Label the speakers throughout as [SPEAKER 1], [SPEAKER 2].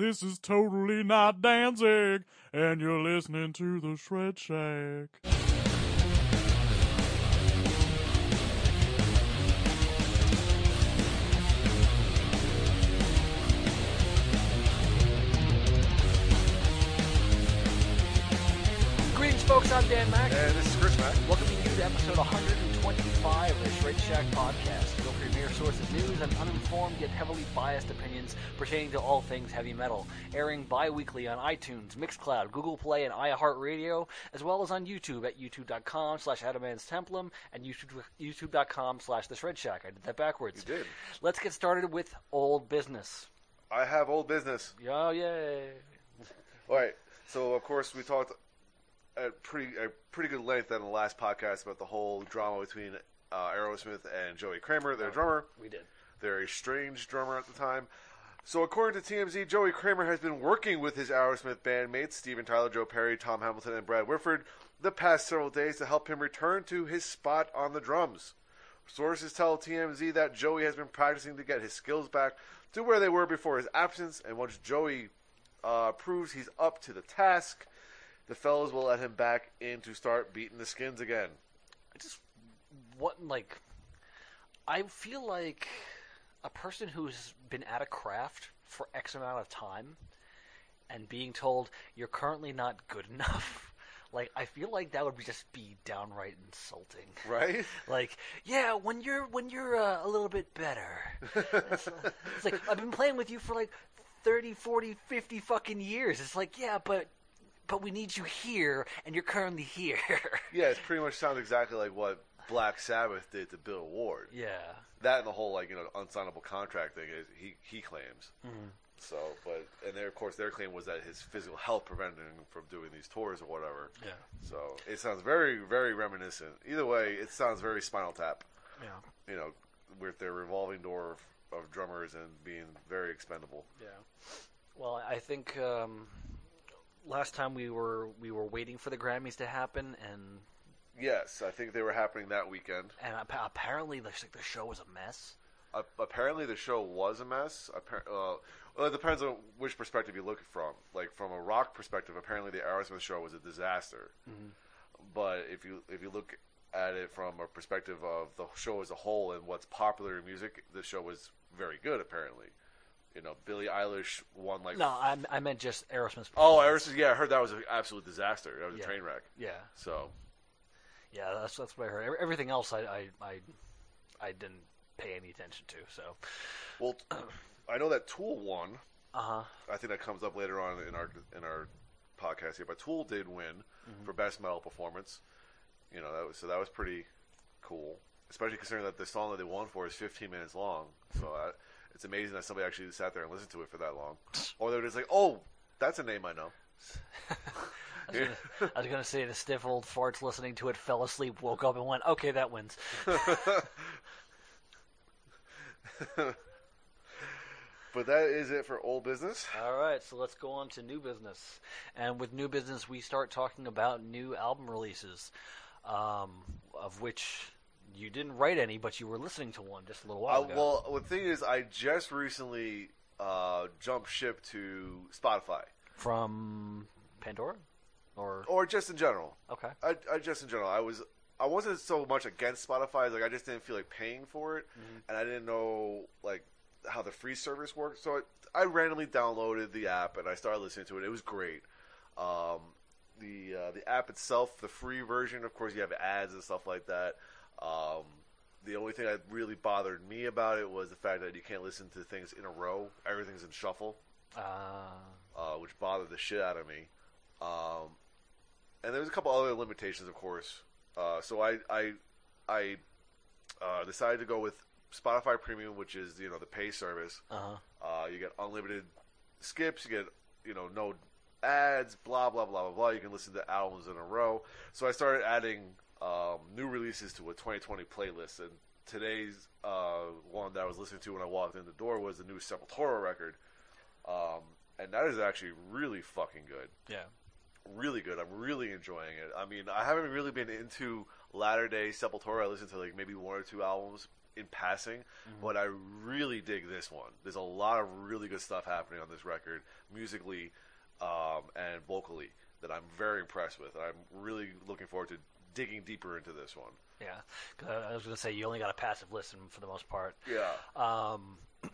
[SPEAKER 1] This is totally not Danzig, and you're listening to the Shred Shack.
[SPEAKER 2] Greetings, folks. I'm Dan Mac.
[SPEAKER 3] And this is Chris Mack.
[SPEAKER 2] Welcoming you to episode 125 of the Shred Shack podcast, your premier source of news and uninformed yet heavily biased opinions pertaining to all things heavy metal. Airing bi-weekly on iTunes, Mixcloud, Google Play, and iHeartRadio, as well as on YouTube at youtube.com slash Templum and YouTube, youtube.com slash The Shred Shack. I did that backwards.
[SPEAKER 3] You did.
[SPEAKER 2] Let's get started with old business.
[SPEAKER 3] I have old business.
[SPEAKER 2] Oh, yay.
[SPEAKER 3] All right. So of course we talked at pretty a pretty good length on the last podcast about the whole drama between uh, Aerosmith and Joey Kramer, their drummer.
[SPEAKER 2] We did.
[SPEAKER 3] They're a strange drummer at the time. So according to TMZ, Joey Kramer has been working with his Aerosmith bandmates Steven Tyler, Joe Perry, Tom Hamilton, and Brad Whitford the past several days to help him return to his spot on the drums. Sources tell TMZ that Joey has been practicing to get his skills back to where they were before his absence, and once Joey uh, proves he's up to the task, the fellas will let him back in to start beating the skins again.
[SPEAKER 2] I just what like I feel like a person who's been at a craft for X amount of time and being told you're currently not good enough. Like I feel like that would be just be downright insulting.
[SPEAKER 3] Right?
[SPEAKER 2] Like, yeah, when you're when you're uh, a little bit better. It's, uh, it's like I've been playing with you for like 30, 40, 50 fucking years. It's like, yeah, but but we need you here and you're currently here.
[SPEAKER 3] Yeah, it pretty much sounds exactly like what Black Sabbath did to Bill Ward.
[SPEAKER 2] yeah.
[SPEAKER 3] That and the whole like you know unsignable contract thing is he he claims.
[SPEAKER 2] Mm-hmm.
[SPEAKER 3] So, but and their of course their claim was that his physical health prevented him from doing these tours or whatever.
[SPEAKER 2] Yeah.
[SPEAKER 3] So it sounds very very reminiscent. Either way, it sounds very Spinal Tap.
[SPEAKER 2] Yeah.
[SPEAKER 3] You know, with their revolving door of, of drummers and being very expendable.
[SPEAKER 2] Yeah. Well, I think um, last time we were we were waiting for the Grammys to happen, and
[SPEAKER 3] Yes, I think they were happening that weekend.
[SPEAKER 2] and appa- apparently the the show was a mess.
[SPEAKER 3] Uh, apparently, the show was a mess. Appar- uh, well, it depends on which perspective you look from. Like from a rock perspective, apparently the Aerosmith show was a disaster. But if you if you look at it from a perspective of the show as a whole and what's popular in music, the show was very good. Apparently, you know, Billie Eilish won like
[SPEAKER 2] No, I, I meant just Aerosmith's.
[SPEAKER 3] oh. Aerosmith. Yeah, I heard that was an absolute disaster. That was
[SPEAKER 2] Yeah.
[SPEAKER 3] a train wreck.
[SPEAKER 2] Yeah,
[SPEAKER 3] So
[SPEAKER 2] yeah, that's that's what I heard. Everything else, I I I, I didn't pay any attention to. So,
[SPEAKER 3] well, I know that Tool won.
[SPEAKER 2] uh huh.
[SPEAKER 3] I think that comes up later on in our in our podcast here. But Tool did win
[SPEAKER 2] Mm-hmm.
[SPEAKER 3] for best metal performance. You know, that was so that was pretty cool, especially considering that the song that they won for is 15 minutes long. So uh, it's amazing that somebody actually sat there and listened to it for that long. Or they're just like, "Oh, that's a name I know."
[SPEAKER 2] I was, gonna, I was gonna say the stiff old farts listening to it fell asleep, woke up, and went, "Okay, that wins."
[SPEAKER 3] But that is it for old business.
[SPEAKER 2] All right, so let's go on to new business. And with new business, we start talking about new album releases, um, of which you didn't write any, but you were listening to one just a little while
[SPEAKER 3] Uh,
[SPEAKER 2] ago.
[SPEAKER 3] well, the thing is, I just recently uh, jumped ship to Spotify,
[SPEAKER 2] From Pandora, or
[SPEAKER 3] or just in general.
[SPEAKER 2] okay,
[SPEAKER 3] I, I just in general, I was I wasn't so much against Spotify. Like I just didn't feel like paying for it, and I didn't know like how the free service worked. So I, I randomly downloaded the app and I started listening to it. It was great. Um, the uh, the app itself, the free version, of course, you have ads and stuff like that. Um, the only thing that really bothered me about it was the fact that you can't listen to things in a row. Everything's in shuffle
[SPEAKER 2] uh,
[SPEAKER 3] uh, which bothered the shit out of me. Um, and there was a couple other limitations, of course. Uh, so I I I uh, decided to go with Spotify Premium, which is you know the pay service.
[SPEAKER 2] uh-huh.
[SPEAKER 3] Uh, you get unlimited skips. You get you know no ads. Blah blah blah blah blah. You can listen to albums in a row. So I started adding um, new releases to a 2020 playlist. And today's uh, one that I was listening to when I walked in the door was the new Sepultura record. Um, and that is actually really fucking good.
[SPEAKER 2] yeah,
[SPEAKER 3] Really good. I'm really enjoying it. I mean, I haven't really been into latter day Sepultura. I listened to like maybe one or two albums in passing, but I really dig this one. There's a lot of really good stuff happening on this record, musically um, and vocally, that I'm very impressed with. And I'm really looking forward to digging deeper into this one.
[SPEAKER 2] Yeah, I was going to say you only got a passive listen for the most part.
[SPEAKER 3] Yeah.
[SPEAKER 2] Um,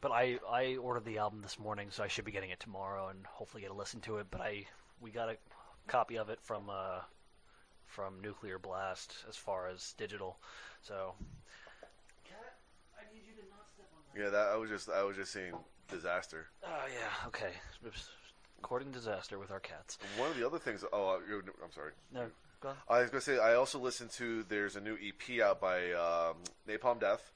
[SPEAKER 2] but I I ordered the album this morning, so I should be getting it tomorrow and hopefully get a listen to it. But I we got a copy of it from uh, from Nuclear Blast as far as digital. So. Cat, I need you to not step on
[SPEAKER 3] Yeah, that I was just I was just seeing disaster.
[SPEAKER 2] Oh yeah, okay. Courting disaster with our cats.
[SPEAKER 3] One of the other things. Oh, uh, I'm sorry.
[SPEAKER 2] No, go on.
[SPEAKER 3] I was gonna say I also listened to. There's a new EP out by um, Napalm Death.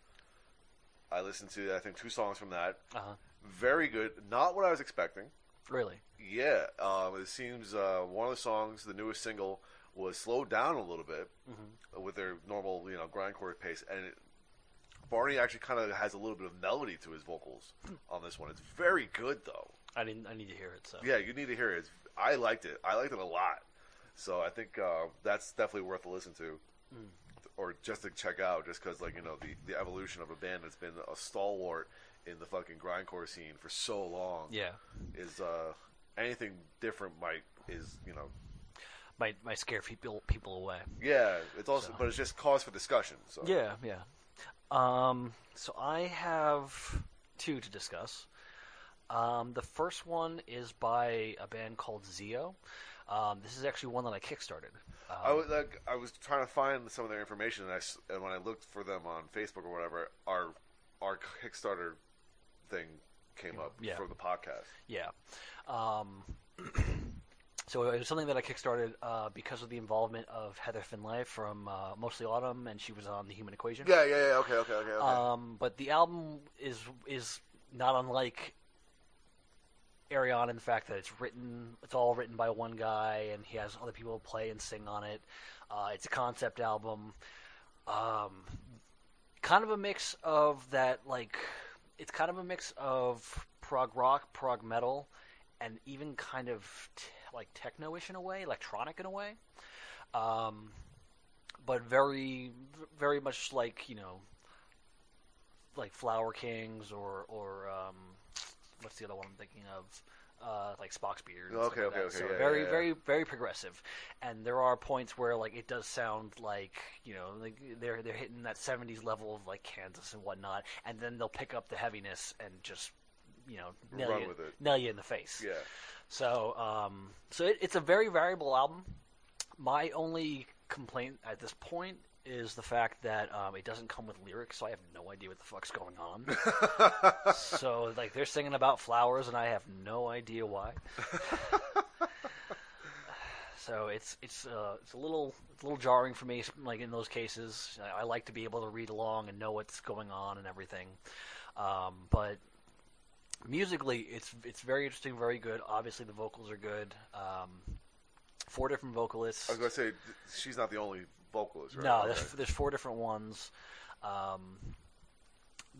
[SPEAKER 3] I listened to I think two songs from that.
[SPEAKER 2] Uh huh.
[SPEAKER 3] Very good. Not what I was expecting.
[SPEAKER 2] Really?
[SPEAKER 3] Yeah, um, it seems uh, one of the songs, the newest single, was slowed down a little bit with their normal, you know, grindcore pace, and it, Barney actually kind of has a little bit of melody to his vocals on this one. It's very good though.
[SPEAKER 2] I didn't. I need to hear it. So.
[SPEAKER 3] Yeah, you need to hear it. It's, I liked it. I liked it a lot. So I think uh, that's definitely worth a listen to, or just to check out, just because like you know the the evolution of a band that's been a stalwart in the fucking grindcore scene for so long
[SPEAKER 2] Yeah.
[SPEAKER 3] is uh, anything different might is you know
[SPEAKER 2] Might might scare people people away.
[SPEAKER 3] yeah it's also but it's just cause for discussion. So
[SPEAKER 2] Yeah, yeah. Um, so I have two to discuss. Um, the first one is by a band called Zio. Um, this is actually one that I kickstarted. Um,
[SPEAKER 3] I was like, I was trying to find some of their information, and, I and when I looked for them on Facebook or whatever, our our Kickstarter thing came up
[SPEAKER 2] Yeah.
[SPEAKER 3] from the podcast.
[SPEAKER 2] Yeah. Um, so it was something that I kickstarted uh, because of the involvement of Heather Findlay from uh, Mostly Autumn, and she was on The Human Equation.
[SPEAKER 3] Yeah, yeah, yeah. Okay, okay, okay. okay.
[SPEAKER 2] Um, but the album is is not unlike Ayreon in the fact that it's written, it's all written by one guy, and he has other people play and sing on it. Uh, it's a concept album, um, kind of a mix of that, like it's kind of a mix of prog rock, prog metal, and even kind of like techno-ish in a way, electronic in a way. Um, but very, very much like you know, like Flower Kings or or um, what's the other one I'm thinking of? Uh, like Spock's Beard.
[SPEAKER 3] Okay,
[SPEAKER 2] like
[SPEAKER 3] okay,
[SPEAKER 2] that.
[SPEAKER 3] okay,
[SPEAKER 2] So
[SPEAKER 3] yeah,
[SPEAKER 2] very,
[SPEAKER 3] yeah, yeah.
[SPEAKER 2] very, very progressive. And there are points where like it does sound like you know like they're they're hitting that 70s level of like Kansas and whatnot, and then they'll pick up the heaviness and just you know nail
[SPEAKER 3] Run
[SPEAKER 2] you,
[SPEAKER 3] with it.
[SPEAKER 2] nail you in the face.
[SPEAKER 3] yeah.
[SPEAKER 2] So, um, so it, it's a very variable album. My only complaint at this point is the fact that um, it doesn't come with lyrics, so I have no idea what the fuck's going on. so, like, they're singing about flowers, and I have no idea why. so it's it's uh, it's a little it's a little jarring for me. Like in those cases, I, I like to be able to read along and know what's going on and everything. Um, but musically, it's it's very interesting, very good. Obviously, the vocals are good. Um, four different vocalists.
[SPEAKER 3] I was gonna say she's not the only vocalist, right?
[SPEAKER 2] No, there's there's four different ones, um,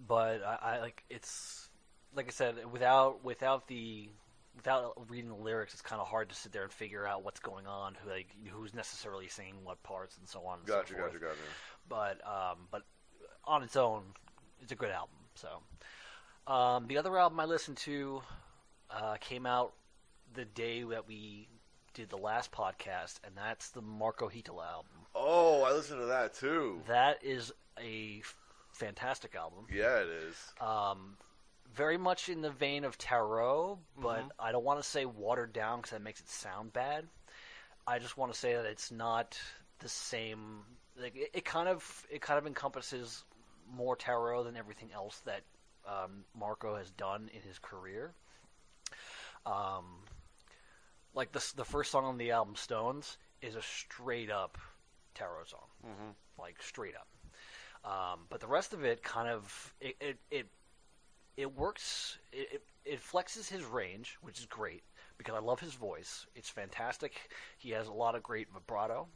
[SPEAKER 2] but I, I like it's like I said without without the without reading the lyrics, it's kind of hard to sit there and figure out what's going on, who like who's necessarily singing what parts and so on. And
[SPEAKER 3] Gotcha,
[SPEAKER 2] so forth.
[SPEAKER 3] gotcha, gotcha.
[SPEAKER 2] But um, but on its own, it's a good album. So um, the other album I listened to uh, came out the day that we did the last podcast, and that's the Marko Hietala album.
[SPEAKER 3] Oh, I listened to that too.
[SPEAKER 2] That is a fantastic album.
[SPEAKER 3] Yeah, it is.
[SPEAKER 2] Um, very much in the vein of Tarot, but
[SPEAKER 3] Mm-hmm.
[SPEAKER 2] I don't want to say watered down because that makes it sound bad. I just want to say that it's not the same. Like it, it kind of it kind of encompasses more Tarot than everything else that um, Marco has done in his career. Um, like the the first song on the album, Stones, is a straight up Tarot song, mm-hmm. like straight up. Um, but the rest of it kind of it it it, it works. It, it it flexes his range, which is great because I love his voice. It's fantastic. He has a lot of great vibrato.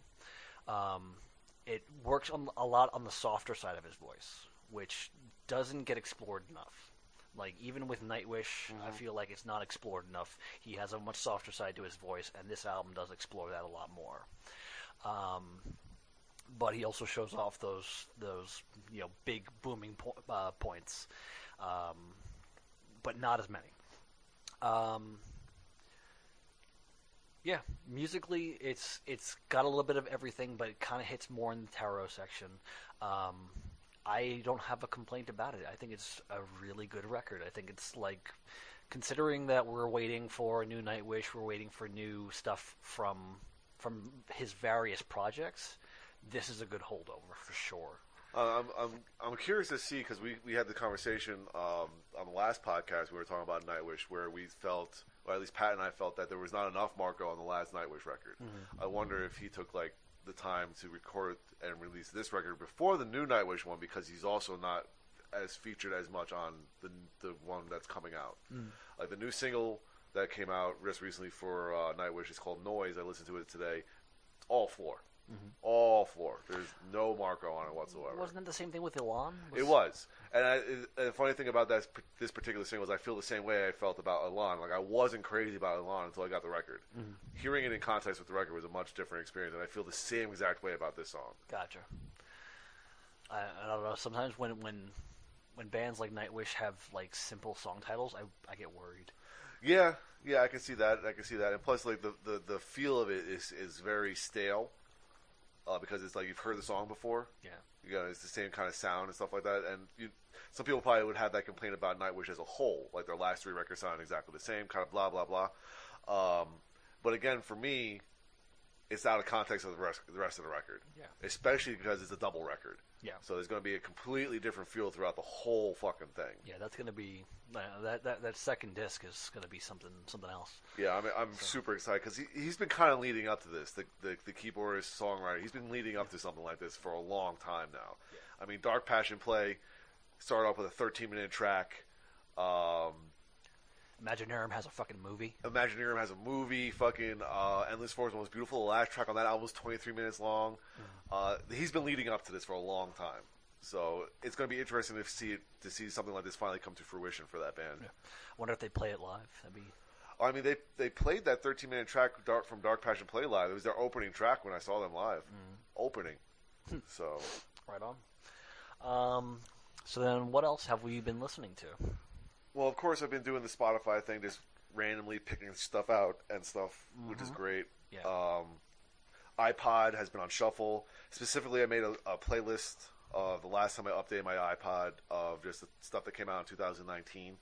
[SPEAKER 2] Um, it works on, a lot on the softer side of his voice, which doesn't get explored enough. Like even with Nightwish, I feel like it's not explored enough. He has a much softer side to his voice, and this album does explore that a lot more. Um, but he also shows off those those you know big booming po- uh, points, um, but not as many. Um, yeah, musically, it's it's got a little bit of everything, but it kind of hits more in the tarot section. Um, I don't have a complaint about it. I think it's a really good record. I think it's like, considering that we're waiting for a new Nightwish, we're waiting for new stuff from from his various projects. This is a good holdover for sure.
[SPEAKER 3] Uh, I'm, I'm I'm curious to see because we, we had the conversation um, on the last podcast we were talking about Nightwish where we felt or at least Pat and I felt that there was not enough Marko on the last Nightwish record. I wonder if he took like the time to record and release this record before the new Nightwish one because he's also not as featured as much on the the one that's coming out. Like the new single that came out just recently for uh, Nightwish is called Noise. I listened to it today. All floor. All floor. There's no Marko on it whatsoever.
[SPEAKER 2] Wasn't it the same thing with Elan?
[SPEAKER 3] It was, and, I, and the funny thing about that this particular single is I feel the same way I felt about Elan. Like I wasn't crazy about Elan until I got the record. Mm-hmm. Hearing it in context with the record was a much different experience, and I feel the same exact way about this song.
[SPEAKER 2] Gotcha. I, I don't know. Sometimes when when when bands like Nightwish have like simple song titles, I I get worried.
[SPEAKER 3] Yeah, yeah, I can see that. I can see that, and plus, like the the, the feel of it is is very stale, uh, because it's like you've heard the song before.
[SPEAKER 2] Yeah.
[SPEAKER 3] You know, it's the same kind of sound and stuff like that. And you, some people probably would have that complaint about Nightwish as a whole, like their last three records sound exactly the same, kind of blah blah blah. Um, but again, for me, it's out of context of the rest, the rest of the record.
[SPEAKER 2] Yeah.
[SPEAKER 3] Especially because it's a double record.
[SPEAKER 2] Yeah.
[SPEAKER 3] So there's going to be a completely different feel throughout the whole fucking thing.
[SPEAKER 2] Yeah, that's gonna be uh, that that that second disc is gonna be something something else.
[SPEAKER 3] Yeah, I mean, I'm super excited because he, he's been kind of leading up to this. The, the the keyboardist songwriter, he's been leading up to something like this for a long time now. I mean, Dark Passion Play started off with a 13 minute track. Um,
[SPEAKER 2] Imaginarium has a fucking movie.
[SPEAKER 3] Imaginarium has a movie. Fucking uh, Endless Forms was beautiful. The last track on that album was 23 minutes long. Uh, he's been leading up to this for a long time, so it's going to be interesting to see it, to see something like this finally come to fruition for that band.
[SPEAKER 2] I wonder if they play it live. That'd be
[SPEAKER 3] I mean, they they played that 13 minute track Dark, from Dark Passion Play live. It was their opening track when I saw them live. Opening. so
[SPEAKER 2] right on. Um, so then, what else have we been listening to?
[SPEAKER 3] Well, of course, I've been doing the Spotify thing, just randomly picking stuff out and stuff, which is great.
[SPEAKER 2] Yeah.
[SPEAKER 3] Um, iPod has been on shuffle. Specifically, I made a, a playlist of the last time I updated my iPod of just the stuff that came out in 2019.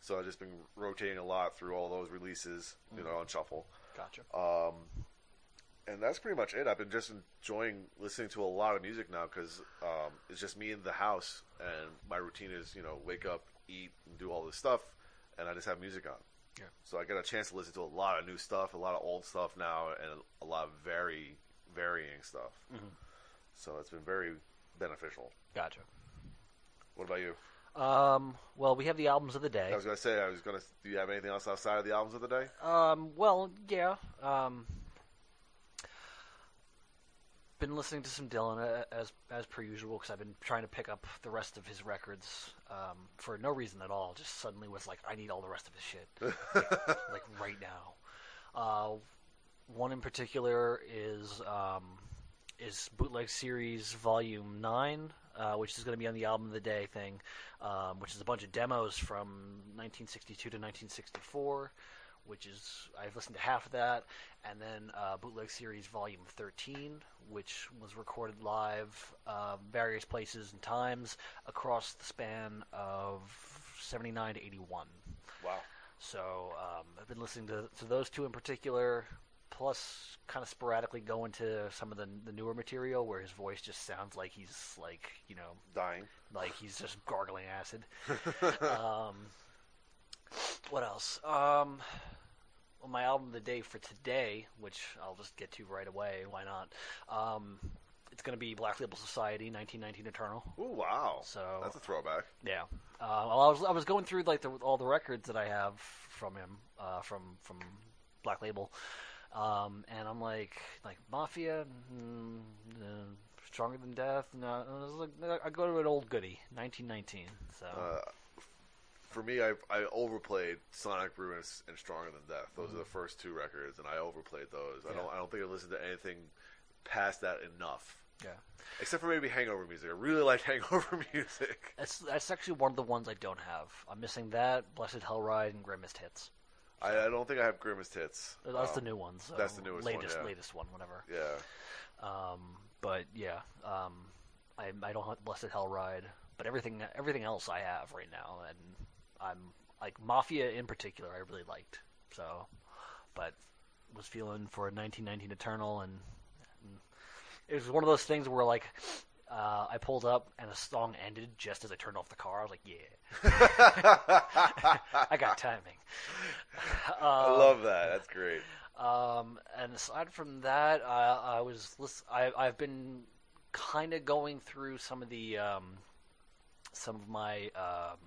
[SPEAKER 3] So I've just been rotating a lot through all those releases, you know, on shuffle.
[SPEAKER 2] Gotcha.
[SPEAKER 3] Um, and that's pretty much it. I've been just enjoying listening to a lot of music now because um, it's just me in the house, and my routine is you know wake up, eat, and do all this stuff, and I just have music on.
[SPEAKER 2] Yeah.
[SPEAKER 3] So I get a chance to listen to a lot of new stuff, a lot of old stuff now, and a lot of very varying stuff. So it's been very beneficial.
[SPEAKER 2] Gotcha.
[SPEAKER 3] What about you?
[SPEAKER 2] Um, well, we have the albums of the day.
[SPEAKER 3] I was gonna say, I was gonna. Do you have anything else outside of the albums of the day?
[SPEAKER 2] Um, well, yeah. Um, been listening to some Dylan uh, as as per usual because I've been trying to pick up the rest of his records um, for no reason at all. Just suddenly was like, I need all the rest of his shit, like, like right now. Uh, one in particular is um, is Bootleg Series Volume Nine, uh, which is going to be on the Album of the Day thing, um, which is a bunch of demos from 1962 to 1964 which is I've listened to half of that, and then uh, Bootleg Series Volume 13, which was recorded live uh, various places and times across the span of 79 to 81.
[SPEAKER 3] Wow.
[SPEAKER 2] So um, I've been listening to, to those two in particular, plus kind of sporadically go into some of the, the newer material where his voice just sounds like he's like you know
[SPEAKER 3] Dying.
[SPEAKER 2] like he's just gargling acid. um, what else? Um, my album of the day for today, which I'll just get to right away. Why not? Um, it's going to be Black Label Society, 1919 Eternal.
[SPEAKER 3] Ooh, wow.
[SPEAKER 2] So-
[SPEAKER 3] that's a throwback.
[SPEAKER 2] Yeah. Uh, well, I was I was going through like the, all the records that I have from him, uh, from from Black Label, um, and I'm like like Mafia, mm, uh, Stronger Than Death. No, I, was like, I go to an old goodie, 1919. So
[SPEAKER 3] Uh, for me, I I overplayed Sonic Brew and, Stronger Than Death. Those are the first two records, and I overplayed those. I
[SPEAKER 2] Mm-hmm.
[SPEAKER 3] Don't I don't think I listened to anything past that enough
[SPEAKER 2] Yeah.
[SPEAKER 3] Except for maybe Hangover music. I really like Hangover music.
[SPEAKER 2] That's that's actually one of the ones I don't have. I'm missing that, Blessed Hellride, and Grimmest Hits.
[SPEAKER 3] I, I don't think I have Grimmest hits.
[SPEAKER 2] That's the
[SPEAKER 3] Um,
[SPEAKER 2] new one. So
[SPEAKER 3] that's the newest one,
[SPEAKER 2] latest,
[SPEAKER 3] yeah.
[SPEAKER 2] latest one, whatever.
[SPEAKER 3] Yeah.
[SPEAKER 2] Um, but yeah, um, I I don't have Blessed Hellride, but everything everything else I have right now, and I'm like Mafia in particular, I really liked. So, but was feeling for 1919 Eternal, and, and it was one of those things where like. Uh, I pulled up and a song ended just as I turned off the car. I was like, "Yeah, I got timing."
[SPEAKER 3] I love that. That's great.
[SPEAKER 2] Um, and aside from that, I, I was lis- I, I've been kind of going through some of the um, some of my um,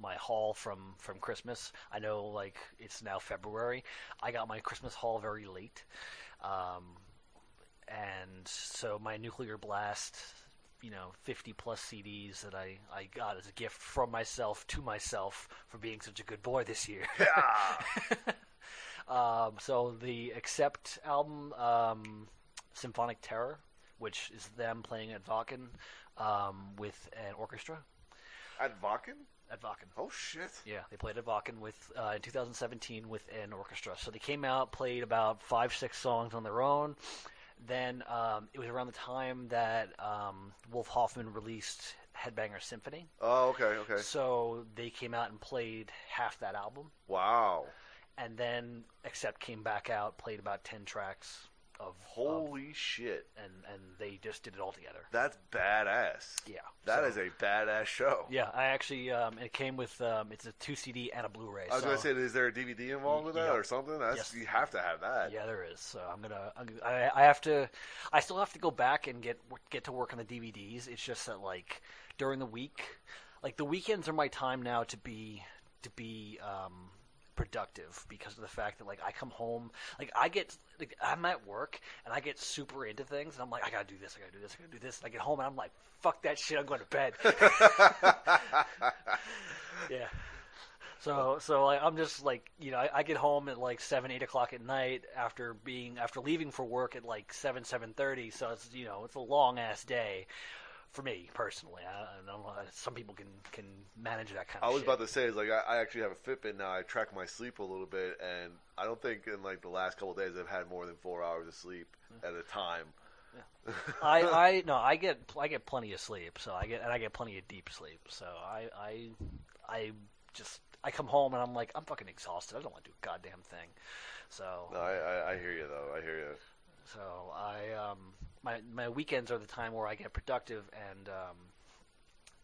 [SPEAKER 2] my haul from from Christmas. I know like it's now February. I got my Christmas haul very late, um, and so my Nuclear Blast. You know, 50 plus CDs that I, I got as a gift from myself to myself for being such a good boy this year.
[SPEAKER 3] Yeah.
[SPEAKER 2] Um, so the Accept album, um, Symphonic Terror, which is them playing at Wacken um, with an orchestra
[SPEAKER 3] At Vakken?
[SPEAKER 2] At Wacken.
[SPEAKER 3] Oh shit.
[SPEAKER 2] Yeah, they played at Wacken with uh, in 2017 with an orchestra. So they came out, played about five, six songs on their own. Then um, it was around the time that um, Wolf Hoffmann released Headbanger Symphony.
[SPEAKER 3] Oh, okay, okay.
[SPEAKER 2] So they came out and played half that album.
[SPEAKER 3] Wow.
[SPEAKER 2] and then Accept came back out, played about ten tracks of of-
[SPEAKER 3] Holy shit.
[SPEAKER 2] and and they just did it all together.
[SPEAKER 3] That's badass.
[SPEAKER 2] Yeah,
[SPEAKER 3] That
[SPEAKER 2] so-
[SPEAKER 3] is a badass show.
[SPEAKER 2] Yeah, I actually um, it came with um, it's a two CD and a Blu-ray.
[SPEAKER 3] I was
[SPEAKER 2] so,
[SPEAKER 3] gonna say, is there a DVD involved with that
[SPEAKER 2] Yeah.
[SPEAKER 3] or something? That's
[SPEAKER 2] Yes.
[SPEAKER 3] you have to have that.
[SPEAKER 2] yeah, there is. So I'm gonna I'm, gonna- I, I have to I still have to go back and get get to work on the DVDs. It's just that like during the week, like the weekends are my time now to be to be um, productive because of the fact that like I come home like I get like I'm at work and I get super into things and I'm like I gotta do this I gotta do this I gotta do this. And I get home and I'm like fuck that shit I'm going to bed. Yeah. So so like, I'm just like you know I, I get home at like seven eight o'clock at night after being after leaving for work at like seven seven thirty. So it's you know it's a long ass day for me personally I, I don't know some people can can manage that kind
[SPEAKER 3] I
[SPEAKER 2] of
[SPEAKER 3] was
[SPEAKER 2] shit.
[SPEAKER 3] about to say, is like I, I actually have a Fitbit now. I track my sleep a little bit, and I don't think in like the last couple of days I've had more than four hours of sleep at a time.
[SPEAKER 2] I, I no, I get I get plenty of sleep, so I get and I get plenty of deep sleep. So I I I just I come home and I'm like I'm fucking exhausted. I don't want to do a goddamn thing. So
[SPEAKER 3] No, I, I, I hear you though. I hear you.
[SPEAKER 2] so I um my my weekends are the time where I get productive and um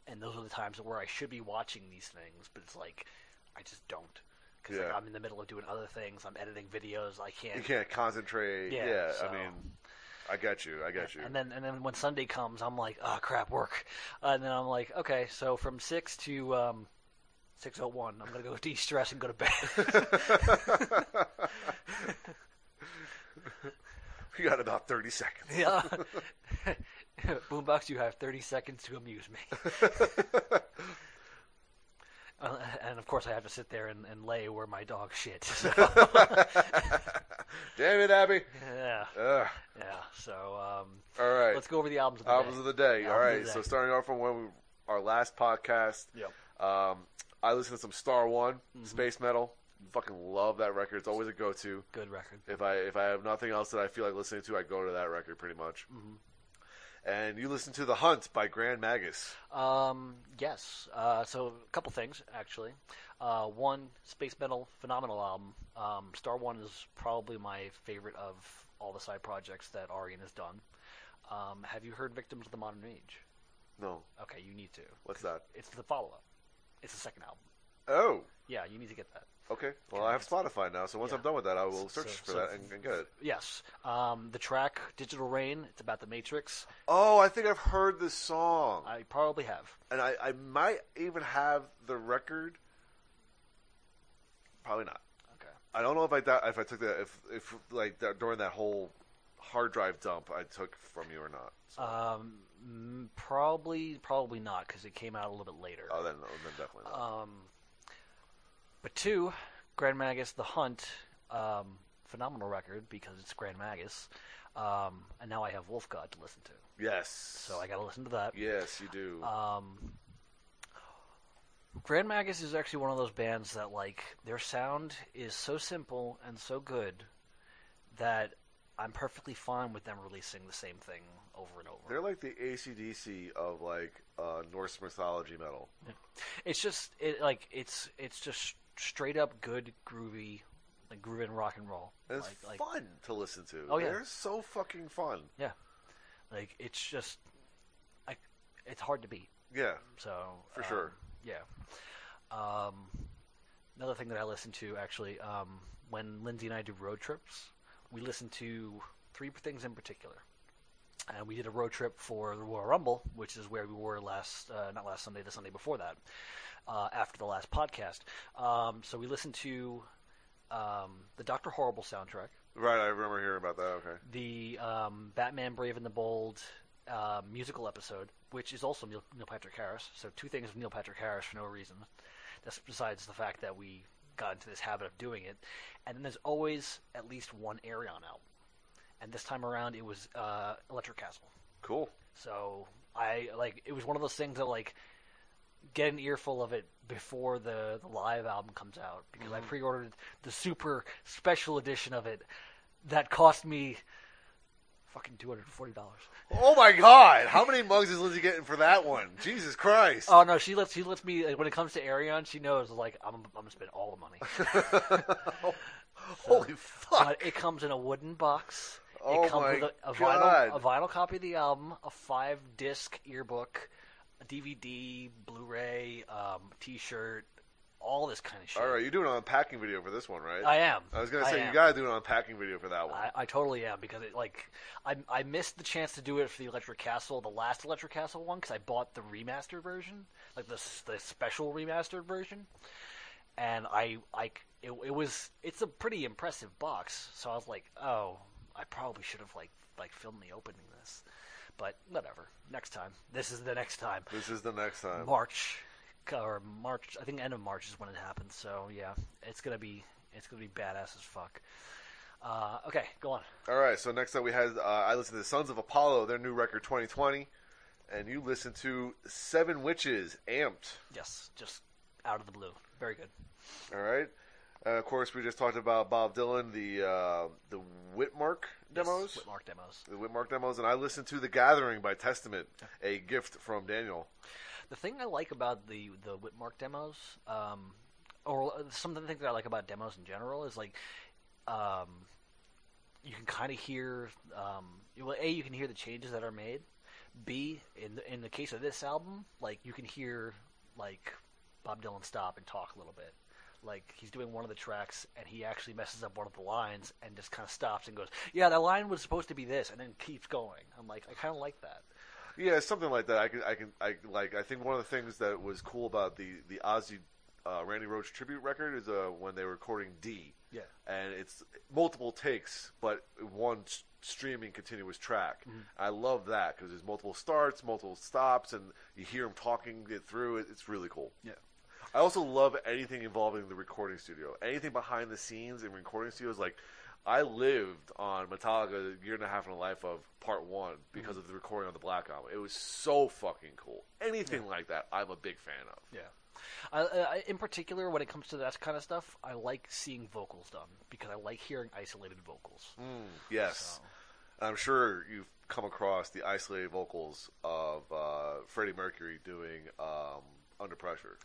[SPEAKER 2] and those are the times where I should be watching these things, but it's like I just don't because like, I'm in the middle of doing other things. I'm editing videos. I can't.
[SPEAKER 3] You can't concentrate.
[SPEAKER 2] Yeah,
[SPEAKER 3] Yeah,
[SPEAKER 2] so-
[SPEAKER 3] I mean, I get you. I get you.
[SPEAKER 2] And then and then when Sunday comes, I'm like, oh crap, work. Uh, and then I'm like, okay, so from six to um, six oh one, I'm gonna go de-stress and go to bed.
[SPEAKER 3] we got about thirty seconds.
[SPEAKER 2] yeah. Boombox, you have 30 seconds to amuse me. Uh, and of course, I have to sit there and, and lay where my dog shit. So,
[SPEAKER 3] Damn it, Abby.
[SPEAKER 2] yeah,
[SPEAKER 3] Ugh.
[SPEAKER 2] yeah. So um,
[SPEAKER 3] All right.
[SPEAKER 2] let's go over the albums of the
[SPEAKER 3] Albums
[SPEAKER 2] day.
[SPEAKER 3] of the day. All
[SPEAKER 2] Albums of
[SPEAKER 3] So starting off from when we, our last podcast,
[SPEAKER 2] Yep.
[SPEAKER 3] um, I listened to some Star One,
[SPEAKER 2] Mm-hmm.
[SPEAKER 3] Space Metal. Fucking love that record. It's always a go-to.
[SPEAKER 2] Good record.
[SPEAKER 3] If I if I have nothing else that I feel like listening to, I go to that record pretty much.
[SPEAKER 2] Mm-hmm.
[SPEAKER 3] And you listen to The Hunt by Grand Magus.
[SPEAKER 2] Um, yes. Uh, so a couple things actually. Uh, one, Space Metal, phenomenal album. Um, Star One is probably my favorite of all the side projects that Arian has done. Um, have you heard Victims of the Modern Age?
[SPEAKER 3] No,
[SPEAKER 2] Okay, you need to.
[SPEAKER 3] what's that?
[SPEAKER 2] It's the follow-up. It's the second album.
[SPEAKER 3] Oh,
[SPEAKER 2] Yeah, you need to get that.
[SPEAKER 3] Okay. Well, I have Spotify now, so once
[SPEAKER 2] Yeah.
[SPEAKER 3] I'm done with that, I will
[SPEAKER 2] So-
[SPEAKER 3] search for
[SPEAKER 2] so-
[SPEAKER 3] that and, and get it.
[SPEAKER 2] Yes. Um, the track Digital Rain. It's about the Matrix.
[SPEAKER 3] Oh, I think I've heard this song,
[SPEAKER 2] I probably have.
[SPEAKER 3] and I, I might even have the record. Probably not.
[SPEAKER 2] Okay.
[SPEAKER 3] I don't know if I if I took that if if like that, during that whole hard drive dump I took from you or not. So,
[SPEAKER 2] Um, mm, probably, probably not because it came out a little bit later.
[SPEAKER 3] oh, then, then definitely not.
[SPEAKER 2] Um, but two, Grand Magus The Hunt, um, phenomenal record because it's Grand Magus. Um, and now I have Wolf God to listen to,
[SPEAKER 3] Yes.
[SPEAKER 2] so I got to listen to that.
[SPEAKER 3] Yes, you do.
[SPEAKER 2] Um, Grand Magus is actually one of those bands that like their sound is so simple and so good that I'm perfectly fine with them releasing the same thing over and over.
[SPEAKER 3] They're like the ACDC of like uh, Norse mythology metal.
[SPEAKER 2] It's just it like it's it's just straight up good groovy, like groovy rock and roll.
[SPEAKER 3] And it's
[SPEAKER 2] like, like,
[SPEAKER 3] fun to listen to.
[SPEAKER 2] Oh, yeah.
[SPEAKER 3] They're so fucking fun.
[SPEAKER 2] Yeah, like it's just, I, it's hard to beat.
[SPEAKER 3] Yeah.
[SPEAKER 2] So
[SPEAKER 3] For
[SPEAKER 2] um,
[SPEAKER 3] sure.
[SPEAKER 2] yeah. Um, another thing that I listen to actually, um, when Lindsay and I do road trips, we listen to three things in particular. And we did a road trip for the Royal Rumble, which is where we were last, uh, not last Sunday, the Sunday before that, uh, after the last podcast. Um, so we listened to um, the Doctor Horrible soundtrack,
[SPEAKER 3] Right, I remember hearing about that. Okay.
[SPEAKER 2] the um, Batman Brave and the Bold uh, musical episode, which is also Neil, Neil Patrick Harris. So two things with Neil Patrick Harris for no reason. That's besides the fact that we got into this habit of doing it. And then there's always at least one Ayreon album. And this time around, it was uh, Electric Castle.
[SPEAKER 3] Cool.
[SPEAKER 2] So I like it was one of those things that like get an earful of it before the the live album comes out because I mm-hmm. pre-ordered the super special edition of it that cost me fucking two hundred and forty dollars.
[SPEAKER 3] Oh my God! How many mugs is Lindsay getting for that one? Jesus Christ!
[SPEAKER 2] Oh no, she lets she lets me like, when it comes to Ayreon, she knows like I'm I'm gonna spend all the money.
[SPEAKER 3] Holy fuck!
[SPEAKER 2] But it comes in a wooden box.
[SPEAKER 3] Oh
[SPEAKER 2] it comes
[SPEAKER 3] my
[SPEAKER 2] with a, a
[SPEAKER 3] God.
[SPEAKER 2] vinyl a vinyl copy of the album, a five disc earbook, DVD, Blu-ray, um, T-shirt, all this kind of shit.
[SPEAKER 3] All right, you're doing an unpacking video for this one, right?
[SPEAKER 2] I am.
[SPEAKER 3] I was gonna say you gotta do an unpacking video for that one.
[SPEAKER 2] I, I totally am because it like I I missed the chance to do it for the Electric Castle, the last Electric Castle one, because I bought the remastered version, like the the special remastered version, and I I it, it was it's a pretty impressive box. So I was like, oh, I probably should have like like filmed me opening this, but whatever. Next time. This is the next time.
[SPEAKER 3] This is the next time.
[SPEAKER 2] March or March. I think end of March is when it happens. So yeah, it's gonna be it's gonna be badass as fuck. Uh, okay, go on.
[SPEAKER 3] All right, so next up we had uh, I listened to the Sons of Apollo, their new record 2020, and you listened to Seven Witches, Amped.
[SPEAKER 2] Yes, just out of the blue. Very good.
[SPEAKER 3] All right. Uh, of course, we just talked about Bob Dylan, the uh, the Witmark demos,
[SPEAKER 2] Yes, Witmark demos.
[SPEAKER 3] the Witmark demos, and I listened to The Gathering by Testament, a gift from Daniel.
[SPEAKER 2] The thing I like about the the Witmark demos, um, or something that I like about demos in general, is like, um, you can kind of hear, um, well, a you can hear the changes that are made. B in the, in the case of this album, like you can hear like Bob Dylan stop and talk a little bit. Like he's doing one of the tracks and he actually messes up one of the lines and just kind of stops and goes, "Yeah, that line was supposed to be this," and then keeps going. I'm like, I kind of like that.
[SPEAKER 3] Yeah, something like that. I can, I can, I like. I think one of the things that was cool about the the Ozzy uh, Randy Rhoads tribute record is uh, when they were recording D,
[SPEAKER 2] Yeah.
[SPEAKER 3] and it's multiple takes, but one streaming continuous track.
[SPEAKER 2] Mm-hmm.
[SPEAKER 3] I love that because there's multiple starts, multiple stops, and you hear him talking it through. It, it's really cool.
[SPEAKER 2] Yeah.
[SPEAKER 3] I also love anything involving the recording studio. Anything behind the scenes in recording studios. Like, I lived on Metallica a year and a half in the life of part one because of the recording on the Black Album. It was so fucking cool. Anything like that, I'm a big fan of.
[SPEAKER 2] Yeah. I, I, in particular, when it comes to that kind of stuff, I like seeing vocals done because I like hearing isolated vocals.
[SPEAKER 3] Yes.
[SPEAKER 2] So-
[SPEAKER 3] I'm sure you've come across the isolated vocals of uh, Freddie Mercury doing um, Under Pressure.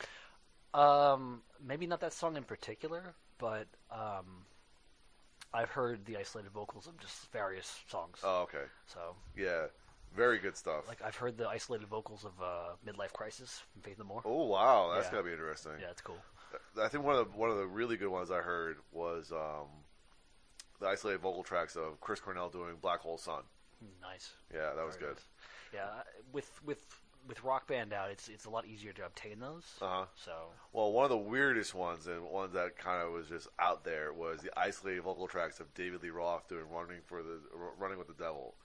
[SPEAKER 2] Um, maybe not that song in particular, but um, I've heard the isolated vocals of just various songs.
[SPEAKER 3] Oh, okay.
[SPEAKER 2] So,
[SPEAKER 3] Yeah. Very good stuff.
[SPEAKER 2] like, I've heard the isolated vocals of uh, Midlife Crisis from Faith No More.
[SPEAKER 3] oh, wow. That's
[SPEAKER 2] Yeah.
[SPEAKER 3] got to be interesting.
[SPEAKER 2] Yeah, it's cool.
[SPEAKER 3] I think one of the, one of the really good ones I heard was um, the isolated vocal tracks of Chris Cornell doing Black Hole Sun.
[SPEAKER 2] Nice.
[SPEAKER 3] Yeah, that was
[SPEAKER 2] Very
[SPEAKER 3] good.
[SPEAKER 2] nice. Yeah, with with with Rock Band out, it's it's a lot easier to obtain those.
[SPEAKER 3] Uh-huh.
[SPEAKER 2] So
[SPEAKER 3] Well, one of the weirdest ones and ones that kind of was just out there was the isolated vocal tracks of David Lee Roth doing "Running for the Running with the Devil,"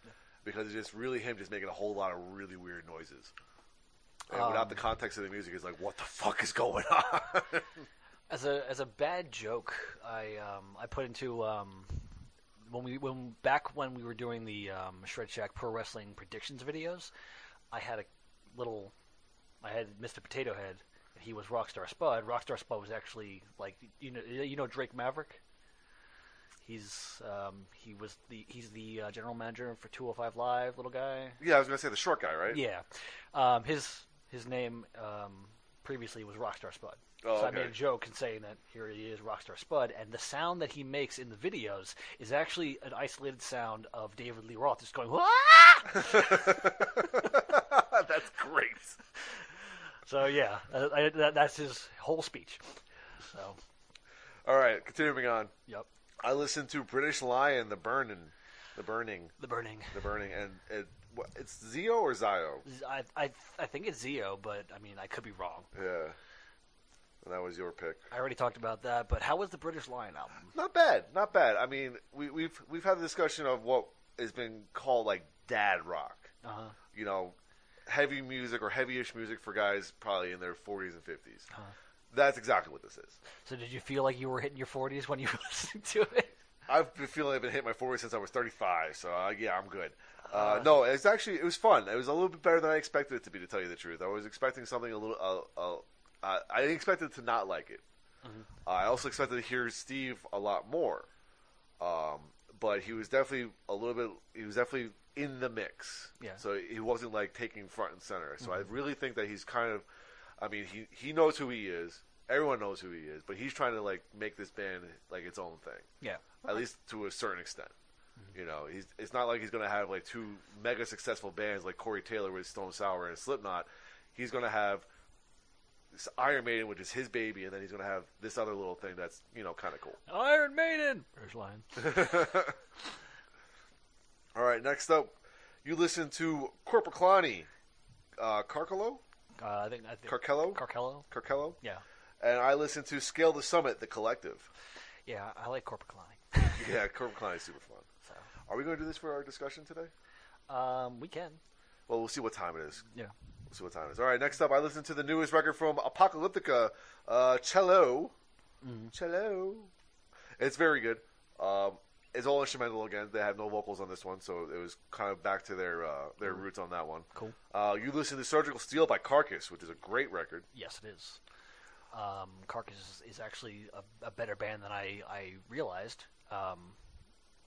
[SPEAKER 3] because it's just really him just making a whole lot of really weird noises. And without
[SPEAKER 2] Um,
[SPEAKER 3] the context of the music, it's like, what the fuck is going on?
[SPEAKER 2] as a as a bad joke, I um, I put into um, when we when back when we were doing the um, Shred Shack Pro Wrestling predictions videos, I had a little, I had Mr. Potato Head. and He was Rockstar Spud. Rockstar Spud was actually like you know you know Drake Maverick. He's um, he was the he's the uh, general manager for 205 Live, little guy.
[SPEAKER 3] Yeah, I was gonna say the short guy, right?
[SPEAKER 2] Yeah, um, his his name um, previously was Rockstar Spud.
[SPEAKER 3] Oh,
[SPEAKER 2] so I made a joke in saying that here he is, Rockstar Spud, and the sound that he makes in the videos is actually an isolated sound of David Lee Roth just going.
[SPEAKER 3] That's great.
[SPEAKER 2] so yeah, uh, I, that, that's his whole speech. So
[SPEAKER 3] All right, continuing on.
[SPEAKER 2] yep,
[SPEAKER 3] I listened to British Lion, the burning, the burning,
[SPEAKER 2] the burning.
[SPEAKER 3] the burning, and it, it's Zio or Zio?
[SPEAKER 2] I, I I think it's Zio, but I mean I could be wrong.
[SPEAKER 3] Yeah, and that was your pick.
[SPEAKER 2] I already talked about that. But how was the British Lion album?
[SPEAKER 3] Not bad, not bad. I mean, we, we've we've had the discussion of what has been called like dad rock.
[SPEAKER 2] Uh huh.
[SPEAKER 3] You know, heavy music or heavyish music for guys probably in their 40s and 50s.
[SPEAKER 2] Huh.
[SPEAKER 3] That's exactly what this is.
[SPEAKER 2] So did you feel like you were hitting your 40s when you were listening to it?
[SPEAKER 3] I've been feeling I've been hitting my 40s since I was 35, so uh, yeah, I'm good. Uh, no, it's actually it was fun. It was a little bit better than I expected it to be, to tell you the truth. I was expecting something a little. Uh, uh, uh, I didn't expect it to not like it. Uh, I also expected to hear Steve a lot more, um, but he was definitely a little bit. He was definitely in the mix.
[SPEAKER 2] Yeah.
[SPEAKER 3] So he wasn't like taking front and center. So I really think that he's kind of. I mean, he he knows who he is. Everyone knows who he is, but he's trying to like make this band like its own thing
[SPEAKER 2] Yeah.
[SPEAKER 3] at least to a certain extent. You know, he's it's not like he's going to have like two mega successful bands like Corey Taylor with Stone Sour and Slipknot. He's going to have Iron Maiden, which is his baby, and then he's going to have this other little thing that's you know kind of cool.
[SPEAKER 2] Iron Maiden. British Lion.
[SPEAKER 3] All right, next up, you listen to Corporate Kalani, uh, Carcelo,
[SPEAKER 2] Uh, I think I think
[SPEAKER 3] Carcelo,
[SPEAKER 2] Carcello.
[SPEAKER 3] Carcelo,
[SPEAKER 2] Yeah.
[SPEAKER 3] and I listen to Scale the Summit, the collective.
[SPEAKER 2] Yeah, I like Corporate Kalani.
[SPEAKER 3] Yeah, Corporate Kalani is super fun.
[SPEAKER 2] so,
[SPEAKER 3] Are we going to do this for our discussion today?
[SPEAKER 2] um, we can.
[SPEAKER 3] Well, we'll see what time it is.
[SPEAKER 2] Yeah.
[SPEAKER 3] We'll see what time it is. All right, next up, I listened to the newest record from Apocalyptica, uh, Cello. Cello. It's very good. Um, it's all instrumental again. They have no vocals on this one, so it was kind of back to their uh, their roots on that one.
[SPEAKER 2] Cool.
[SPEAKER 3] Uh, you listen to Surgical Steel by Carcass, which is a great record.
[SPEAKER 2] Yes, it is. Um, Carcass is, is actually a, a better band than I, I realized. Um,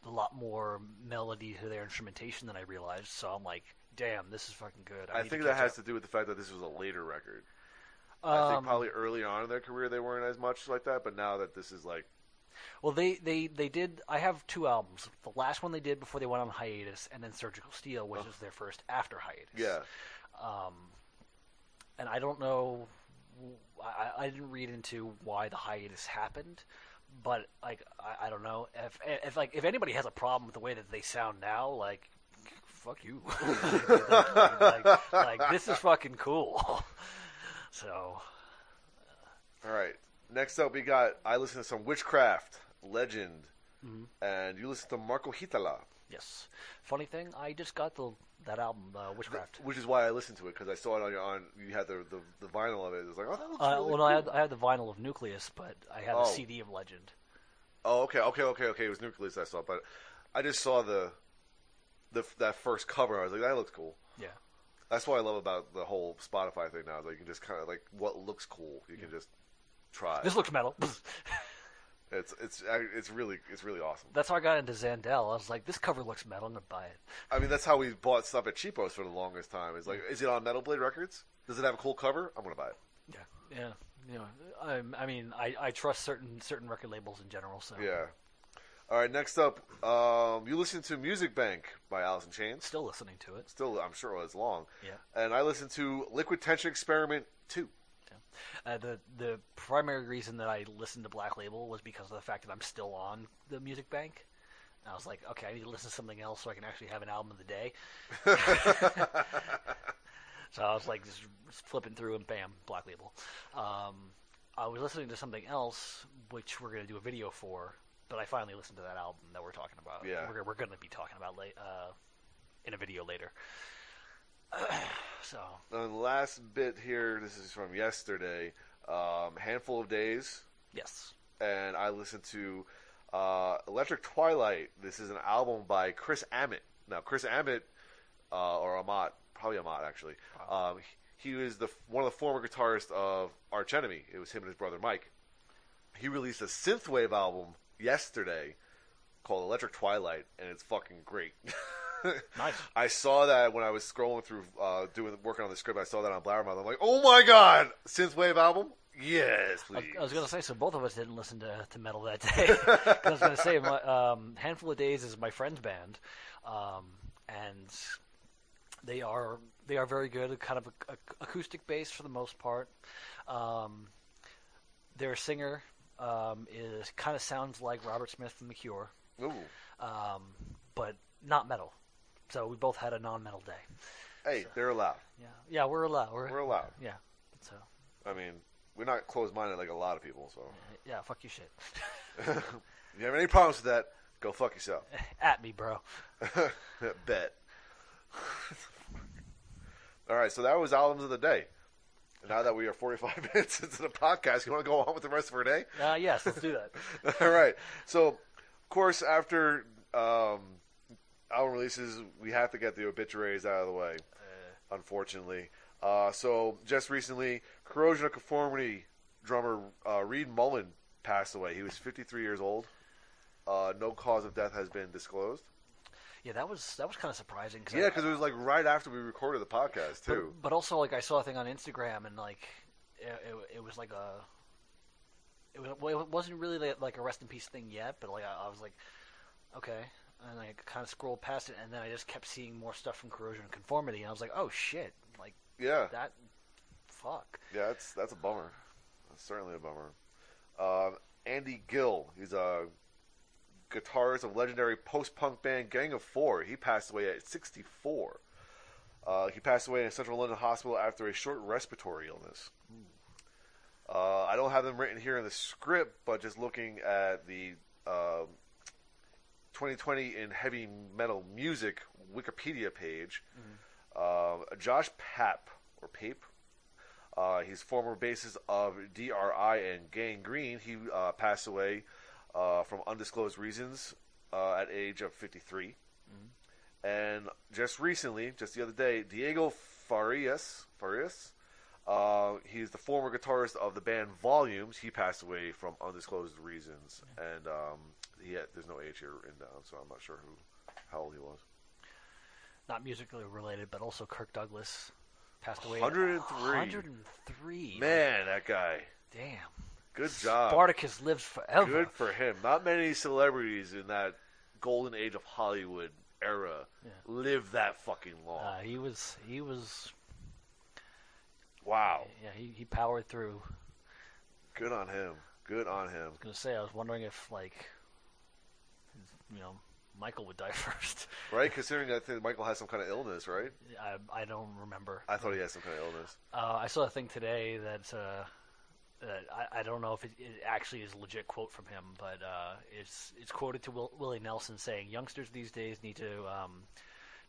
[SPEAKER 2] a lot more melody to their instrumentation than I realized. So I'm like, damn, this is fucking good.
[SPEAKER 3] I,
[SPEAKER 2] need
[SPEAKER 3] think that has
[SPEAKER 2] up.
[SPEAKER 3] to do with the fact that this was a later record. I
[SPEAKER 2] Um,
[SPEAKER 3] think probably early on in their career they weren't as much like that, but now that this is like
[SPEAKER 2] Well, they, they, they did. I have two albums. The last one they did before they went on hiatus, and then Surgical Steel, which is their first after hiatus.
[SPEAKER 3] yeah,
[SPEAKER 2] Um, and I don't know. I, I didn't read into why the hiatus happened, but like I, I don't know if if like if anybody has a problem with the way that they sound now, like fuck you. like, like, like, this is fucking cool. so
[SPEAKER 3] All right. Next up, we got I listen to some Witchcraft Legend,
[SPEAKER 2] Mm-hmm.
[SPEAKER 3] and you listen to Marko Hietala,
[SPEAKER 2] yes, funny thing, I just got the that album, uh, Witchcraft.
[SPEAKER 3] which is why I listened to it because I saw it on your on. You had the, the the vinyl of it. It was like, oh, that looks
[SPEAKER 2] Uh,
[SPEAKER 3] really
[SPEAKER 2] well, no, I had. I had the vinyl of Nucleus, but I had
[SPEAKER 3] Oh.
[SPEAKER 2] the CD of Legend.
[SPEAKER 3] Oh, okay, okay, okay, okay. It was Nucleus I saw, but I just saw the the that first cover. I was like, that looks cool.
[SPEAKER 2] Yeah.
[SPEAKER 3] That's what I love about the whole Spotify thing now. Is like you can just kind of like what looks cool. You can just try.
[SPEAKER 2] This looks metal.
[SPEAKER 3] It's it's it's really it's really awesome.
[SPEAKER 2] That's how I got into Zandel. I was like, this cover looks metal. I'm gonna buy it.
[SPEAKER 3] I mean, that's how we bought stuff at Cheapos for the longest time. It's like, is it on Metal Blade Records? Does it have a cool cover? I'm gonna buy it.
[SPEAKER 2] Yeah, yeah. You know, I, I mean, I, I trust certain certain record labels in general. So
[SPEAKER 3] Yeah. All right. Next up, um, you listen to Music Bank by Alice in Chains.
[SPEAKER 2] still listening to it.
[SPEAKER 3] Still, I'm sure it's long.
[SPEAKER 2] Yeah.
[SPEAKER 3] And I listened to Liquid Tension Experiment Two.
[SPEAKER 2] Uh, the the primary reason that I listened to Black Label was because of the fact that I'm still on the Music Bank. And I was like, okay, I need to listen to something else so I can actually have an album of the day. so I was like just flipping through and bam, Black Label. Um, I was listening to something else, which we're going to do a video for, but I finally listened to that album that we're talking about.
[SPEAKER 3] Yeah.
[SPEAKER 2] We're, we're going to be talking about late, uh, in a video later. so,
[SPEAKER 3] the last bit here, this is from yesterday. Um, handful of days,
[SPEAKER 2] yes.
[SPEAKER 3] and I listened to Uh, Electric Twilight. This is an album by Chris Ammett. Now, Chris Ammett, uh, or Amat, probably Amat actually. Um, he he was the one of the former guitarists of Arch Enemy. It was him and his brother Mike. He released a synthwave album yesterday called Electric Twilight, and it's fucking great.
[SPEAKER 2] Nice.
[SPEAKER 3] I saw that when I was scrolling through, uh, doing working on the script. I saw that on Blabbermouth. I'm like, oh my god, synthwave album. Yes,
[SPEAKER 2] I,
[SPEAKER 3] please.
[SPEAKER 2] I was gonna say, so both of us didn't listen to, to metal that day. I was gonna say, my, um, handful of days is my friend's band, um, and they are they are very good. Kind of a, a, acoustic bass for the most part. Um, their singer um, is kind of sounds like Robert Smith from The Cure,
[SPEAKER 3] Ooh.
[SPEAKER 2] um, but not metal. So we both had a non-metal day.
[SPEAKER 3] Hey, they're allowed.
[SPEAKER 2] Yeah, yeah, we're allowed. We're,
[SPEAKER 3] We're allowed.
[SPEAKER 2] Yeah. So
[SPEAKER 3] I mean, we're not closed-minded like a lot of people. So,
[SPEAKER 2] yeah, fuck you, shit.
[SPEAKER 3] if you have any problems with that, go fuck yourself.
[SPEAKER 2] At me, bro.
[SPEAKER 3] Bet. All right, so that was albums of the day. Now that we are 45 minutes into the podcast, you want to go on with the rest of our day?
[SPEAKER 2] Uh, yes, let's do that.
[SPEAKER 3] All right. So, of course, after um, album releases, we have to get the obituaries out of the way, unfortunately. Uh, so, just recently, Corrosion of Conformity drummer uh, Reed Mullin passed away. He was 53 years old. Uh, no cause of death has been disclosed.
[SPEAKER 2] Yeah, that was that was kind of surprising. Cause
[SPEAKER 3] Yeah, because it was like right after we recorded the podcast too.
[SPEAKER 2] But, but also, like I saw a thing on Instagram, and like it, it, it was like a. It was well, it wasn't really like, a rest in peace thing yet, but like I, I was like, okay, and I kind of scrolled past it, and then I just kept seeing more stuff from Corrosion and Conformity, and I was like, oh shit, like
[SPEAKER 3] yeah,
[SPEAKER 2] that, fuck.
[SPEAKER 3] yeah, that's that's a bummer. That's certainly a bummer. Um, Andy Gill, he's a guitarist of legendary post-punk band Gang of Four. He passed away at 64. Uh, he passed away in a central London hospital after a short respiratory illness. Uh, I don't have them written here in the script, but just looking at the um 2020 in heavy metal music Wikipedia page, uh, Josh Pap or Pape, uh, he's former bassist of DRI and Gang Green. He uh, passed away uh, from undisclosed reasons uh, at age of 53. And just recently, just the other day, Diego Farias, Farias, uh, he's the former guitarist of the band Volumes. He passed away from undisclosed reasons, and um, he had, there's no age here written down, so I'm not sure who how old he was.
[SPEAKER 2] Not musically related, but also Kirk Douglas passed away.
[SPEAKER 3] 103.
[SPEAKER 2] 103.
[SPEAKER 3] Man, that guy,
[SPEAKER 2] damn.
[SPEAKER 3] Good job.
[SPEAKER 2] Spartacus lives forever.
[SPEAKER 3] Good for him. Not many celebrities in that golden age of Hollywood era
[SPEAKER 2] Yeah.
[SPEAKER 3] live that fucking long.
[SPEAKER 2] Uh, he was he was
[SPEAKER 3] wow.
[SPEAKER 2] yeah he, he powered through.
[SPEAKER 3] Good on him. Good on him.
[SPEAKER 2] I was gonna say I was wondering if like you know Michael would die first.
[SPEAKER 3] Right? Considering I think Michael has some kind of illness, right?
[SPEAKER 2] I I don't remember.
[SPEAKER 3] I thought he had some kind of illness.
[SPEAKER 2] Uh, I saw a thing today that uh, that I, I don't know if it, it actually is a legit quote from him, but uh, it's it's quoted to Will, Willie Nelson saying, "Youngsters these days need to um,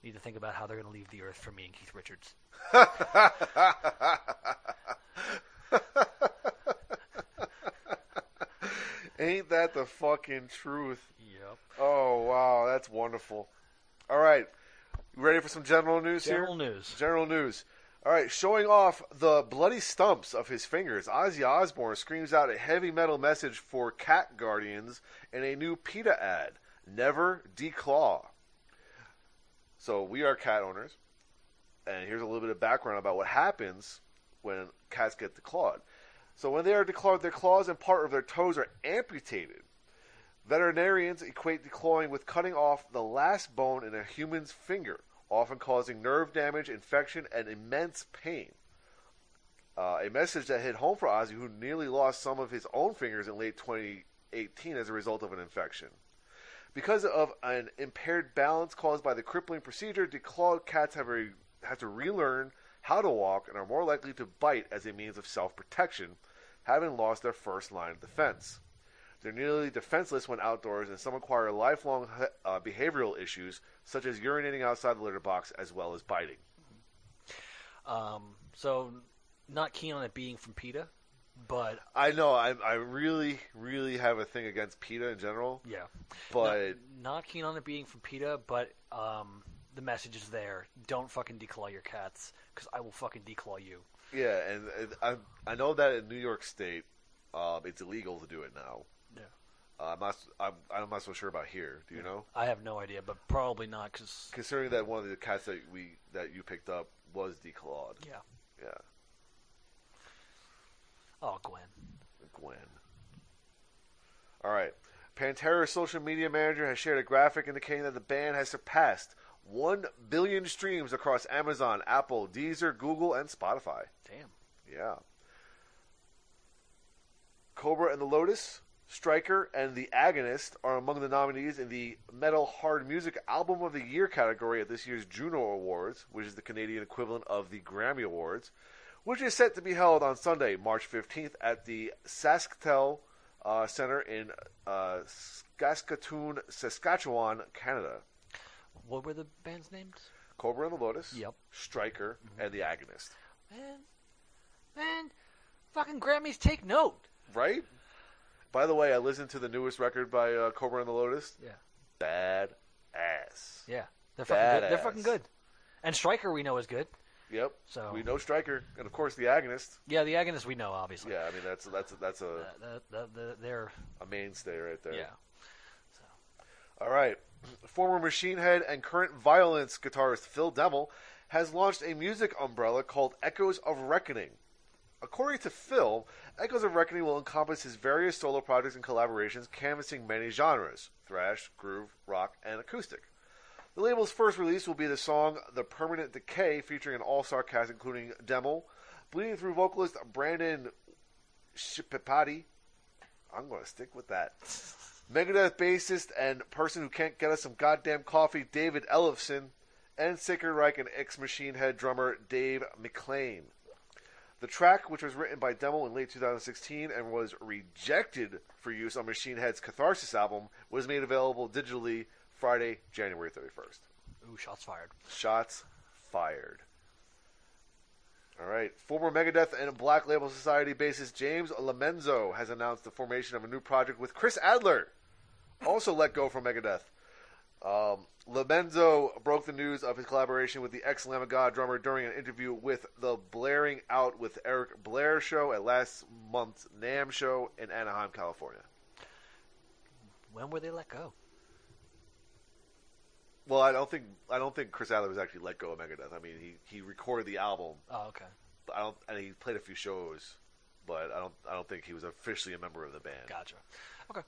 [SPEAKER 2] need to think about how they're going to leave the earth for me and Keith Richards."
[SPEAKER 3] Ain't that the fucking truth?
[SPEAKER 2] Yep.
[SPEAKER 3] Oh wow, that's wonderful. All right, you ready for some general news
[SPEAKER 2] General
[SPEAKER 3] here?
[SPEAKER 2] General news.
[SPEAKER 3] General news. All right, showing off the bloody stumps of his fingers, Ozzy Osbourne screams out a heavy metal message for cat guardians in a new PETA ad: "Never declaw." So we are cat owners, and here's a little bit of background about what happens when cats get declawed. So when they are declawed, their claws and part of their toes are amputated. Veterinarians equate declawing with cutting off the last bone in a human's finger, often causing nerve damage, infection, and immense pain. Uh, a message that hit home for Ozzy, who nearly lost some of his own fingers in late 2018 as a result of an infection. Because of an impaired balance caused by the crippling procedure, declawed cats have, a, have to relearn how to walk and are more likely to bite as a means of self protection, having lost their first line of defense. They're nearly defenseless when outdoors, and some acquire lifelong uh, behavioral issues such as urinating outside the litter box as well as biting.
[SPEAKER 2] Um, so not keen on it being from PETA. but
[SPEAKER 3] I know. I I really really have a thing against PETA in general,
[SPEAKER 2] yeah,
[SPEAKER 3] but
[SPEAKER 2] not, not keen on it being from PETA, but um, the message is there. Don't fucking declaw your cats, because I will fucking declaw you.
[SPEAKER 3] yeah, and, and I I know that in New York State, um, it's illegal to do it now. Uh, I'm not I'm, I'm not so sure about here. Do you know?
[SPEAKER 2] I have no idea, but probably not, because
[SPEAKER 3] Considering that one of the cats that we that you picked up was declawed.
[SPEAKER 2] yeah.
[SPEAKER 3] Yeah,
[SPEAKER 2] Oh, Gwen.
[SPEAKER 3] Gwen. All right. Pantera's social media manager has shared a graphic indicating that the band has surpassed 1 billion streams across Amazon, Apple, Deezer, Google, and Spotify.
[SPEAKER 2] Damn.
[SPEAKER 3] Yeah. Kobra and the Lotus, Striker, and The Agonist are among the nominees in the Metal Hard Music Album of the Year category at this year's Juno Awards, which is the Canadian equivalent of the Grammy Awards, which is set to be held on Sunday, March 15th at the Sasktel uh, Center in uh, Saskatoon, Saskatchewan, Canada.
[SPEAKER 2] What were the band's names?
[SPEAKER 3] Kobra and the Lotus,
[SPEAKER 2] Yep.
[SPEAKER 3] Striker, and The Agonist.
[SPEAKER 2] Man, man, fucking Grammys take note.
[SPEAKER 3] Right? By the way, I listened to the newest record by uh, Kobra and the Lotus.
[SPEAKER 2] Yeah.
[SPEAKER 3] Bad ass.
[SPEAKER 2] Yeah, they're fucking good. They're fucking good. And Striker we know is good.
[SPEAKER 3] Yep.
[SPEAKER 2] So-
[SPEAKER 3] we know Striker, and of course the Agonist.
[SPEAKER 2] Yeah, the Agonist we know obviously.
[SPEAKER 3] Yeah, I mean that's that's that's a,
[SPEAKER 2] Uh, the, the, the, they're
[SPEAKER 3] a mainstay right there.
[SPEAKER 2] yeah. So.
[SPEAKER 3] All right. Former Machine Head and current Violence guitarist Phil Demmel has launched a music umbrella called Echoes of Reckoning. According to Phil, Echoes of Reckoning will encompass his various solo projects and collaborations, canvassing many genres thrash, groove, rock, and acoustic. The label's first release will be the song The Permanent Decay, featuring an all star cast including Demmel, Bleeding Through vocalist Brandon Shipipati. I'm going to stick with that. Megadeth bassist and person who can't get us some goddamn coffee, David Ellefson, and Sacred Reich and ex Machine Head drummer Dave McClain. The track, which was written by Demmel in late 2016 and was rejected for use on Machine Head's Catharsis album, was made available digitally Friday, January 31st.
[SPEAKER 2] Ooh, shots fired.
[SPEAKER 3] Shots fired. All right. Former Megadeth and Black Label Society bassist James LoMenzo has announced the formation of a new project with Chris Adler, also let go from Megadeth. Um, LoMenzo broke the news of his collaboration with the ex Lamb of God drummer during an interview with the Blaring Out with Eric Blair show at last month's NAMM show in Anaheim, California.
[SPEAKER 2] When were they let go?
[SPEAKER 3] Well, I don't think I don't think Chris Adler was actually let go of Megadeth. I mean, he, he recorded the album
[SPEAKER 2] Oh, okay.
[SPEAKER 3] I don't, and he played a few shows, but I don't, I don't think he was officially a member of the band.
[SPEAKER 2] Gotcha. Okay.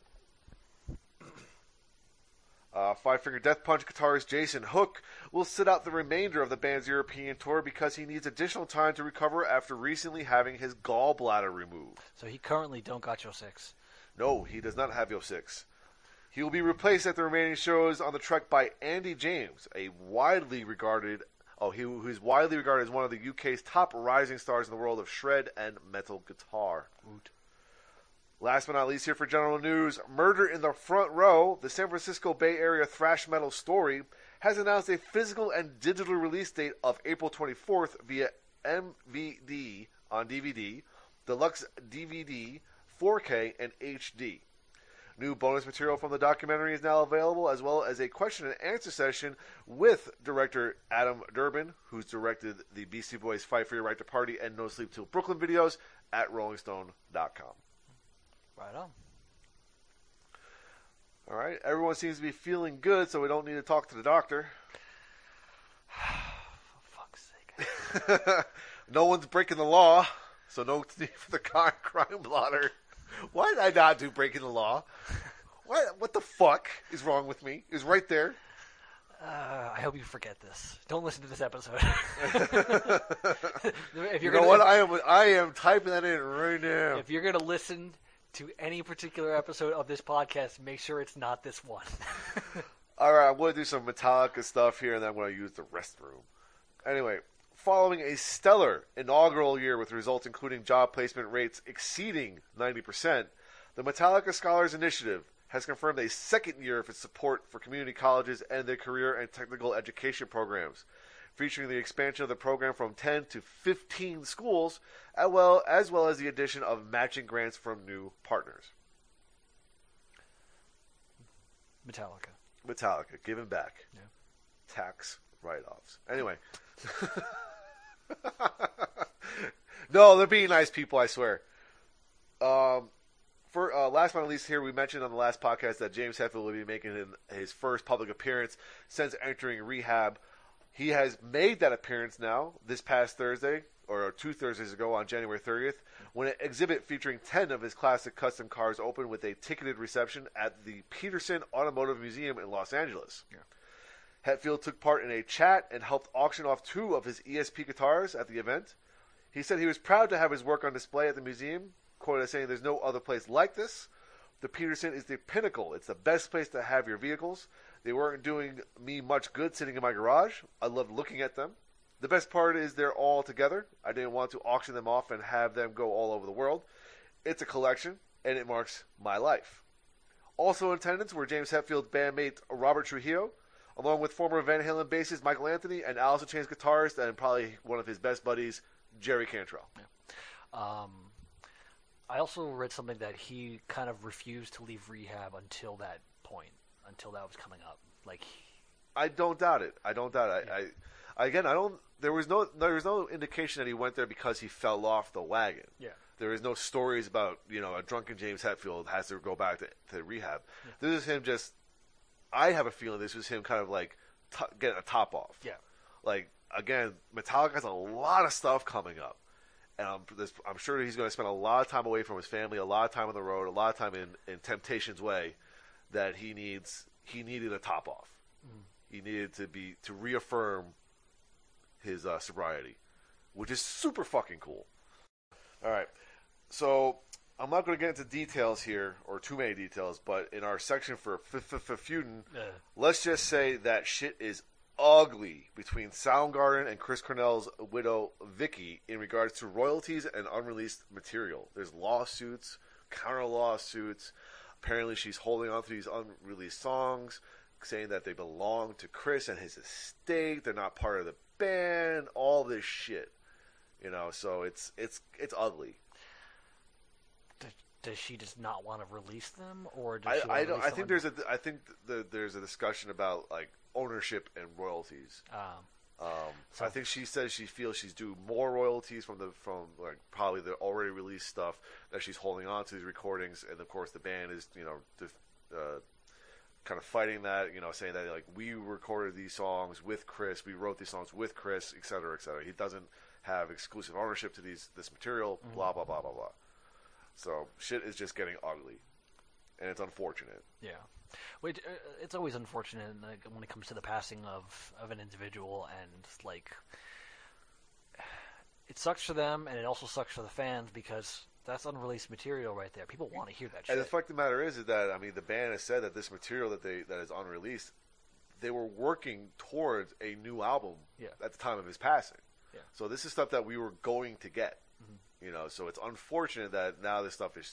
[SPEAKER 3] Uh, Five Finger Death Punch guitarist Jason Hook will sit out the remainder of the band's European tour because he needs additional time to recover after recently having his gallbladder removed.
[SPEAKER 2] So he currently don't got your six.
[SPEAKER 3] No, he does not have Yo Six. He will be replaced at the remaining shows on the trek by Andy James, a widely regarded, oh, he who's widely regarded as one of the UK's top rising stars in the world of shred and metal guitar. Last but not least, here for general news Murder in the Front Row, the San Francisco Bay Area thrash metal story, has announced a physical and digital release date of April 24th via MVD on DVD, deluxe DVD, 4K, and HD. New bonus material from the documentary is now available, as well as a question and answer session with director Adam Dubin, who's directed the Beastie Boys Fight for Your Right to Party and No Sleep Till Brooklyn videos at RollingStone.com.
[SPEAKER 2] Right on.
[SPEAKER 3] All right, everyone seems to be feeling good, so we don't need to talk to the doctor.
[SPEAKER 2] For fuck's sake.
[SPEAKER 3] no one's breaking the law, so no need for the crime crime blotter. Why did I not do breaking the law? What what the fuck is wrong with me? Is right there.
[SPEAKER 2] Uh, I hope you forget this. Don't listen to this episode. if
[SPEAKER 3] You
[SPEAKER 2] you're
[SPEAKER 3] know
[SPEAKER 2] gonna,
[SPEAKER 3] what? I am I am typing that in right now.
[SPEAKER 2] if you're gonna listen to any particular episode of this podcast, make sure it's not this one.
[SPEAKER 3] All right, I'm going to do some Metallica stuff here, and then I'm going to use the restroom. Anyway, following a stellar inaugural year with results including job placement rates exceeding 90%, the Metallica Scholars Initiative has confirmed a second year of its support for community colleges and their career and technical education programs. Featuring the expansion of the program from 10 to 15 schools, as well as, well as the addition of matching grants from new partners.
[SPEAKER 2] Metallica.
[SPEAKER 3] Metallica, giving back.
[SPEAKER 2] Yeah.
[SPEAKER 3] Tax write offs. Anyway. no, they're being nice people, I swear. Um, for uh, last but not least, here we mentioned on the last podcast that James Hetfield will be making his- his first public appearance since entering rehab. He has made that appearance now this past Thursday, or two Thursdays ago on January 30th, when an exhibit featuring 10 of his classic custom cars opened with a ticketed reception at the Peterson Automotive Museum in Los Angeles. Hetfield took part in a chat and helped auction off two of his ESP guitars at the event. He said he was proud to have his work on display at the museum, quoted as saying, There's no other place like this. The Peterson is the pinnacle. It's the best place to have your vehicles. They weren't doing me much good sitting in my garage. I loved looking at them. The best part is they're all together. I didn't want to auction them off and have them go all over the world. It's a collection, and it marks my life. Also in attendance were James Hetfield's bandmate Robert Trujillo, along with former Van Halen bassist Michael Anthony and Alice in Chains guitarist and probably one of his best buddies, Jerry Cantrell.
[SPEAKER 2] Um, I also read something that he kind of refused to leave rehab until that point, until that was coming up. Like,
[SPEAKER 3] I don't doubt it. I don't doubt it. I, I again, I don't. There was no there was no indication that he went there because he fell off the wagon.
[SPEAKER 2] Yeah.
[SPEAKER 3] There is no stories about you know a drunken James Hetfield has to go back to, to rehab. This is him just. I have a feeling this was him kind of like t- getting a top off.
[SPEAKER 2] yeah,
[SPEAKER 3] Like again, Metallica has a lot of stuff coming up, and I'm I'm sure he's going to spend a lot of time away from his family, a lot of time on the road, a lot of time in in Temptation's way. That he needs he needed a top off. He needed to be to reaffirm his uh, sobriety, which is super fucking cool. All right, so I'm not going to get into details here or too many details, but in our section for feuding,
[SPEAKER 2] Uh.
[SPEAKER 3] let's just say that shit is ugly between Soundgarden and Chris Cornell's widow Vicky in regards to royalties and unreleased material. There's lawsuits, counter lawsuits. Apparently, she's holding on to these unreleased songs, saying that they belong to Chris and his estate. They're not part of the band. All this shit, you know. So it's it's it's ugly.
[SPEAKER 2] does, does she just not want to release them, or does
[SPEAKER 3] I,
[SPEAKER 2] she
[SPEAKER 3] I don't. I think there's a. I think the, there's a discussion about like ownership and royalties.
[SPEAKER 2] Um,
[SPEAKER 3] Um,
[SPEAKER 2] So-
[SPEAKER 3] I think she says she feels she's due more royalties from the from like probably the already released stuff that she's holding on to these recordings, and of course the band is you know def- uh, kind of fighting that, you know, saying that like we recorded these songs with Chris, we wrote these songs with Chris, et cetera, et cetera. He doesn't have exclusive ownership to these this material, blah blah blah blah blah. So shit is just getting ugly, and it's unfortunate.
[SPEAKER 2] Yeah, which uh, it's always unfortunate like, when it comes to the passing of of an individual, and like it sucks for them, and it also sucks for the fans because that's unreleased material right there. People want to hear that shit.
[SPEAKER 3] And the fact of the matter is, is that I mean, the band has said that this material that they that is unreleased, they were working towards a new album
[SPEAKER 2] Yeah.
[SPEAKER 3] at the time of his passing.
[SPEAKER 2] Yeah.
[SPEAKER 3] So this is stuff that we were going to get. You know, so it's unfortunate that now this stuff is,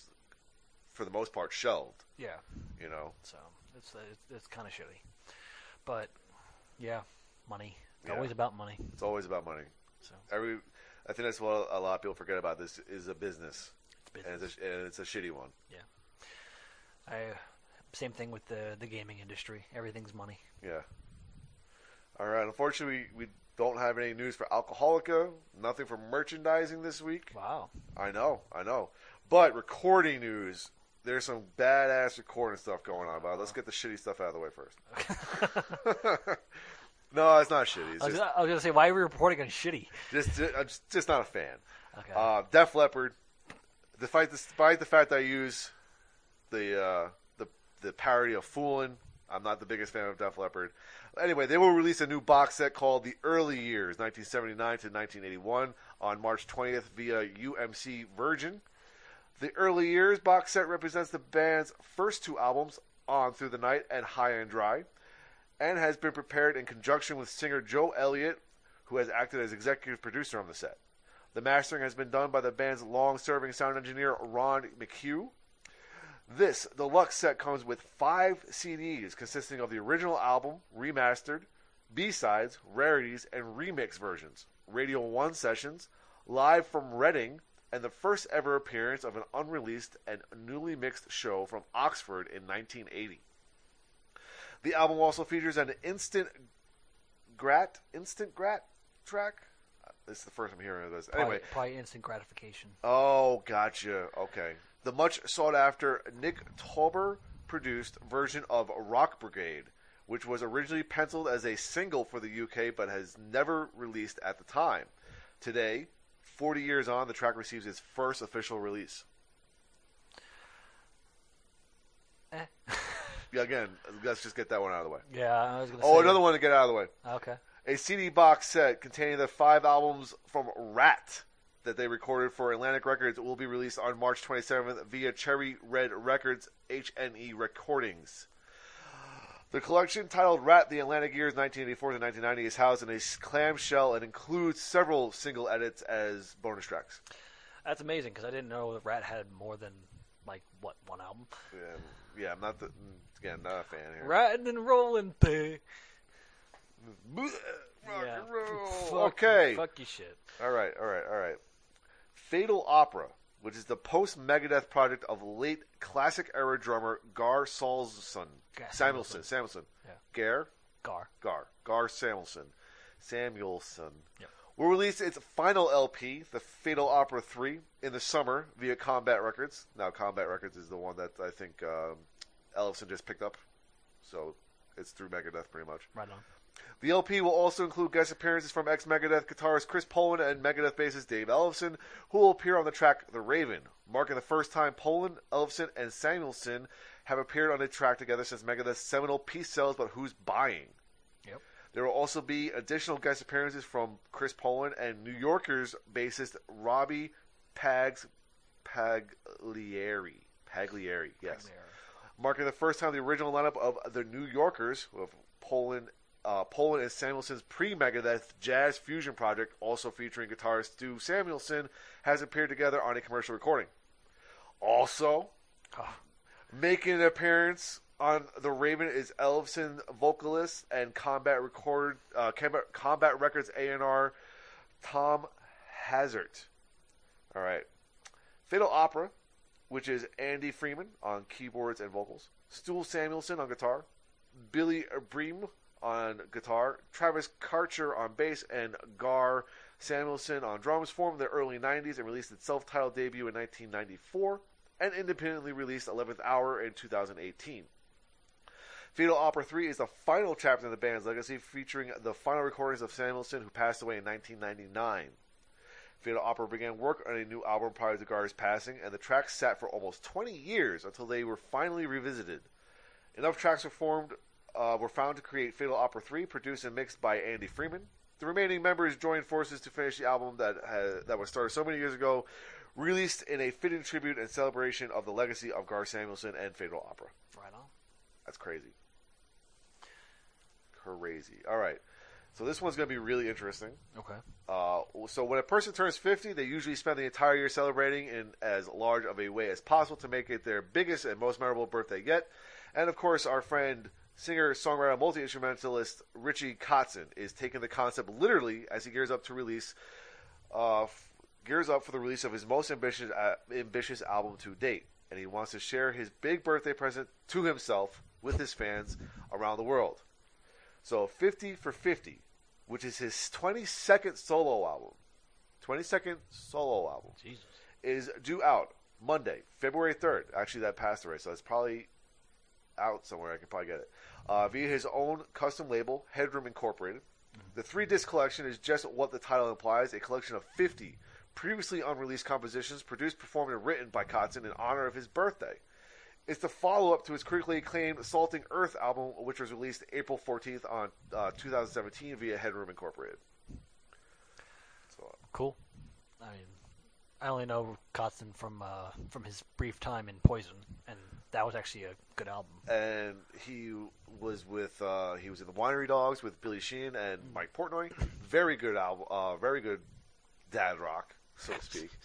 [SPEAKER 3] for the most part, shelved.
[SPEAKER 2] yeah,
[SPEAKER 3] You know,
[SPEAKER 2] so it's it's, it's kind of shitty, but yeah, money. It's
[SPEAKER 3] Yeah.
[SPEAKER 2] always about money.
[SPEAKER 3] it's always about money.
[SPEAKER 2] So
[SPEAKER 3] Every, I think that's what a lot of people forget about. This is a business,
[SPEAKER 2] it's
[SPEAKER 3] and
[SPEAKER 2] business.
[SPEAKER 3] it's a, and it's a shitty one. Yeah.
[SPEAKER 2] I, same thing with the the gaming industry. Everything's money.
[SPEAKER 3] Yeah. All right. Unfortunately, we, we don't have any news for Alcoholica. Nothing for merchandising this week.
[SPEAKER 2] Wow.
[SPEAKER 3] I know, I know. But recording news, there's some badass recording stuff going on. But let's get the shitty stuff out of the way first. no, it's not shitty. It's
[SPEAKER 2] I was,
[SPEAKER 3] just,
[SPEAKER 2] I was gonna say, why are we reporting on shitty?
[SPEAKER 3] just, I'm just, just not a fan.
[SPEAKER 2] Okay.
[SPEAKER 3] Uh, Def Leppard, despite, despite the fact I use the uh, the the parody of "Foolin'," I'm not the biggest fan of Def Leppard. Anyway, they will release a new box set called "The Early Years, 1979 to 1981," on March 20th via UMC Virgin. The Early Years box set represents the band's first two albums, "On Through the Night" and "High and Dry," and has been prepared in conjunction with singer Joe Elliott, who has acted as executive producer on the set. The mastering has been done by the band's long-serving sound engineer Ron McHugh. This deluxe set comes with five CDs consisting of the original album, remastered, B sides, rarities, and remix versions, Radio 1 sessions, live from Reading, and the first ever appearance of an unreleased and newly mixed show from Oxford in 1980. The album also features an instant grat, instant grat track. Uh, This is the first I'm hearing of this.
[SPEAKER 2] Probably,
[SPEAKER 3] Anyway,
[SPEAKER 2] probably instant gratification.
[SPEAKER 3] Oh, gotcha. Okay. The much sought after Nick Tauber produced version of Rock Brigade, which was originally penciled as a single for the UK but has never released at the time. Today, 40 years on, the track receives its first official release.
[SPEAKER 2] Eh.
[SPEAKER 3] Yeah, again, let's just get that one out of the way.
[SPEAKER 2] Yeah, I was gonna say.
[SPEAKER 3] Oh, another one to get out of the way.
[SPEAKER 2] Okay.
[SPEAKER 3] a CD box set containing the five albums from Ratt that they recorded for Atlantic Records will be released on March 27th via Cherry Red Records HNE Recordings. The collection, titled Ratt the Atlantic Years 1984 to 1990, is housed in a clamshell and includes several single edits as bonus tracks.
[SPEAKER 2] That's amazing because I didn't know that Ratt had more than like what one album.
[SPEAKER 3] Yeah, yeah I'm not the, again not a fan here.
[SPEAKER 2] Riding and rolling thing.
[SPEAKER 3] Rock
[SPEAKER 2] Yeah.
[SPEAKER 3] and roll.
[SPEAKER 2] Fuck-
[SPEAKER 3] okay.
[SPEAKER 2] Fuck you shit.
[SPEAKER 3] All right, all right, all right. Fatal Opera, which is the post Megadeth project of late classic era drummer Gar Samuelson. Samuelson. Samuelson.
[SPEAKER 2] Yeah.
[SPEAKER 3] Gar?
[SPEAKER 2] Gar.
[SPEAKER 3] Gar. Gar Samuelson. Samuelson.
[SPEAKER 2] Yep.
[SPEAKER 3] Will release its final LP, the Fatal Opera 3, in the summer via Combat Records. Now, Combat Records is the one that I think um, Ellefson just picked up. So it's through Megadeth pretty much.
[SPEAKER 2] Right on.
[SPEAKER 3] The LP will also include guest appearances from ex Megadeth guitarist Chris Poland and Megadeth bassist Dave Ellefson, who will appear on the track The Raven, marking the first time Poland, Ellefson, and Samuelson have appeared on a track together since Megadeth's seminal Peace Sells But Who's Buying.
[SPEAKER 2] Yep.
[SPEAKER 3] There will also be additional guest appearances from Chris Poland and New Yorkers bassist Robbie Pags Pagliari. Pagliari, yes marking the first time the original lineup of the New Yorkers, with Poland, uh, Poland and Samuelson's pre-Megadeth jazz fusion project, also featuring guitarist Stu Samuelson, has appeared together on a commercial recording. Also,
[SPEAKER 2] Oh,
[SPEAKER 3] making an appearance on the Raven is Ellefson vocalist and Combat Record, uh, Combat, Combat Records A&R Thom Hazaert. All right, Fatal Opera, which is Andy Freeman on keyboards and vocals, Stu Samuelson on guitar, Billy Bream on guitar, Travis Karcher on bass, and Gar Samuelson on drums formed in the early 90s and released its self titled debut in 1994 and independently released 11th Hour in 2018. Fatal Opera 3 is the final chapter in the band's legacy, featuring the final recordings of Samuelson, who passed away in 1999. Fatal Opera began work on a new album prior to Gar's passing, and the tracks sat for almost 20 years until they were finally revisited. Enough tracks were formed, uh, were found to create Fatal Opera 3, produced and mixed by Andy Freeman. The remaining members joined forces to finish the album that had, that was started so many years ago, released in a fitting tribute and celebration of the legacy of Gar Samuelson and Fatal Opera.
[SPEAKER 2] right on.
[SPEAKER 3] That's crazy. Crazy. All right. So this one's going to be really interesting.
[SPEAKER 2] Okay.
[SPEAKER 3] Uh, so when a person turns 50, they usually spend the entire year celebrating in as large of a way as possible to make it their biggest and most memorable birthday yet. And of course, our friend, singer, songwriter, multi instrumentalist Ritchie Kotzen is taking the concept literally as he gears up to release, uh, f- gears up for the release of his most ambitious uh, ambitious album to date, and he wants to share his big birthday present to himself with his fans around the world. So 50 for 50, which is his 22nd solo album. 22nd solo album
[SPEAKER 2] Jesus.
[SPEAKER 3] is due out Monday, February 3rd. Actually, that passed already, so it's probably out somewhere. I can probably get it. Uh, via his own custom label, Headroom Incorporated. The three disc collection is just what the title implies a collection of 50 previously unreleased compositions produced, performed, and written by Kotzen in honor of his birthday. It's the follow up to his critically acclaimed Salting Earth album, which was released April 14th on uh, 2017 via Headroom Incorporated. So,
[SPEAKER 2] Cool. I mean, I only know Kotzen from uh, from his brief time in Poison, and that was actually a good album.
[SPEAKER 3] and he was with uh, he was in the Winery Dogs with Billy Sheehan and Mike Portnoy. Very good album, uh, very good dad rock, so to speak.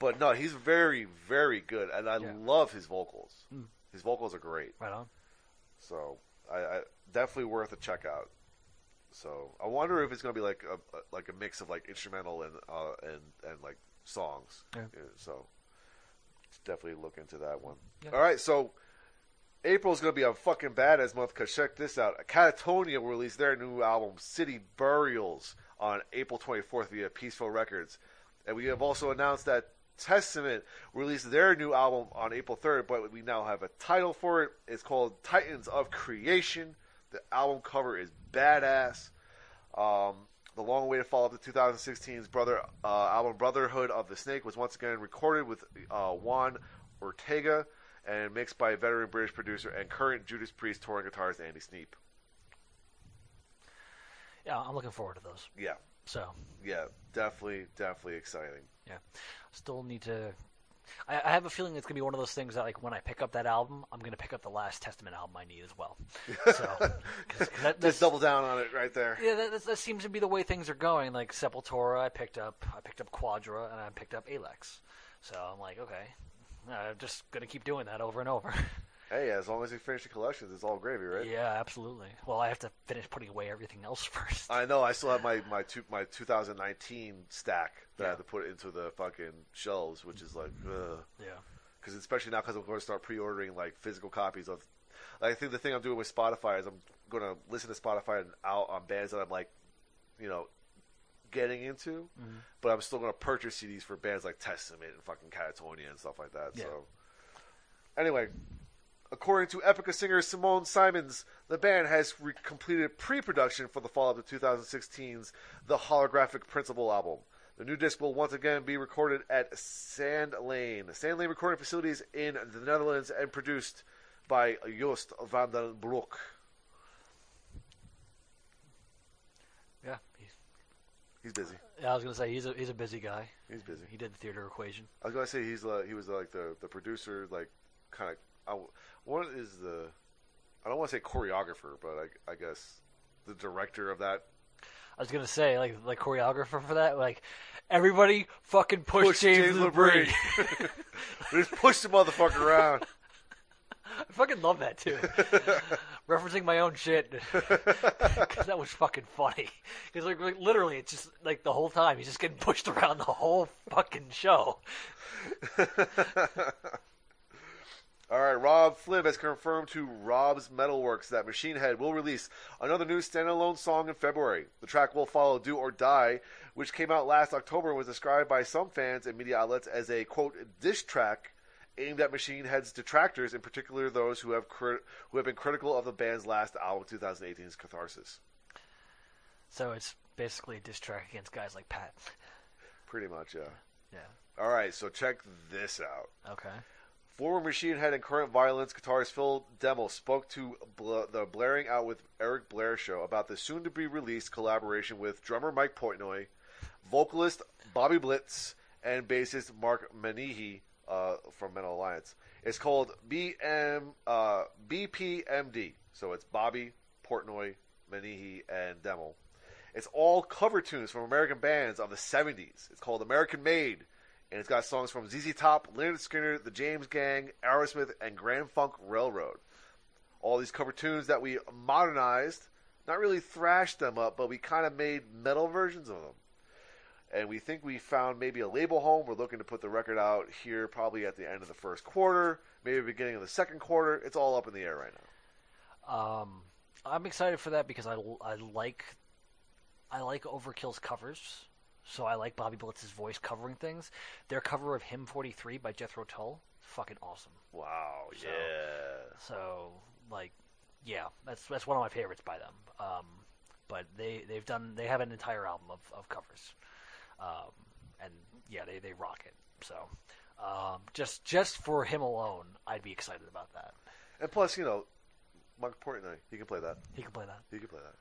[SPEAKER 3] But no, he's very very good, and I
[SPEAKER 2] Yeah.
[SPEAKER 3] love his vocals. His vocals are great,
[SPEAKER 2] Right on.
[SPEAKER 3] so I, I definitely worth a check out. So I wonder if it's going to be like a, a like a mix of like instrumental and uh, and and like songs.
[SPEAKER 2] Yeah.
[SPEAKER 3] so definitely look into that one.
[SPEAKER 2] Yeah.
[SPEAKER 3] All right, so April's going to be a fucking badass month because check this out. Katatonia will release their new album, City Burials, on April 24th via Peaceville Records. And we have also announced that Testament released their new album on April 3rd, but we now have a title for it. It's called Titans of Creation. The album cover is badass. Um, the long-awaited follow-up to 2016's brother uh, album Brotherhood of the Snake was once again recorded with uh, Juan Urteaga and mixed by veteran British producer and current Judas Priest touring guitarist Andy Sneap.
[SPEAKER 2] Yeah, I'm looking forward to those.
[SPEAKER 3] Yeah,
[SPEAKER 2] So
[SPEAKER 3] yeah, definitely, definitely exciting.
[SPEAKER 2] yeah, still need to. I, I have a feeling it's gonna be one of those things that like when I pick up that album, I'm gonna pick up the last Testament album I need as well. So 'cause- 'cause that,
[SPEAKER 3] Just double down on it right there.
[SPEAKER 2] yeah, that, that, that seems to be the way things are going. Like Sepultura, I picked up, I picked up Quadra, and I picked up A-Lex. So I'm like, okay, I'm just gonna keep doing that over and over.
[SPEAKER 3] Hey, as long as you finish the collections, it's all gravy, right?
[SPEAKER 2] yeah, absolutely. Well, I have to finish putting away everything else first.
[SPEAKER 3] I know. I still have my my two, my 2019 stack that I
[SPEAKER 2] Yeah.
[SPEAKER 3] have to put into the fucking shelves, which is like,
[SPEAKER 2] yeah.
[SPEAKER 3] because especially now because I'm going to start pre-ordering like physical copies of. I think the thing I'm doing with Spotify is I'm going to listen to Spotify and out on bands that I'm like, you know, getting into,
[SPEAKER 2] Mm-hmm.
[SPEAKER 3] but I'm still going to purchase CDs for bands like Testament and fucking Katatonia and stuff like that.
[SPEAKER 2] Yeah.
[SPEAKER 3] So, anyway, according to Epica singer Simone Simons, the band has re- completed pre-production for the follow-up to 2016's The Holographic Principle album. The new disc will once again be recorded at Sand Lane, Sand Lane recording facilities in the Netherlands, and produced by Joost van den Broek.
[SPEAKER 2] Yeah. He's,
[SPEAKER 3] He's busy.
[SPEAKER 2] yeah, I was gonna say he's a he's a busy guy.
[SPEAKER 3] He's busy.
[SPEAKER 2] He did the theater equation.
[SPEAKER 3] I was gonna say he's uh, he was like the the producer, like kind of. What is the? I don't want to say choreographer, but I, I guess the director of that.
[SPEAKER 2] I was gonna say like like choreographer for that. Like everybody fucking push,
[SPEAKER 3] Push
[SPEAKER 2] James,
[SPEAKER 3] James. LaBrie. Just push the motherfucker around.
[SPEAKER 2] I fucking love that too. Referencing my own shit because that was fucking funny. Because like, like literally, it's just like the whole time he's just getting pushed around the whole fucking show.
[SPEAKER 3] All right, Robb Flynn has confirmed to Robb's Metalworks that Machine Head will release another new standalone song in February. The track will follow Do or Die, which came out last October and was described by some fans and media outlets as a quote diss track aimed at Machine Head's detractors, in particular those who have crit- who have been critical of the band's last album, 2018's Catharsis.
[SPEAKER 2] So it's basically a diss track against guys like Pat.
[SPEAKER 3] Pretty much, yeah.
[SPEAKER 2] Yeah.
[SPEAKER 3] All right, so check this out.
[SPEAKER 2] Okay.
[SPEAKER 3] Former Machine Head and current Violence guitarist Phil Demmel spoke to Bla- the Blaring Out with Eric Blair show about the soon to be released collaboration with drummer Mike Portnoy, vocalist Bobby Blitz, and bassist Mark Menghi uh, from Metal Allegiance. It's called BM uh, BPMD. So it's Bobby Portnoy, Menghi, and Demmel. It's all cover tunes from American bands of the 70s. It's called American Made and it's got songs from ZZ Top, Lynyrd Skynyrd, The James Gang, Aerosmith, and Grand Funk Railroad. All these cover tunes that we modernized, not really thrashed them up, but we kind of made metal versions of them. And we think we found maybe a label home. We're looking to put the record out here probably at the end of the first quarter, maybe beginning of the second quarter. It's all up in the air right now.
[SPEAKER 2] Um, I'm excited for that because I, I like I like Overkill's covers. So I like Bobby Blitz's voice covering things. Their cover of Hymn 43 by Jethro Tull, fucking awesome.
[SPEAKER 3] Wow,
[SPEAKER 2] So-
[SPEAKER 3] yeah.
[SPEAKER 2] So like, yeah, that's that's one of my favorites by them. Um, but they they've done they have an entire album of, of covers, um, and yeah, they they rock it. So um, just just for him alone, I'd be excited about that.
[SPEAKER 3] And plus, you know, Mark Portnoy, he can play that.
[SPEAKER 2] He can play that.
[SPEAKER 3] He can play that.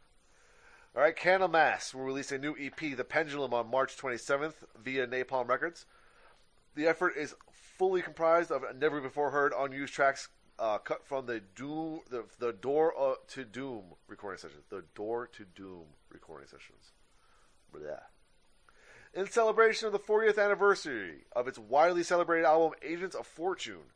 [SPEAKER 3] All right, Candlemass will release a new EP, The Pendulum, on March 27th via Napalm Records. The effort is fully comprised of never before heard unused tracks uh, cut from the Doom, the, the Door uh, to Doom recording sessions. The Door to Doom recording sessions. Blah. In celebration of the 40th anniversary of its widely celebrated album Agents of Fortune,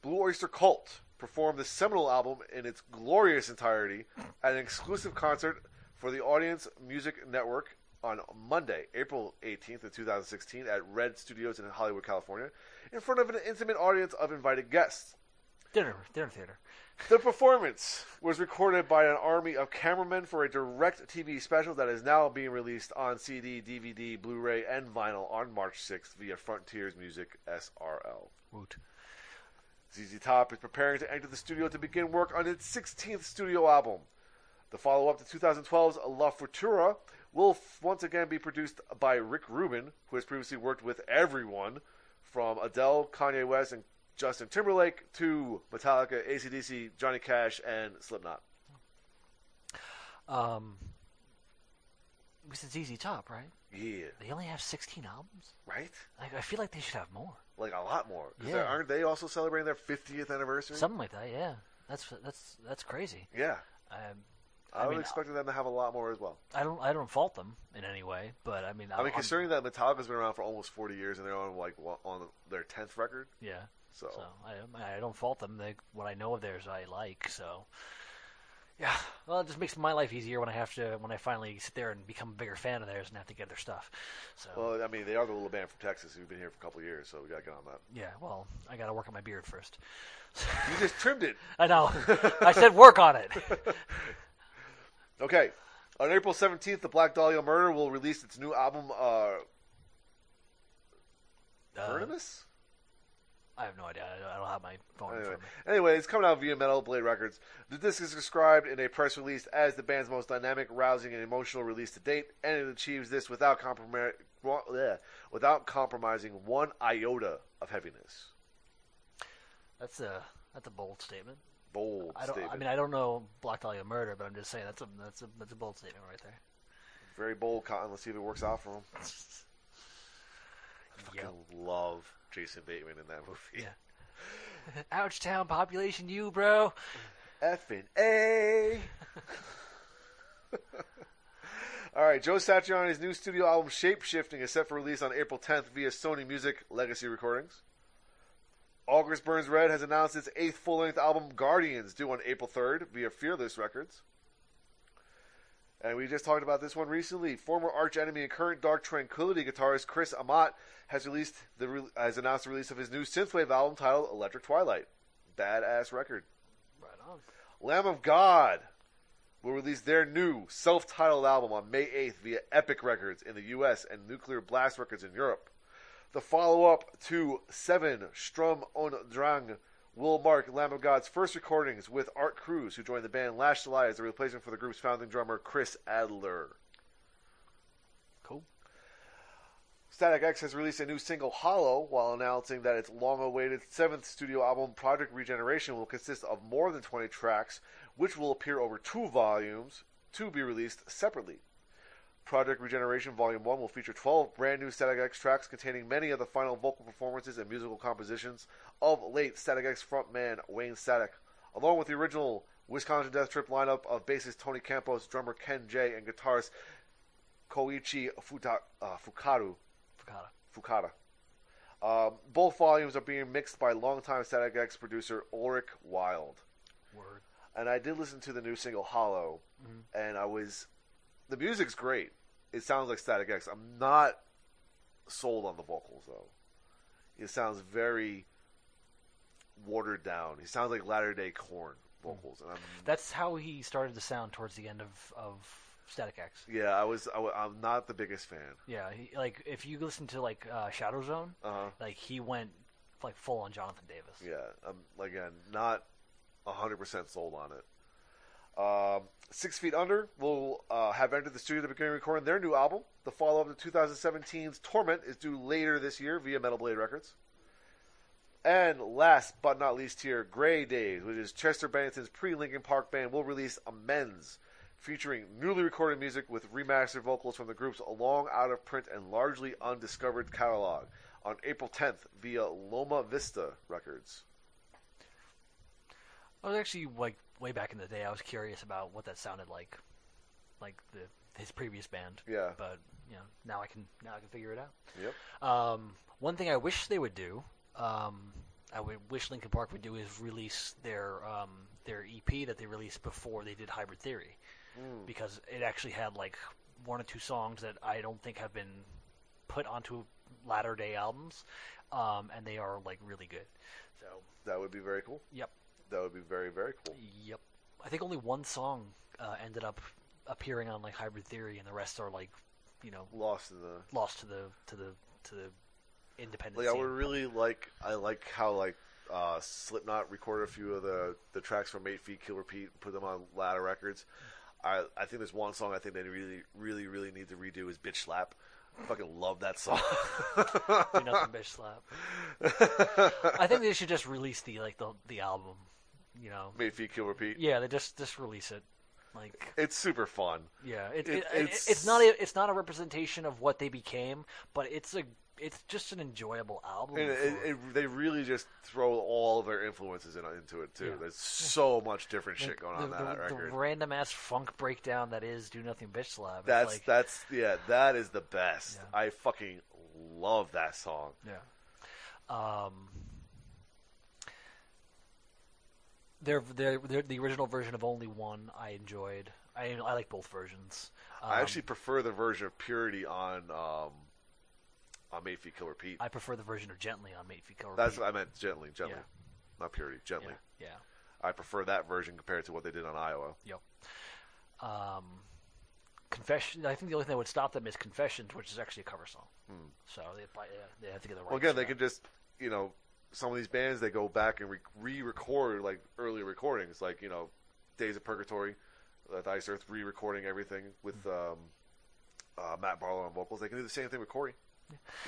[SPEAKER 3] Blue Oyster Cult performed the seminal album in its glorious entirety at an exclusive concert for the Audience Music Network on Monday, April 18th of 2016 at Red Studios in Hollywood, California, in front of an intimate audience of invited guests.
[SPEAKER 2] Dinner, dinner theater.
[SPEAKER 3] The performance was recorded by an army of cameramen for a direct TV special that is now being released on CD, DVD, Blu-ray, and vinyl on March 6th via Frontiers Music SRL.
[SPEAKER 2] Woot.
[SPEAKER 3] ZZ Top is preparing to enter the studio to begin work on its 16th studio album. The follow-up to 2012's La Futura will f- once again be produced by Rick Rubin, who has previously worked with everyone from Adele, Kanye West, and Justin Timberlake to Metallica, ACDC, Johnny Cash, and Slipknot.
[SPEAKER 2] Um, we said ZZ Top, right?
[SPEAKER 3] Yeah,
[SPEAKER 2] They only have 16 albums.
[SPEAKER 3] right?
[SPEAKER 2] Like, I feel like they should have more.
[SPEAKER 3] Like a lot more.
[SPEAKER 2] Yeah.
[SPEAKER 3] Aren't they also celebrating their 50th anniversary?
[SPEAKER 2] Something like that. Yeah, that's that's that's crazy.
[SPEAKER 3] yeah.
[SPEAKER 2] Um,
[SPEAKER 3] I,
[SPEAKER 2] I
[SPEAKER 3] would
[SPEAKER 2] mean,
[SPEAKER 3] expect them to have a lot more as well.
[SPEAKER 2] I don't I don't fault them in any way, but I mean,
[SPEAKER 3] I mean,
[SPEAKER 2] I'm-
[SPEAKER 3] considering that Metallica's been around for almost 40 years and they're on like on their 10th record,
[SPEAKER 2] yeah.
[SPEAKER 3] so,
[SPEAKER 2] So I, I don't fault them. They, what I know of theirs, I like. So yeah, well, it just makes my life easier when I have to when I finally sit there and become a bigger fan of theirs and have to get their stuff. So
[SPEAKER 3] well, I mean, they are the little band from Texas who've been here for a couple of years, so we gotta get on that.
[SPEAKER 2] yeah, well, I got to work on my beard first.
[SPEAKER 3] You just trimmed it.
[SPEAKER 2] I know. I said work on it.
[SPEAKER 3] Okay. On April 17th, the Black Dahlia Murder will release its new album, uh,
[SPEAKER 2] Uh, I have no idea. I don't have my phone in
[SPEAKER 3] Anyway,
[SPEAKER 2] front of me.
[SPEAKER 3] anyway, it's coming out via Metal Blade Records. The disc is described in a press release as the band's most dynamic, rousing, and emotional release to date, and it achieves this without compromi- without compromising one iota of heaviness.
[SPEAKER 2] That's a that's a bold statement.
[SPEAKER 3] Bold
[SPEAKER 2] I don't.
[SPEAKER 3] statement.
[SPEAKER 2] I mean, I don't know Black Dahlia murder, but I'm just saying that's a that's a that's a bold statement right there.
[SPEAKER 3] Very bold, Cotton. Let's see if it works out for him.
[SPEAKER 2] Yep.
[SPEAKER 3] Love Jason Bateman in that movie.
[SPEAKER 2] Yeah. Ouch town population, you bro.
[SPEAKER 3] F and A. All right, Joe Satriani's new studio album Shape Shifting is set for release on April 10th via Sony Music Legacy Recordings. August Burns Red has announced its eighth full length album Guardians, due on April 3rd via Fearless Records. And we just talked about this one recently. Former arch enemy and current Dark Tranquillity guitarist Chris Amott has released the re- has announced the release of his new synthwave album titled Electric Twilight. Badass record.
[SPEAKER 2] Right on.
[SPEAKER 3] Lamb of God will release their new self-titled album on May 8th via Epic Records in the US and Nuclear Blast Records in Europe. The follow-up to Seven Sturm und Drang will mark Lamb of God's first recordings with Art Cruz, who joined the band last July as a replacement for the group's founding drummer Chris Adler.
[SPEAKER 2] Cool.
[SPEAKER 3] Static X has released a new single, Hollow, while announcing that its long awaited seventh studio album, Project Regeneration, will consist of more than 20 tracks, which will appear over two volumes to be released separately. Project Regeneration Volume 1 will feature 12 brand new Static X tracks containing many of the final vocal performances and musical compositions of late Static X frontman Wayne Static, along with the original Wisconsin Death Trip lineup of bassist Tony Campos, drummer Ken Jay, and guitarist Koichi Futa, uh, Fukaru.
[SPEAKER 2] Fukada.
[SPEAKER 3] Fukada. Um, both volumes are being mixed by longtime Static X producer Ulrich Wild.
[SPEAKER 2] Word.
[SPEAKER 3] And I did listen to the new single Hollow, and I was. The music's great. It sounds like Static X. I'm not sold on the vocals, though. It sounds very watered down. He sounds like latter day Korn vocals. And I'm,
[SPEAKER 2] That's how he started to sound towards the end of of Static X.
[SPEAKER 3] yeah, I was. I, am not the biggest fan.
[SPEAKER 2] Yeah, he, like if you listen to like uh, Shadow Zone,
[SPEAKER 3] Uh huh.
[SPEAKER 2] like he went like full on Jonathan Davis.
[SPEAKER 3] Yeah, I'm again not hundred percent sold on it. Um, Six Feet Under will uh, have entered the studio to begin recording their new album. The follow-up to 2017's Torment is due later this year via Metal Blade Records. And last but not least here, Grey Daze, which is Chester Bennington's pre-Linkin Park band, will release Amends, featuring newly recorded music with remastered vocals from the group's long out-of-print and largely undiscovered catalog on April 10th via Loma Vista Records.
[SPEAKER 2] I was actually like way back in the day. I was curious about what that sounded like, like the his previous band.
[SPEAKER 3] Yeah.
[SPEAKER 2] But you know, now I can now I can figure it out.
[SPEAKER 3] Yep.
[SPEAKER 2] Um, one thing I wish they would do, um, I would wish Linkin Park would do is release their um, their EP that they released before they did Hybrid Theory, because it actually had like one or two songs that I don't think have been put onto latter day albums, um, and they are like really good. So
[SPEAKER 3] That would be very cool.
[SPEAKER 2] yep,
[SPEAKER 3] That would be very very cool.
[SPEAKER 2] yep. I think only one song uh, ended up appearing on like Hybrid Theory, and the rest are like, you know,
[SPEAKER 3] Lost in the
[SPEAKER 2] lost to the to the to the independent.
[SPEAKER 3] Like I
[SPEAKER 2] scene.
[SPEAKER 3] would really like. I like how like uh, Slipknot recorded a few of the the tracks from Mate Feed Kill Repeat, and put them on Ladder Records. I I think there's one song I think they really really really need to redo is Bitch Slap. I fucking love that song.
[SPEAKER 2] Do nothing bitch slap. I think they should just release the like the the album. You know,
[SPEAKER 3] Mate Feed Kill Repeat.
[SPEAKER 2] yeah, they just just release it. Like,
[SPEAKER 3] It's super fun.
[SPEAKER 2] yeah, it,
[SPEAKER 3] It-
[SPEAKER 2] it, it,
[SPEAKER 3] it's-
[SPEAKER 2] it's not a, it's not a representation of what they became, but it's a it's just an enjoyable album.
[SPEAKER 3] And it, it, they really just throw all of their influences in, into it too.
[SPEAKER 2] Yeah.
[SPEAKER 3] There's so much different shit going
[SPEAKER 2] the,
[SPEAKER 3] on in that
[SPEAKER 2] the,
[SPEAKER 3] record.
[SPEAKER 2] the random ass funk breakdown that is "Do Nothing Bitch Slap."
[SPEAKER 3] That's
[SPEAKER 2] like,
[SPEAKER 3] that's yeah, that is the best.
[SPEAKER 2] Yeah.
[SPEAKER 3] I fucking love that song.
[SPEAKER 2] Yeah. Um, their, their, their, the original version of Only One I enjoyed. I I like both versions. Um,
[SPEAKER 3] I actually prefer the version of Purity on um, on Mate Feed Kill Repeat.
[SPEAKER 2] I prefer the version of Gently on Mate Feed Kill
[SPEAKER 3] That's
[SPEAKER 2] Repeat.
[SPEAKER 3] what I meant gently, gently,
[SPEAKER 2] Yeah.
[SPEAKER 3] not Purity, gently.
[SPEAKER 2] yeah,
[SPEAKER 3] I prefer that version compared to what they did on Iowa.
[SPEAKER 2] Yep. Um, Confession. I think the only thing that would stop them is Confessions, which is actually a cover song. Hmm. So they probably- they have to get the right.
[SPEAKER 3] Well, again, they could just you know some of these bands they go back and re- re-record like early recordings, like you know Days of Purgatory, uh, Iced Earth re-recording everything with
[SPEAKER 2] Hmm.
[SPEAKER 3] um, uh, Matt Barlow on vocals. They can do the same thing with Corey.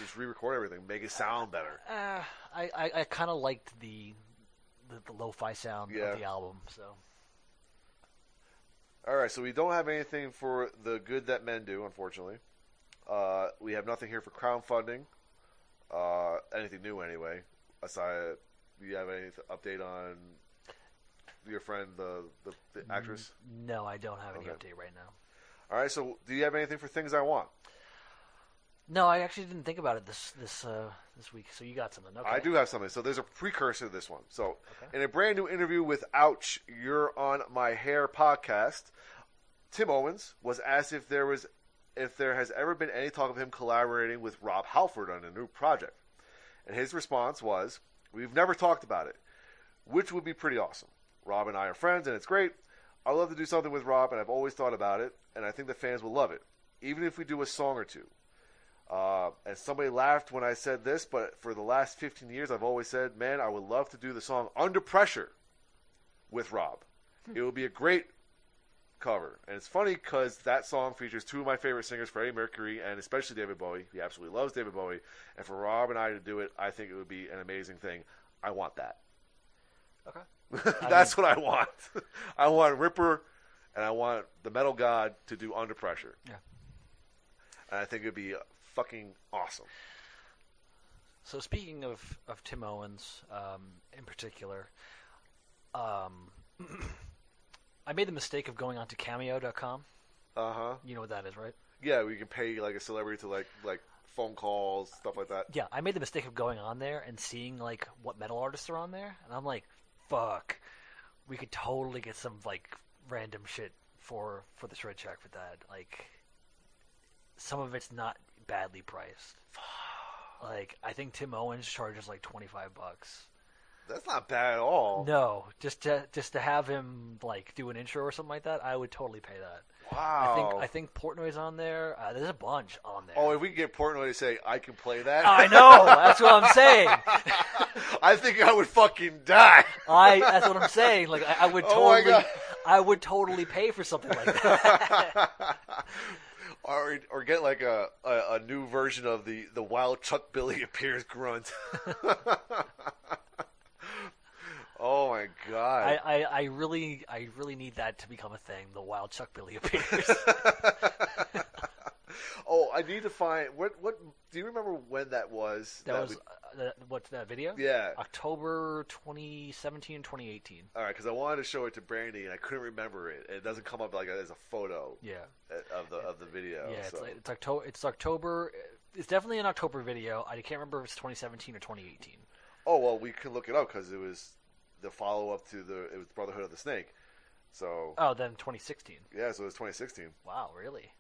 [SPEAKER 3] Just re-record everything, make it sound better.
[SPEAKER 2] Uh, I I, I kind of liked the, the the lo-fi sound
[SPEAKER 3] Yeah.
[SPEAKER 2] of the album. So
[SPEAKER 3] All right, so we don't have anything for the good that men do, unfortunately. Uh, we have nothing here for crowdfunding. Uh, anything new, anyway. Aside, do you have any update on your friend, the the, the actress?
[SPEAKER 2] no, I don't have any
[SPEAKER 3] Okay.
[SPEAKER 2] update right now.
[SPEAKER 3] All right, so do you have anything for things I want?
[SPEAKER 2] No, I actually didn't think about it this this uh, this week. So you got something? Okay.
[SPEAKER 3] I do have something. So there's a precursor to this one. So
[SPEAKER 2] Okay.
[SPEAKER 3] in a brand new interview with Ouch, You're on My Hair podcast, Tim Owens was asked if there was if there has ever been any talk of him collaborating with Rob Halford on a new project. And his response was, We've never talked about it, which would be pretty awesome. Rob and I are friends, and it's great. I love to do something with Rob, and I've always thought about it, and I think the fans will love it, even if we do a song or two. Uh, and somebody laughed when I said this, but for the last 15 years, I've always said, man, I would love to do the song Under Pressure with Rob. It would be a great cover. And it's funny because that song features two of my favorite singers, Freddie Mercury and especially David Bowie. He absolutely loves David Bowie. And for Rob and I to do it, I think it would be an amazing thing. I want that.
[SPEAKER 2] Okay.
[SPEAKER 3] That's what I want. I want Ripper and I want the Metal God to do Under Pressure.
[SPEAKER 2] Yeah.
[SPEAKER 3] And I think it would be fucking awesome.
[SPEAKER 2] So speaking of of Tim Owens, um, in particular, um, I made the mistake of going onto Cameo.com.
[SPEAKER 3] Uh huh.
[SPEAKER 2] You know what that is, right?
[SPEAKER 3] Yeah, we can pay like a celebrity to like like phone calls, stuff like that.
[SPEAKER 2] Yeah, I made the mistake of going on there and seeing like what metal artists are on there, and I'm like, fuck, we could totally get some like random shit for for the Shred Shack with that. Like, some of it's not badly priced. Like, I think Tim Owens charges like twenty five bucks.
[SPEAKER 3] That's not bad at all.
[SPEAKER 2] No, just to just to have him like do an intro or something like that, I would totally pay that.
[SPEAKER 3] Wow.
[SPEAKER 2] I think I think Portnoy's on there. Uh, there's a bunch on there.
[SPEAKER 3] oh, if we can get Portnoy to say I can play that,
[SPEAKER 2] I know. That's what I'm saying.
[SPEAKER 3] I think I would fucking die.
[SPEAKER 2] I that's what I'm saying. Like I, I would
[SPEAKER 3] Oh
[SPEAKER 2] totally,
[SPEAKER 3] God.
[SPEAKER 2] I would totally pay for something like that.
[SPEAKER 3] or or get like a, a, a new version of the the wild Chuck Billy appears grunt. Oh my god.
[SPEAKER 2] I, I, I really I really need that to become a thing. The wild Chuck Billy appears.
[SPEAKER 3] oh, I need to find what what do you remember when that was?
[SPEAKER 2] That was
[SPEAKER 3] we-
[SPEAKER 2] uh, that, what's that video?
[SPEAKER 3] yeah.
[SPEAKER 2] October 2017, 2018.
[SPEAKER 3] All right, because I wanted to show it to Brandy and I couldn't remember it. It doesn't come up like as a photo
[SPEAKER 2] Yeah,
[SPEAKER 3] of the of the video.
[SPEAKER 2] yeah. It's, like, it's October. It's October. It's definitely an October video. I can't remember if it's 2017 or 2018.
[SPEAKER 3] Oh well, we can look it up because it was the follow up to the it was Brotherhood of the Snake. So
[SPEAKER 2] Oh, then 2016.
[SPEAKER 3] yeah, so it was 2016.
[SPEAKER 2] Wow, really?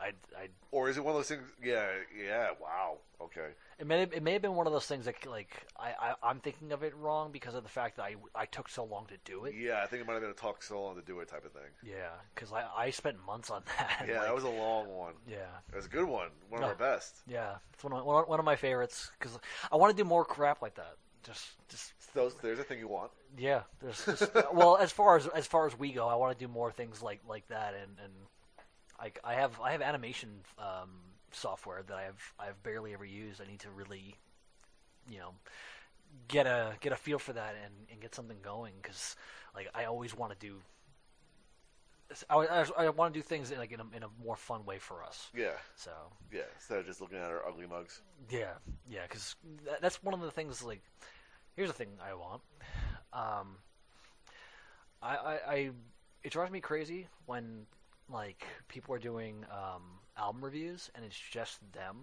[SPEAKER 2] I, I,
[SPEAKER 3] Or is it one of those things? Yeah, yeah. Wow. Okay.
[SPEAKER 2] it may it may have been one of those things that like I, I I'm thinking of it wrong because of the fact that I I took so long to do it.
[SPEAKER 3] Yeah, I think it might have been a talk so long to do it type of thing.
[SPEAKER 2] Yeah, because I I spent months on that.
[SPEAKER 3] Yeah,
[SPEAKER 2] like,
[SPEAKER 3] that was a long one.
[SPEAKER 2] yeah.
[SPEAKER 3] It was a good one. One of
[SPEAKER 2] No.
[SPEAKER 3] our best.
[SPEAKER 2] Yeah, it's one of my, one of- one of my favorites because I want to do more crap like that. Just, just
[SPEAKER 3] Those, there's a thing you want.
[SPEAKER 2] yeah. There's just, well, as far as as far as we go, I want to do more things like like that, and and like I have I have animation um, software that I've I've barely ever used. I need to really, you know, get a get a feel for that and, and get something going because like I always want to do. I, I, I want to do things in, like in a, in a more fun way for us.
[SPEAKER 3] Yeah,
[SPEAKER 2] So
[SPEAKER 3] yeah. Instead of just looking at our ugly mugs.
[SPEAKER 2] yeah, yeah, because that, that's one of the things. Like, here's the thing I want. Um, I, I, I, it drives me crazy when like people are doing um, album reviews and it's just them,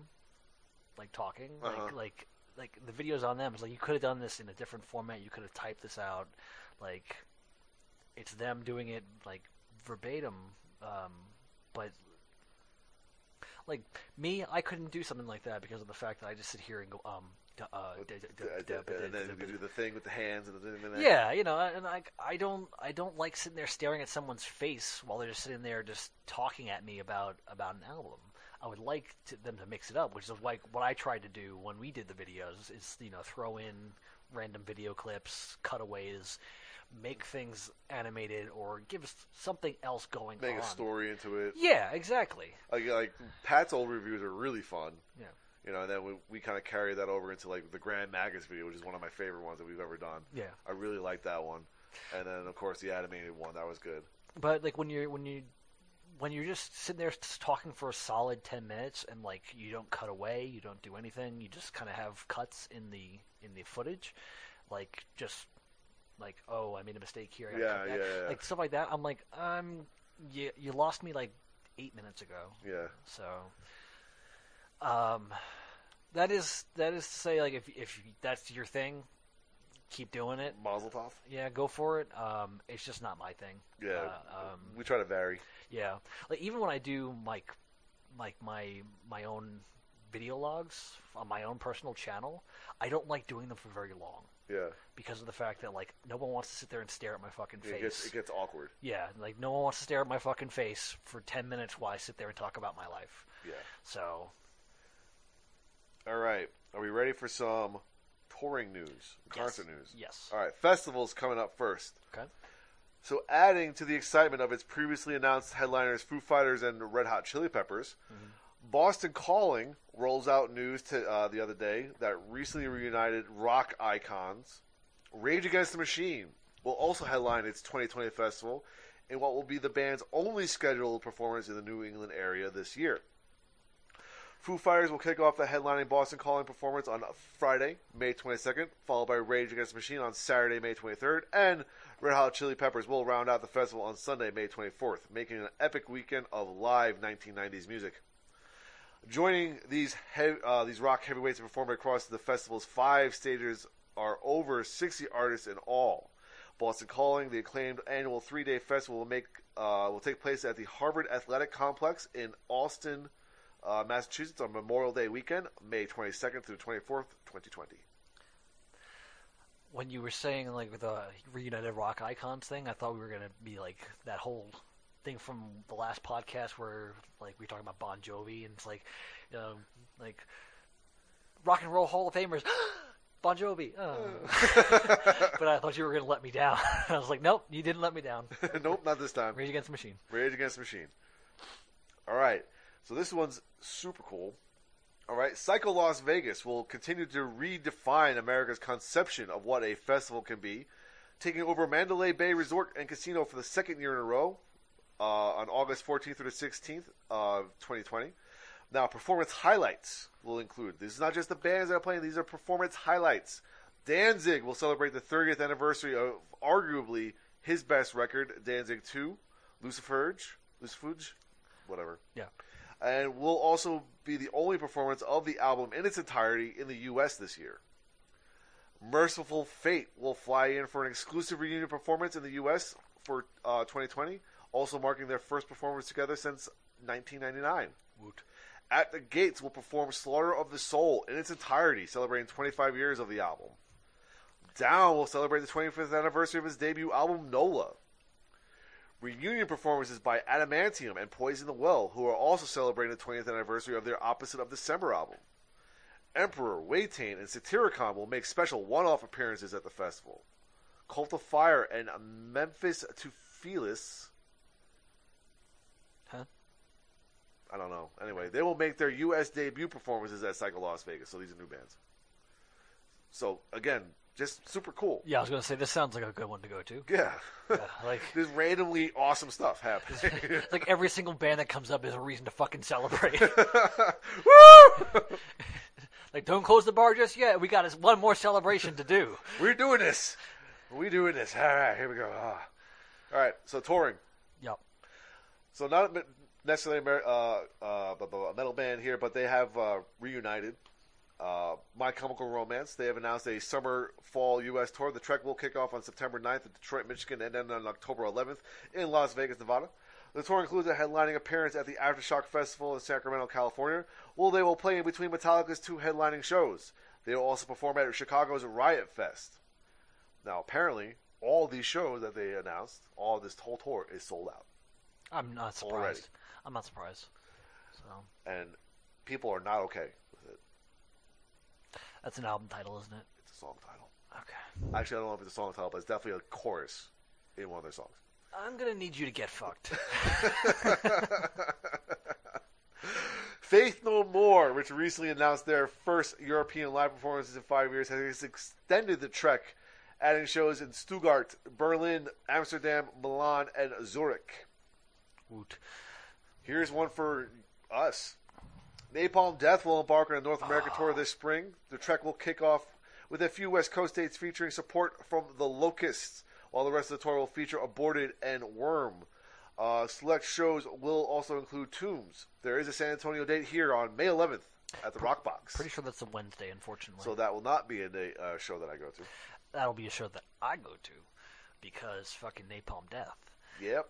[SPEAKER 2] like talking,
[SPEAKER 3] Uh-huh.
[SPEAKER 2] like like like the videos on them. It's like you could have done this in a different format. You could have typed this out, like it's them doing it like verbatim. Um, but like me, I couldn't do something like that because of the fact that I just sit here and go um. Uh,
[SPEAKER 3] and then do the thing with the hands and the and the-
[SPEAKER 2] yeah, you know, and I I don't I don't like sitting there staring at someone's face while they're just sitting there just talking at me about about an album. I would like to, them to mix it up, which is like what I tried to do when we did the videos. Is you know throw in random video clips, cutaways, make things animated, or give us something else going
[SPEAKER 3] make
[SPEAKER 2] on.
[SPEAKER 3] a story into it.
[SPEAKER 2] Yeah, exactly.
[SPEAKER 3] Like like Pat's old reviews are really fun.
[SPEAKER 2] Yeah.
[SPEAKER 3] You know, and then we, we kind of carry that over into like the Grand Magus video, which is one of my favorite ones that we've ever done.
[SPEAKER 2] Yeah.
[SPEAKER 3] I really like that one. And then of course the animated one that was good.
[SPEAKER 2] But like when you're when you when you're just sitting there talking for a solid ten minutes and like you don't cut away, you don't do anything, you just kind of have cuts in the in the footage, like just like oh I made a mistake here,
[SPEAKER 3] Yeah, yeah, yeah.
[SPEAKER 2] like stuff like that. I'm like um you you lost me like eight minutes ago,
[SPEAKER 3] Yeah.
[SPEAKER 2] so um that is that is to say like if if that's your thing, keep doing it.
[SPEAKER 3] Mazel tov.
[SPEAKER 2] Yeah, go for it. Um, it's just not my thing.
[SPEAKER 3] Yeah.
[SPEAKER 2] Uh, um,
[SPEAKER 3] we try to vary.
[SPEAKER 2] yeah, like even when I do like like my my own video logs on my own personal channel, I don't like doing them for very long
[SPEAKER 3] Yeah.
[SPEAKER 2] because of the fact that like no one wants to sit there and stare at my fucking
[SPEAKER 3] It
[SPEAKER 2] face.
[SPEAKER 3] gets it gets awkward.
[SPEAKER 2] yeah, like no one wants to stare at my fucking face for ten minutes while I sit there and talk about my life.
[SPEAKER 3] Yeah.
[SPEAKER 2] So
[SPEAKER 3] All right. Are we ready for some touring news, concert
[SPEAKER 2] yes,
[SPEAKER 3] news?
[SPEAKER 2] Yes.
[SPEAKER 3] All right. Festivals coming up first.
[SPEAKER 2] Okay.
[SPEAKER 3] So, adding to the excitement of its previously announced headliners Foo Fighters and Red Hot Chili Peppers, mm-hmm. Boston Calling rolls out news to, uh, the other day that recently reunited rock icons Rage Against the Machine will also headline its 2020 festival in what will be the band's only scheduled performance in the New England area this year. Foo Fighters will kick off the headlining Boston Calling performance on Friday, May 22nd, followed by Rage Against the Machine on Saturday, May 23rd, and Red Hot Chili Peppers will round out the festival on Sunday, May 24th, making an epic weekend of live 1990s music. Joining these uh, these rock heavyweights to perform across the festival's five stages are over 60 artists in all. Boston Calling, the acclaimed annual three-day festival, will make uh, will take place at the Harvard Athletic Complex in Allston, uh, Massachusetts on Memorial Day weekend, May 22nd through 24th, 2020.
[SPEAKER 2] when you were saying like the reunited rock icons thing, I thought we were gonna be like that whole thing from the last podcast where like we were talking about Bon Jovi and it's like, you know, like rock and roll Hall of Famers. Bon Jovi, oh. but I thought you were gonna let me down. I was like, nope, you didn't let me down.
[SPEAKER 3] nope, not this time.
[SPEAKER 2] Rage Against the Machine.
[SPEAKER 3] Rage Against the Machine. All right, so this one's super cool. All right, Psycho Las Vegas will continue to redefine America's conception of what a festival can be, taking over Mandalay Bay Resort and Casino for the second year in a row uh, on August 14th through the 16th of 2020. Now, performance highlights will include. This is not just the bands that are playing; these are performance highlights. Danzig will celebrate the 30th anniversary of arguably his best record, Danzig 2, Luciferge, Lucifuge, whatever
[SPEAKER 2] Yeah.
[SPEAKER 3] and will also be the only performance of the album in its entirety in the U.S. this year. Mercyful Fate will fly in for an exclusive reunion performance in the U.S. for uh, 2020, also marking their first performance together since 1999.
[SPEAKER 2] Woot.
[SPEAKER 3] At the Gates will perform Slaughter of the Soul in its entirety, celebrating 25 years of the album. Down will celebrate the 25th anniversary of his debut album, Nola. Reunion performances by Adamantium and Poison the Well, who are also celebrating the 20th anniversary of their Opposite of December album. Emperor, Watain, and Satyricon will make special one-off appearances at the festival. Cult of Fire and Memphis to Felis.
[SPEAKER 2] Huh?
[SPEAKER 3] I don't know. Anyway, they will make their U.S. debut performances at Psycho Las Vegas. So these are new bands. So again, just super cool.
[SPEAKER 2] Yeah, I was gonna say this sounds like a good one to go to.
[SPEAKER 3] Yeah,
[SPEAKER 2] Yeah, like
[SPEAKER 3] just randomly awesome stuff happens.
[SPEAKER 2] like every single band that comes up is a reason to fucking celebrate.
[SPEAKER 3] Woo!
[SPEAKER 2] like, don't close the bar just yet. We got us one more celebration to do.
[SPEAKER 3] We're doing this. We're doing this. All right, here we go. Ah. All right, so touring.
[SPEAKER 2] Yep.
[SPEAKER 3] So not necessarily a uh, uh, blah, metal band here, but they have uh, reunited. Uh, My Chemical Romance. They have announced a summer fall U.S. tour. The trek will kick off on September 9th in Detroit, Michigan, and end on October 11th in Las Vegas, Nevada. The tour includes a headlining appearance at the Aftershock Festival in Sacramento, California, where they will play in between Metallica's two headlining shows. They will also perform at Chicago's Riot Fest. Now, apparently, all these shows that they announced, all this whole tour, is sold out.
[SPEAKER 2] I'm not surprised.
[SPEAKER 3] Already.
[SPEAKER 2] I'm not surprised. So
[SPEAKER 3] And people are not okay with it.
[SPEAKER 2] that's an album title, isn't it?
[SPEAKER 3] It's a song title.
[SPEAKER 2] Okay.
[SPEAKER 3] Actually, I don't know if it's a song title, but it's definitely a chorus in one of their songs.
[SPEAKER 2] I'm gonna need you to get fucked.
[SPEAKER 3] Faith No More, which recently announced their first European live performances in five years, has extended the trek, adding shows in Stuttgart, Berlin, Amsterdam, Milan, and Zurich.
[SPEAKER 2] Woot.
[SPEAKER 3] Here's one for us. Napalm Death will embark on a North American tour this spring. The trek will kick off with a few West Coast dates featuring support from the Locusts, while the rest of the tour will feature Aborted and Worm. Uh, select shows will also include Tombs. There is a San Antonio date here on May 11th at the Rock Box.
[SPEAKER 2] Pretty sure that's a Wednesday, unfortunately.
[SPEAKER 3] So that will not be a day, uh, show that I go to.
[SPEAKER 2] That'll be a show that I go to because fucking Napalm Death.
[SPEAKER 3] Yep.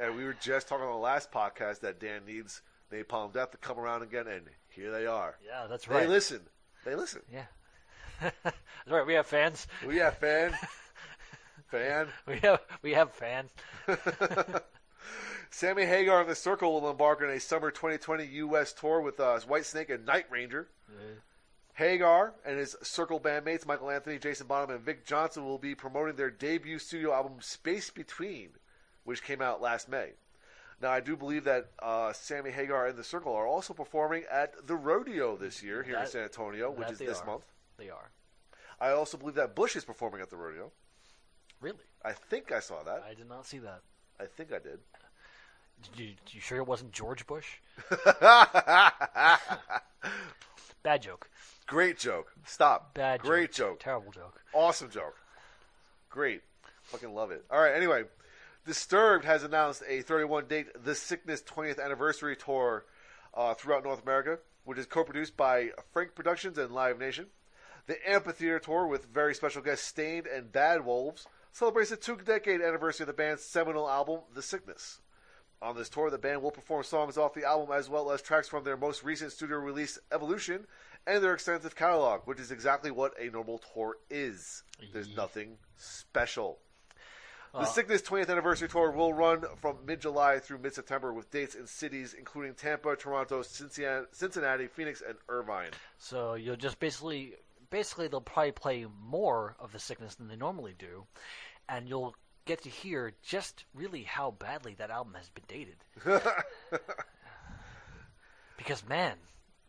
[SPEAKER 3] And we were just talking on the last podcast that Dan needs Napalm Death to come around again, and here they are.
[SPEAKER 2] Yeah, that's right.
[SPEAKER 3] They listen. They listen.
[SPEAKER 2] Yeah. that's right. We have fans.
[SPEAKER 3] We have fan. fan.
[SPEAKER 2] We have we have fans.
[SPEAKER 3] Sammy Hagar and the Circle will embark on a summer 2020 U.S. tour with uh, Whitesnake and Night Ranger. Hagar and his Circle bandmates Michael Anthony, Jason Bonham, and Vic Johnson will be promoting their debut studio album Space Between, which came out last May. Now, I do believe that uh, Sammy Hagar and the Circle are also performing at the Rodeo this year here in San Antonio, which is this
[SPEAKER 2] are.
[SPEAKER 3] month.
[SPEAKER 2] They are
[SPEAKER 3] I also believe that Bush is performing at the Rodeo.
[SPEAKER 2] really.
[SPEAKER 3] I think I saw that.
[SPEAKER 2] I did not see that.
[SPEAKER 3] I think I did.
[SPEAKER 2] Did you, you sure it wasn't George Bush? Bad joke.
[SPEAKER 3] Great joke. Stop.
[SPEAKER 2] Bad. joke.
[SPEAKER 3] Great joke.
[SPEAKER 2] Terrible joke.
[SPEAKER 3] Awesome joke. Great. Fucking love it. All right, anyway. Disturbed has announced a 31 date The Sickness 20th anniversary tour uh, throughout North America, which is co produced by Frank Productions and Live Nation. The Amphitheater tour with very special guests Staind and Bad Wolves celebrates the two decade anniversary of the band's seminal album, The Sickness. On this tour, the band will perform songs off the album as well as tracks from their most recent studio release, Evolution, and their extensive catalog, which is exactly what a normal tour is. There's nothing special. The
[SPEAKER 2] Uh,
[SPEAKER 3] Sickness 20th anniversary tour will run from mid July through mid September with dates in cities including Tampa, Toronto, Cincinnati, Cincinnati, Phoenix, and Irvine.
[SPEAKER 2] So you'll just basically, basically they'll probably play more of the sickness than they normally do, and you'll get to hear just really how badly that album has been dated. because man,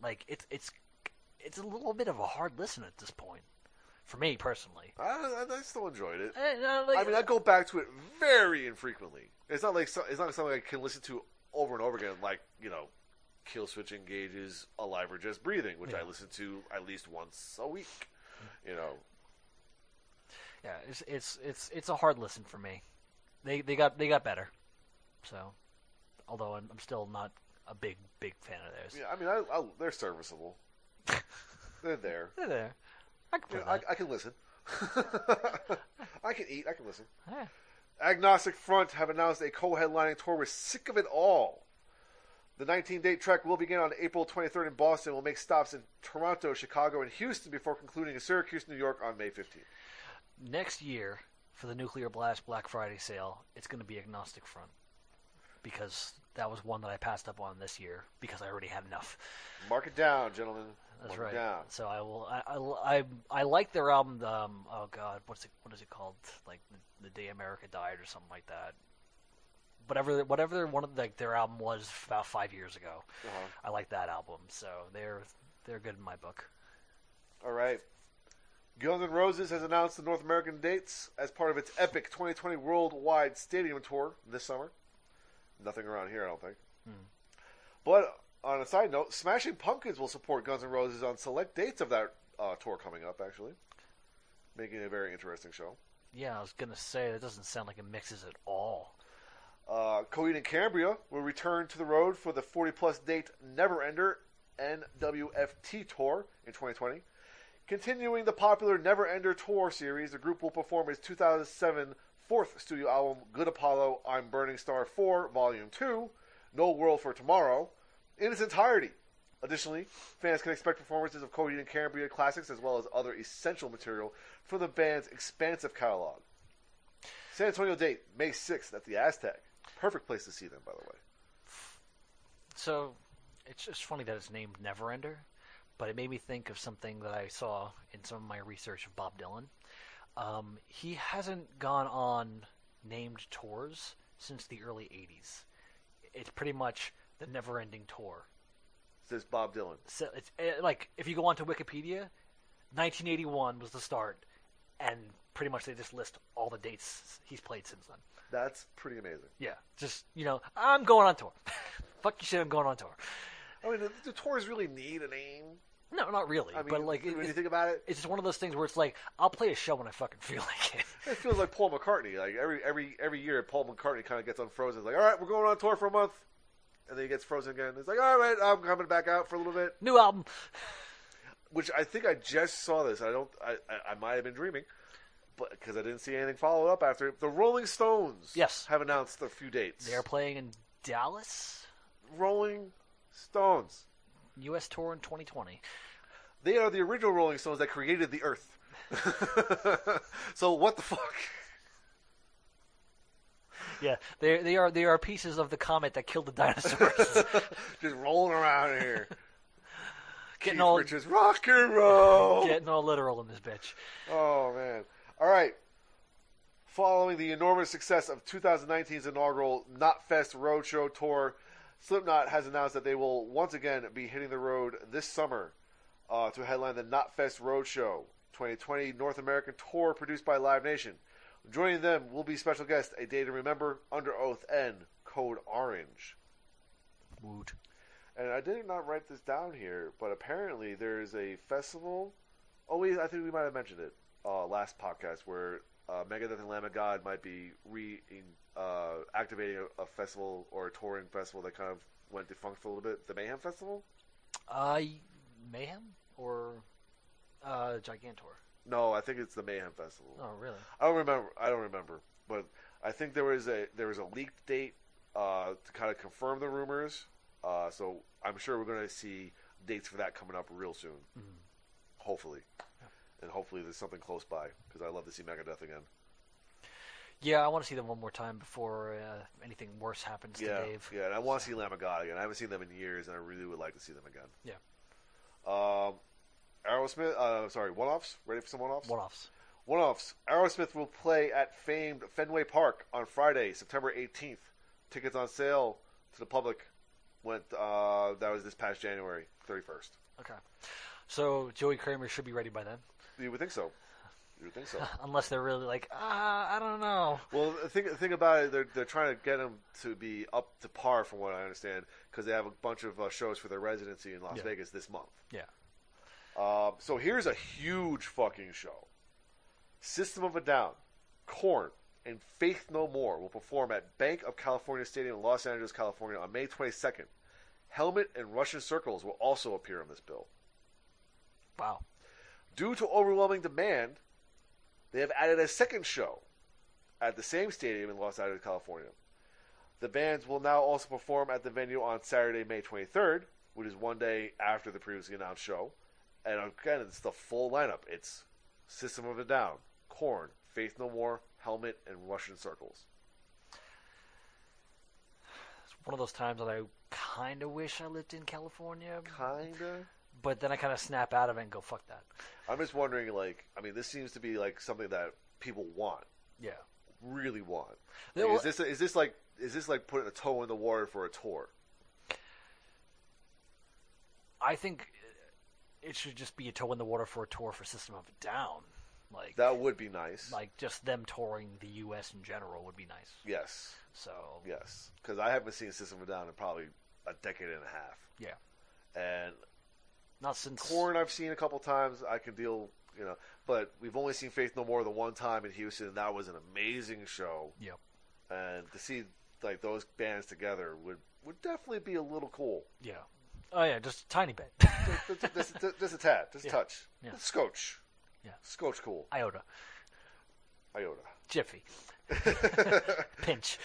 [SPEAKER 2] like it's it's it's a little bit of a hard listen at this point, for me personally.
[SPEAKER 3] I, I, I still enjoyed it.
[SPEAKER 2] Eh, no, like-
[SPEAKER 3] I mean, I go back to it very infrequently. It's not like so, it's not something I can listen to over and over again, like you know, Killswitch Engage's Alive or Just Breathing, which I listen to at least once a week. You know,
[SPEAKER 2] yeah, it's it's it's it's a hard listen for me. They they got they got better, so although I'm, I'm still not a big big fan of theirs.
[SPEAKER 3] yeah. I mean, I, I, they're serviceable. they're there.
[SPEAKER 2] They're there. I can
[SPEAKER 3] You know, I. I can listen. I can eat. I can listen.
[SPEAKER 2] Eh.
[SPEAKER 3] Agnostic Front have announced a co-headlining tour with Sick of It All. The 19-date trek will begin on April 23rd in Boston. Will make stops in Toronto, Chicago, and Houston before concluding in Syracuse, New York on May 15th.
[SPEAKER 2] Next year, for the Nuclear Blast Black Friday sale, it's going to be Agnostic Front. Because that was one that I passed up on this year because I already had enough.
[SPEAKER 3] Mark it down, gentlemen.
[SPEAKER 2] That's
[SPEAKER 3] Mark
[SPEAKER 2] right.
[SPEAKER 3] it down.
[SPEAKER 2] So I will. I, I, I, like their album. Um, oh God, what's it? What is it called? Like the, the Day America Died or something like that. Whatever, whatever their one of like their album was about five years ago.
[SPEAKER 3] Uh-huh.
[SPEAKER 2] I like that album. So they're they're good in my book.
[SPEAKER 3] All right. Guns N' Roses has announced the North American dates as part of its epic 2020 worldwide stadium tour this summer. Nothing around here, I don't think. But on a side note, Smashing Pumpkins will support Guns N' Roses on select dates of that uh, tour coming up. Actually, making it a very interesting show.
[SPEAKER 2] Yeah, I was gonna say that doesn't sound like it mixes at all.
[SPEAKER 3] Uh, Coheed and Cambria will return to the road for the 40 plus date Never Ender NWFT tour in 2020. Continuing the popular Never Ender tour series, the group will perform its 2007 fourth studio album, Good Apollo I'm Burning Star 4, Volume 2, No World for Tomorrow, in its entirety. Additionally, fans can expect performances of Coheed and Cambria classics as well as other essential material from the band's expansive catalog. San Antonio date, May 6th at the Aztec. Perfect place to see them, by the way.
[SPEAKER 2] So it's just funny that it's named Neverender, but it made me think of something that I saw in some of my research of Bob Dylan. Um, he hasn't gone on named tours since the early 80s. It's pretty much the never ending tour.
[SPEAKER 3] Says Bob Dylan.
[SPEAKER 2] So it's eh, like if you go onto Wikipedia, 1981 was the start, and pretty much they just list all the dates he's played since then.
[SPEAKER 3] That's pretty amazing.
[SPEAKER 2] Yeah, just you know, I'm going on tour. Fuck you, shit, I'm going on tour.
[SPEAKER 3] I mean, the, the tours really need a name.
[SPEAKER 2] No, not really.
[SPEAKER 3] I mean,
[SPEAKER 2] but like, it,
[SPEAKER 3] when you think about it,
[SPEAKER 2] it's just one of those things where it's like, I'll play a show when I fucking feel like it.
[SPEAKER 3] it feels like Paul McCartney. Like every every every year, Paul McCartney kind of gets unfrozen. It's like, all right, we're going on tour for a month, and then he gets frozen again. It's like, all right, I'm coming back out for a little bit.
[SPEAKER 2] New album.
[SPEAKER 3] Which I think I just saw this. I don't. I I, I might have been dreaming, but because I didn't see anything followed up after. it. The Rolling Stones,
[SPEAKER 2] Yes.
[SPEAKER 3] have announced a few dates.
[SPEAKER 2] They are playing in Dallas,
[SPEAKER 3] Rolling Stones.
[SPEAKER 2] U.S. tour in 2020.
[SPEAKER 3] They are the original Rolling Stones that created the Earth. so what the fuck?
[SPEAKER 2] Yeah, they they are they are pieces of the comet that killed the dinosaurs.
[SPEAKER 3] Just rolling around here.
[SPEAKER 2] getting
[SPEAKER 3] Keith
[SPEAKER 2] all
[SPEAKER 3] Richards, rock and roll.
[SPEAKER 2] getting all literal in this bitch.
[SPEAKER 3] Oh man! All right. Following the enormous success of 2019's inaugural Knotfest Roadshow tour, Slipknot has announced that they will once again be hitting the road this summer uh, to headline the Knotfest Roadshow 2020 North American tour produced by Live Nation. Joining them will be special guest A Day to Remember, Under Oath, and Code Orange.
[SPEAKER 2] Woot.
[SPEAKER 3] And I did not write this down here, but apparently there is a festival. Oh, we, I think we might have mentioned it uh, last podcast where uh, Megadeth and Lamb of God might be re uh, activating a, a festival or a touring festival that kind of went defunct for a little bit. The Mayhem Festival?
[SPEAKER 2] Uh, Mayhem or uh, Gigantor?
[SPEAKER 3] No, I think it's the Mayhem Festival.
[SPEAKER 2] Oh, really?
[SPEAKER 3] I don't remember. I don't remember, but I think there was a there was a leaked date uh, to kind of confirm the rumors. Uh, so I'm sure we're going to see dates for that coming up real soon. Hopefully, and hopefully there's something close by because I love to see Megadeth again.
[SPEAKER 2] Yeah, I want to see them one more time before uh, anything worse happens
[SPEAKER 3] Yeah,
[SPEAKER 2] to Dave.
[SPEAKER 3] yeah, and I want to see Lamb of God again. I haven't seen them in years, and I really would like to see them again.
[SPEAKER 2] Yeah.
[SPEAKER 3] Um, Aerosmith. Uh, sorry, one-offs. Ready for some one-offs?
[SPEAKER 2] One-offs.
[SPEAKER 3] One-offs. Aerosmith will play at famed Fenway Park on Friday, September 18th. Tickets on sale to the public went. Uh, that was this past January 31st.
[SPEAKER 2] Okay. So Joey Kramer should be ready by then,
[SPEAKER 3] You would think so. You think so.
[SPEAKER 2] unless they're really like, ah, I don't know.
[SPEAKER 3] well, the thing, about it, they're they're trying to get them to be up to par, from what I understand, because they have a bunch of uh, shows for their residency in Las
[SPEAKER 2] Yeah.
[SPEAKER 3] Vegas this month.
[SPEAKER 2] Yeah.
[SPEAKER 3] Um, so here's a huge fucking show. System of a Down, Korn, and Faith No More will perform at Banc of California Stadium in Los Angeles, California on May 22nd. Helmet and Russian Circles will also appear on this bill.
[SPEAKER 2] Wow.
[SPEAKER 3] Due to overwhelming demand, they have added a second show at the same stadium in Los Angeles, California. The bands will now also perform at the venue on Saturday, May 23rd, which is one day after the previously announced show. And again, it's the full lineup. It's System of a Down, Korn, Faith No More, Helmet, and Russian Circles.
[SPEAKER 2] It's one of those times that I kind of wish I lived in California,
[SPEAKER 3] Kinda.
[SPEAKER 2] But then I kind of snap out of it and go, fuck that.
[SPEAKER 3] I'm just wondering, like, I mean, this seems to be like something that people want,
[SPEAKER 2] Yeah.
[SPEAKER 3] really want. Like,
[SPEAKER 2] well-
[SPEAKER 3] is this is this like is this like putting a toe in the water for a tour?
[SPEAKER 2] I think it should just be a toe in the water for a tour for System of a Down. Like,
[SPEAKER 3] That would be nice.
[SPEAKER 2] like just them touring the U.S. in general would be nice.
[SPEAKER 3] yes,
[SPEAKER 2] So,
[SPEAKER 3] yes, because I haven't seen System of a Down in probably a decade and a half,
[SPEAKER 2] yeah.
[SPEAKER 3] and
[SPEAKER 2] Not since.
[SPEAKER 3] Korn I've seen a couple times. I can deal, you know, but we've only seen Faith No More the one time in Houston. and That was an amazing show,
[SPEAKER 2] Yep.
[SPEAKER 3] and to see like those bands together would would definitely be a little cool.
[SPEAKER 2] Yeah. Oh, yeah, just a tiny bit.
[SPEAKER 3] just, just, just, just a tad, just
[SPEAKER 2] Yeah.
[SPEAKER 3] a touch.
[SPEAKER 2] Yeah.
[SPEAKER 3] Scotch.
[SPEAKER 2] Yeah.
[SPEAKER 3] Scotch cool.
[SPEAKER 2] Iota.
[SPEAKER 3] Iota.
[SPEAKER 2] Jiffy. Pinch.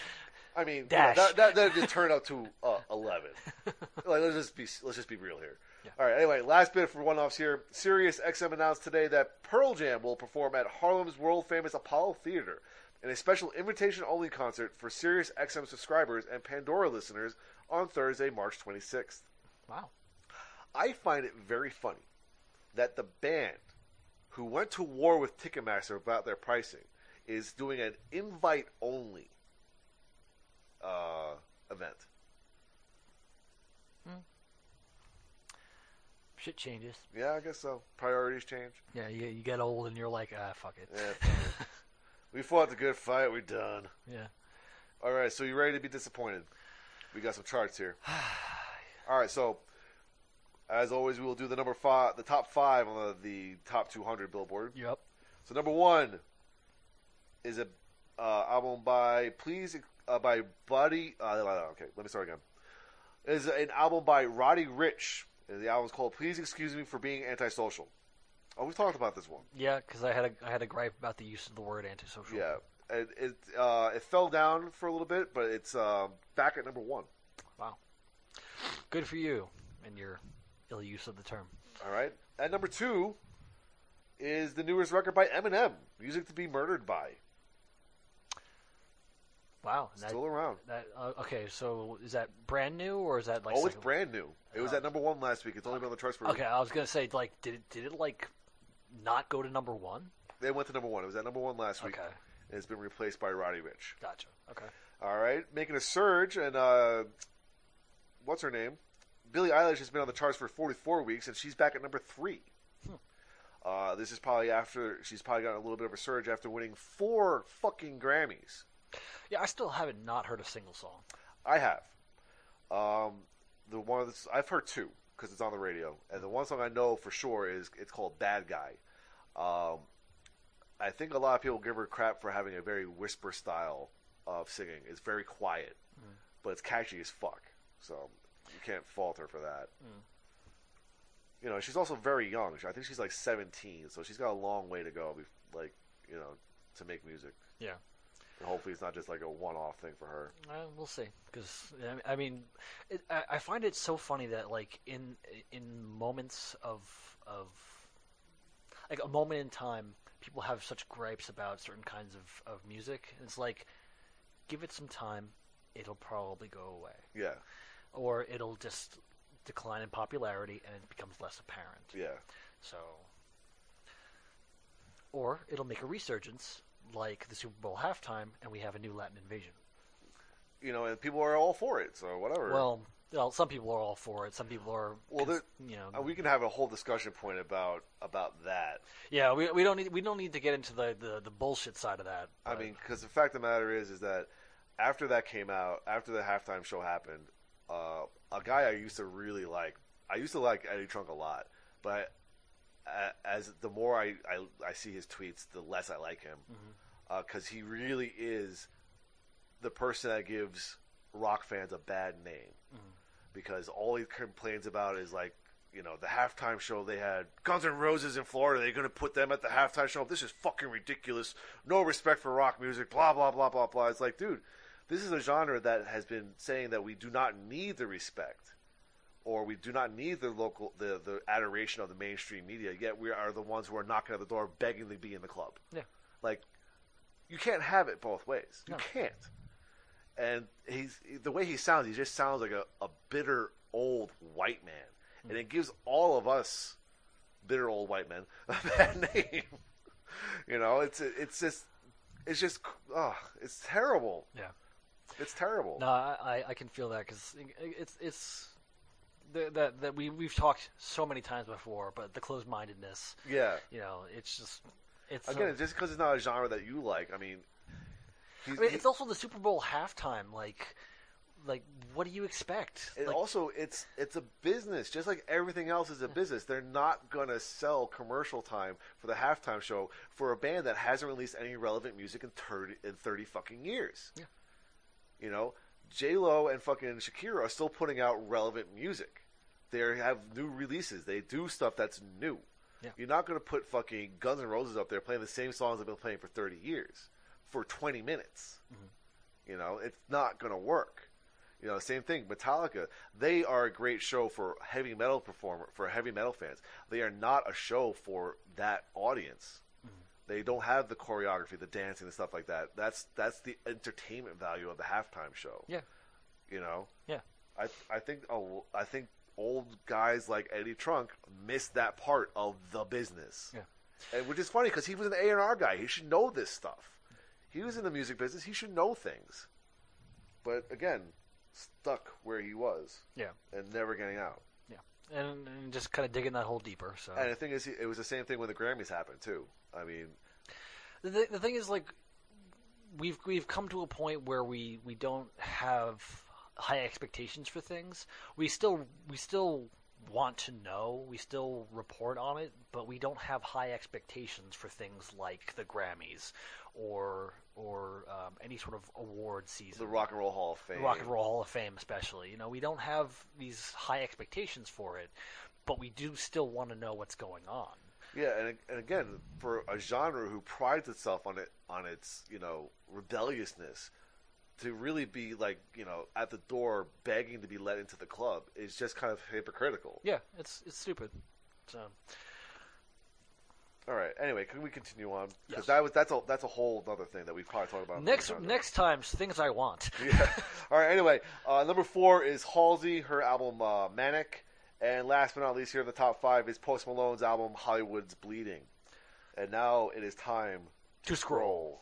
[SPEAKER 3] I mean, you know, that, that, that did turn up to uh, eleven. like, let's just be let's just be real here.
[SPEAKER 2] Yeah.
[SPEAKER 3] All right. Anyway, last bit for one-offs here. Sirius XM announced today that Pearl Jam will perform at Harlem's world-famous Apollo Theater in a special invitation-only concert for Sirius XM subscribers and Pandora listeners on Thursday, March 26th.
[SPEAKER 2] Wow.
[SPEAKER 3] I find it very funny that the band who went to war with Ticketmaster about their pricing is doing an invite only uh, event.
[SPEAKER 2] Shit changes.
[SPEAKER 3] Yeah, I guess so. Priorities change.
[SPEAKER 2] Yeah, you, you get old and you're like, ah, fuck it.
[SPEAKER 3] Yeah, we fought the good fight. We're done.
[SPEAKER 2] Yeah.
[SPEAKER 3] All right, so you ready to be disappointed? We got some charts here. All right, so as always, we will do the number five, the top five on the, the top 200 Billboard.
[SPEAKER 2] Yep.
[SPEAKER 3] So number one is a uh, album by Please uh, by Buddy. Uh, okay, let me start again. Is an album by Roddy Ricch. The album's called "Please Excuse Me for Being Antisocial." Oh, we've talked about this one.
[SPEAKER 2] Yeah, because I had a I had a gripe about the use of the word antisocial.
[SPEAKER 3] Yeah, it it, uh, it fell down for a little bit, but it's um, back at number one.
[SPEAKER 2] Wow. Good for you and your ill use of the term.
[SPEAKER 3] All right, at number two is the newest record by Eminem, "Music to Be Murdered By."
[SPEAKER 2] Wow. That,
[SPEAKER 3] Still around.
[SPEAKER 2] that uh, okay. So is that brand new or is that like?
[SPEAKER 3] oh, it's brand new. It was
[SPEAKER 2] Oh.
[SPEAKER 3] at number one last week. It's only been on the charts for.
[SPEAKER 2] Okay, I was gonna say like, did it did it like not go to number one?
[SPEAKER 3] They went to number one. It was at number one last week.
[SPEAKER 2] Okay,
[SPEAKER 3] And it's been replaced by Roddy Ricch.
[SPEAKER 2] gotcha. Okay.
[SPEAKER 3] All right, making a surge, and uh, what's her name? Billie Eilish has been on the charts for 44 weeks, and she's back at number three. Uh, this is probably after she's probably gotten a little bit of a surge after winning four fucking Grammys.
[SPEAKER 2] Yeah, I still haven't not heard a single song.
[SPEAKER 3] I have. Um, the one that's, I've heard two because it's on the radio, and the one song I know for sure is it's called "Bad Guy." Um, I think a lot of people give her crap for having a very whisper style of singing. It's very quiet, but it's catchy as fuck. So you can't fault her for that. You know, she's also very young. I think she's like 17, so she's got a long way to go. Like, you know, to make music.
[SPEAKER 2] Yeah.
[SPEAKER 3] And hopefully, it's not just like a one-off thing for her.
[SPEAKER 2] Uh, we'll see, because I mean, it, I, I find it so funny that like in in moments of of like a moment in time, people have such gripes about certain kinds of of music. It's like, give it some time, it'll probably go away,
[SPEAKER 3] Yeah,
[SPEAKER 2] or it'll just decline in popularity and it becomes less apparent.
[SPEAKER 3] yeah.
[SPEAKER 2] So, or it'll make a resurgence like the Super Bowl halftime, and we have a new Latin invasion.
[SPEAKER 3] you know, and people are all for it. So whatever.
[SPEAKER 2] Well, well, some people are all for it. Some people are,
[SPEAKER 3] Well,
[SPEAKER 2] cons-
[SPEAKER 3] there-
[SPEAKER 2] you know,
[SPEAKER 3] Uh, we can have a whole discussion point about about that.
[SPEAKER 2] yeah. We, we don't need we don't need to get into the, the, the bullshit side of that.
[SPEAKER 3] I mean, because the fact of the matter is, is that after that came out, after the halftime show happened, uh, a guy I used to really like, I used to like Eddie Trunk a lot, but a- as the more I, I, I see his tweets, the less I like him, mm-hmm. uh, because he really is the person that gives rock fans a bad name, mm-hmm. because all he complains about is like, you know, the halftime show they had Guns N' Roses in Florida. They're going to put them at the halftime show. This is fucking ridiculous. No respect for rock music. Blah blah blah blah blah. It's like, dude, this is a genre that has been saying that we do not need the respect, or we do not need the local the the adoration of the mainstream media. Yet we are the ones who are knocking at the door, begging to be in the club.
[SPEAKER 2] Yeah.
[SPEAKER 3] Like, you can't have it both ways. You
[SPEAKER 2] No.
[SPEAKER 3] can't. And he's the way he sounds. He just sounds like a, a bitter old white man, hmm. and it gives all of us bitter old white men a bad name. you know, it's it's just it's just oh, it's terrible.
[SPEAKER 2] Yeah.
[SPEAKER 3] It's terrible.
[SPEAKER 2] No, I, I- can feel that because it's it's that that we we've talked so many times before, but the closed mindedness,
[SPEAKER 3] Yeah.
[SPEAKER 2] you know, it's just it's
[SPEAKER 3] Again, just because it's not a genre that you like, I mean,
[SPEAKER 2] I mean,
[SPEAKER 3] he-
[SPEAKER 2] it's also the Super Bowl halftime. Like, like what do you expect?
[SPEAKER 3] And
[SPEAKER 2] Like,
[SPEAKER 3] also, it's it's a business, just like everything else is a business. They're not gonna sell commercial time for the halftime show for a band that hasn't released any relevant music in thirty in thirty fucking years.
[SPEAKER 2] Yeah.
[SPEAKER 3] You know, J Lo and fucking Shakira are still putting out relevant music. They have new releases. They do stuff that's new.
[SPEAKER 2] Yeah.
[SPEAKER 3] You're not gonna put fucking Guns N' Roses up there playing the same songs they've been playing for thirty years for twenty minutes. Mm-hmm. You know, it's not gonna work. You know, same thing. Metallica, they are a great show for heavy metal performer for heavy metal fans. They are not a show for that audience. They don't have the choreography, the dancing, and stuff like that. That's that's the entertainment value of the halftime show.
[SPEAKER 2] yeah,
[SPEAKER 3] You know,
[SPEAKER 2] yeah,
[SPEAKER 3] I I think oh, I think old guys like Eddie Trunk missed that part of the business.
[SPEAKER 2] Yeah.
[SPEAKER 3] and which is funny because he was an A and R guy. He should know this stuff. He was in the music business. He should know things. But again, stuck where he was
[SPEAKER 2] yeah,
[SPEAKER 3] and never getting out.
[SPEAKER 2] yeah, and, and just kind of digging that hole deeper. So
[SPEAKER 3] And the thing is, it was the same thing when the Grammys happened too. I mean,
[SPEAKER 2] the, th- the thing is like we've we've come to a point where we we don't have high expectations for things we still we still want to know we still report on it but we don't have high expectations for things like the grammys or or um, any sort of award season
[SPEAKER 3] the Rock and Roll Hall of Fame.
[SPEAKER 2] The Rock and Roll Hall of Fame, especially. You know, we don't have these high expectations for it, but we do still want to know what's going on.
[SPEAKER 3] Yeah, and, and again, for a genre who prides itself on it on its you know rebelliousness, to really be like you know at the door begging to be let into the club is just kind of hypocritical.
[SPEAKER 2] Yeah, it's it's stupid. So
[SPEAKER 3] All right. Anyway, can we continue on? Because
[SPEAKER 2] Yes.
[SPEAKER 3] that was that's a that's a whole other thing that we've probably talked about.
[SPEAKER 2] next
[SPEAKER 3] times.
[SPEAKER 2] next time, things I want.
[SPEAKER 3] Yeah. All right. Anyway, uh, number four is Halsey, her album uh, Manic, and last but not least, here in the top five is Post Malone's album Hollywood's Bleeding. And now it is time
[SPEAKER 2] to scroll.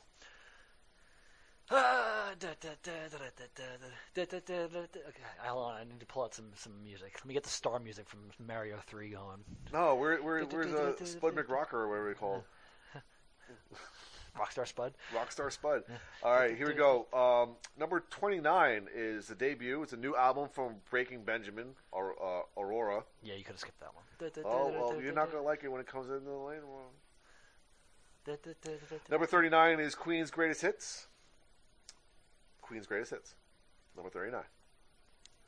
[SPEAKER 2] Okay, hold on. I need to pull out some, some music. Let me get the star music from Mario Three going.
[SPEAKER 3] No, we're we're we're the Spud McRocker or whatever we call.
[SPEAKER 2] Rockstar Spud.
[SPEAKER 3] Rockstar Spud. All right, here we go. Um, number twenty nine is the debut. It's a new album from Breaking Benjamin or uh, Aurora.
[SPEAKER 2] Yeah, you could have skipped that one.
[SPEAKER 3] Oh
[SPEAKER 2] da,
[SPEAKER 3] well,
[SPEAKER 2] da,
[SPEAKER 3] you're not gonna like it when it comes into the lane. Well. Number 39 is Queen's Greatest Hits. Queen's Greatest Hits. Number 39.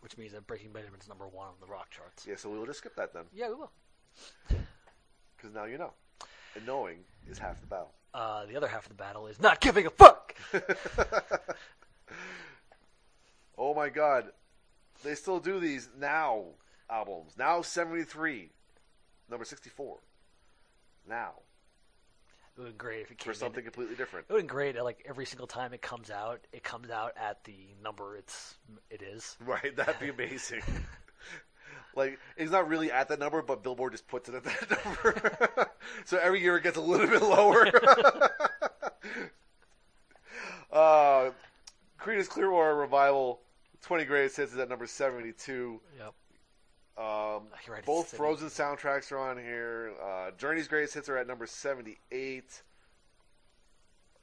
[SPEAKER 2] Which means that Breaking Benjamin's number one on the rock charts.
[SPEAKER 3] Yeah, so we'll just skip that then,
[SPEAKER 2] Yeah, we will.
[SPEAKER 3] because now you know. And knowing is half the battle.
[SPEAKER 2] Uh, the other half of the battle is not giving a fuck.
[SPEAKER 3] oh my god. They still do these now albums. Now 73. Number 64. Now.
[SPEAKER 2] It would be great if it came
[SPEAKER 3] For
[SPEAKER 2] in-
[SPEAKER 3] something completely different.
[SPEAKER 2] It would be great. Like every single time it comes out, it comes out at the number it's it is.
[SPEAKER 3] Right, that'd be amazing. like, it's not really at that number, but Billboard just puts it at that number. so every year it gets a little bit lower. uh, Creedence Clearwater Revival, 20 Greatest Hits is at number 72.
[SPEAKER 2] Yep.
[SPEAKER 3] Um,
[SPEAKER 2] right,
[SPEAKER 3] both Frozen soundtracks are on here. Uh, Journey's Greatest Hits are at number 78.